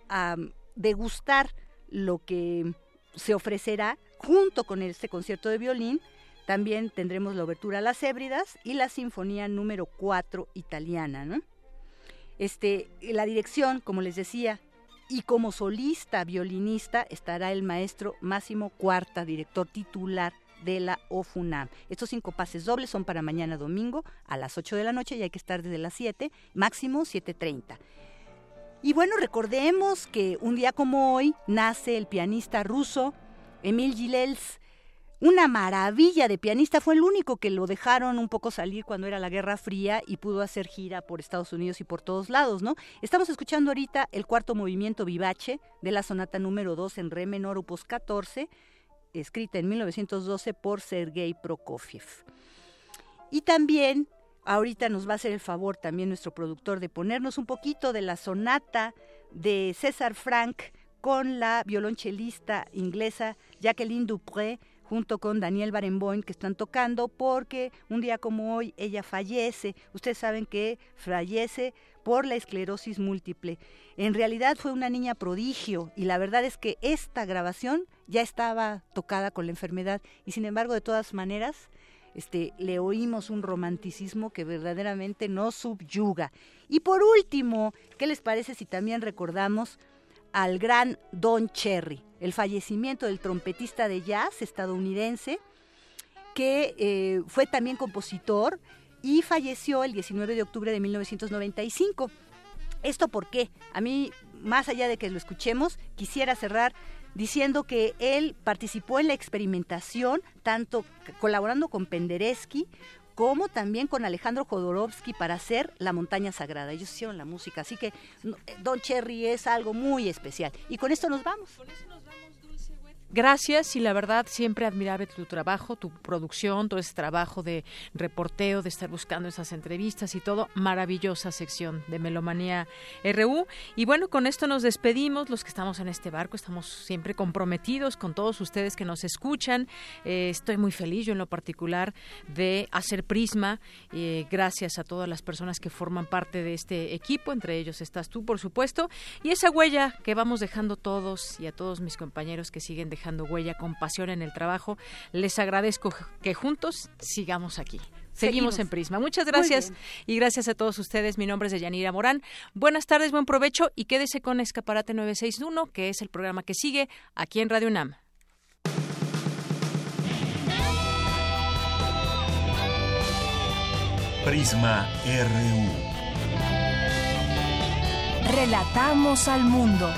a degustar lo que se ofrecerá junto con este concierto de violín. También tendremos la obertura a las Hébridas y la Sinfonía número 4 italiana. ¿no? Este, la dirección, como les decía, y como solista violinista estará el maestro Máximo Cuarta, director titular de la OFUNAM. Estos cinco pases dobles son para mañana domingo a las 8 de la noche y hay que estar desde las 7, máximo 7.30. Y bueno, recordemos que un día como hoy nace el pianista ruso Emil Gilels, una maravilla de pianista, fue el único que lo dejaron un poco salir cuando era la Guerra Fría y pudo hacer gira por Estados Unidos y por todos lados, ¿no? Estamos escuchando ahorita el cuarto movimiento vivace de la sonata número 2 en re menor opus 14, escrita en 1912 por Sergei Prokofiev. Y también Ahorita nos va a hacer el favor también nuestro productor de ponernos un poquito de la sonata de César Frank con la violonchelista inglesa Jacqueline Dupré junto con Daniel Barenboim que están tocando porque un día como hoy ella fallece. Ustedes saben que fallece por la esclerosis múltiple. En realidad fue una niña prodigio y la verdad es que esta grabación ya estaba tocada con la enfermedad y sin embargo de todas maneras este, le oímos un romanticismo que verdaderamente nos subyuga. Y por último, ¿qué les parece si también recordamos al gran Don Cherry, el fallecimiento del trompetista de jazz estadounidense, que eh, fue también compositor y falleció el 19 de octubre de 1995. ¿Esto por qué? A mí, más allá de que lo escuchemos, quisiera cerrar diciendo que él participó en la experimentación, tanto colaborando con Penderecki como también con Alejandro Jodorowsky para hacer La Montaña Sagrada. Ellos hicieron la música, así que Don Cherry es algo muy especial. Y con esto nos vamos. Gracias y la verdad siempre admirable tu trabajo, tu producción, todo ese trabajo de reporteo, de estar buscando esas entrevistas y todo. Maravillosa sección de Melomanía RU. Y bueno, con esto nos despedimos. Los que estamos en este barco estamos siempre comprometidos con todos ustedes que nos escuchan. Eh, estoy muy feliz yo en lo particular de hacer Prisma. Eh, gracias a todas las personas que forman parte de este equipo. Entre ellos estás tú, por supuesto. Y esa huella que vamos dejando todos y a todos mis compañeros que siguen dejando dejando huella con pasión en el trabajo. Les agradezco que juntos sigamos aquí. Seguimos, en Prisma. Muchas gracias y gracias a todos ustedes. Mi nombre es Yanira Morán. Buenas tardes, buen provecho y quédese con Escaparate 961, que es el programa que sigue aquí en Radio UNAM. Prisma RU. Relatamos al mundo.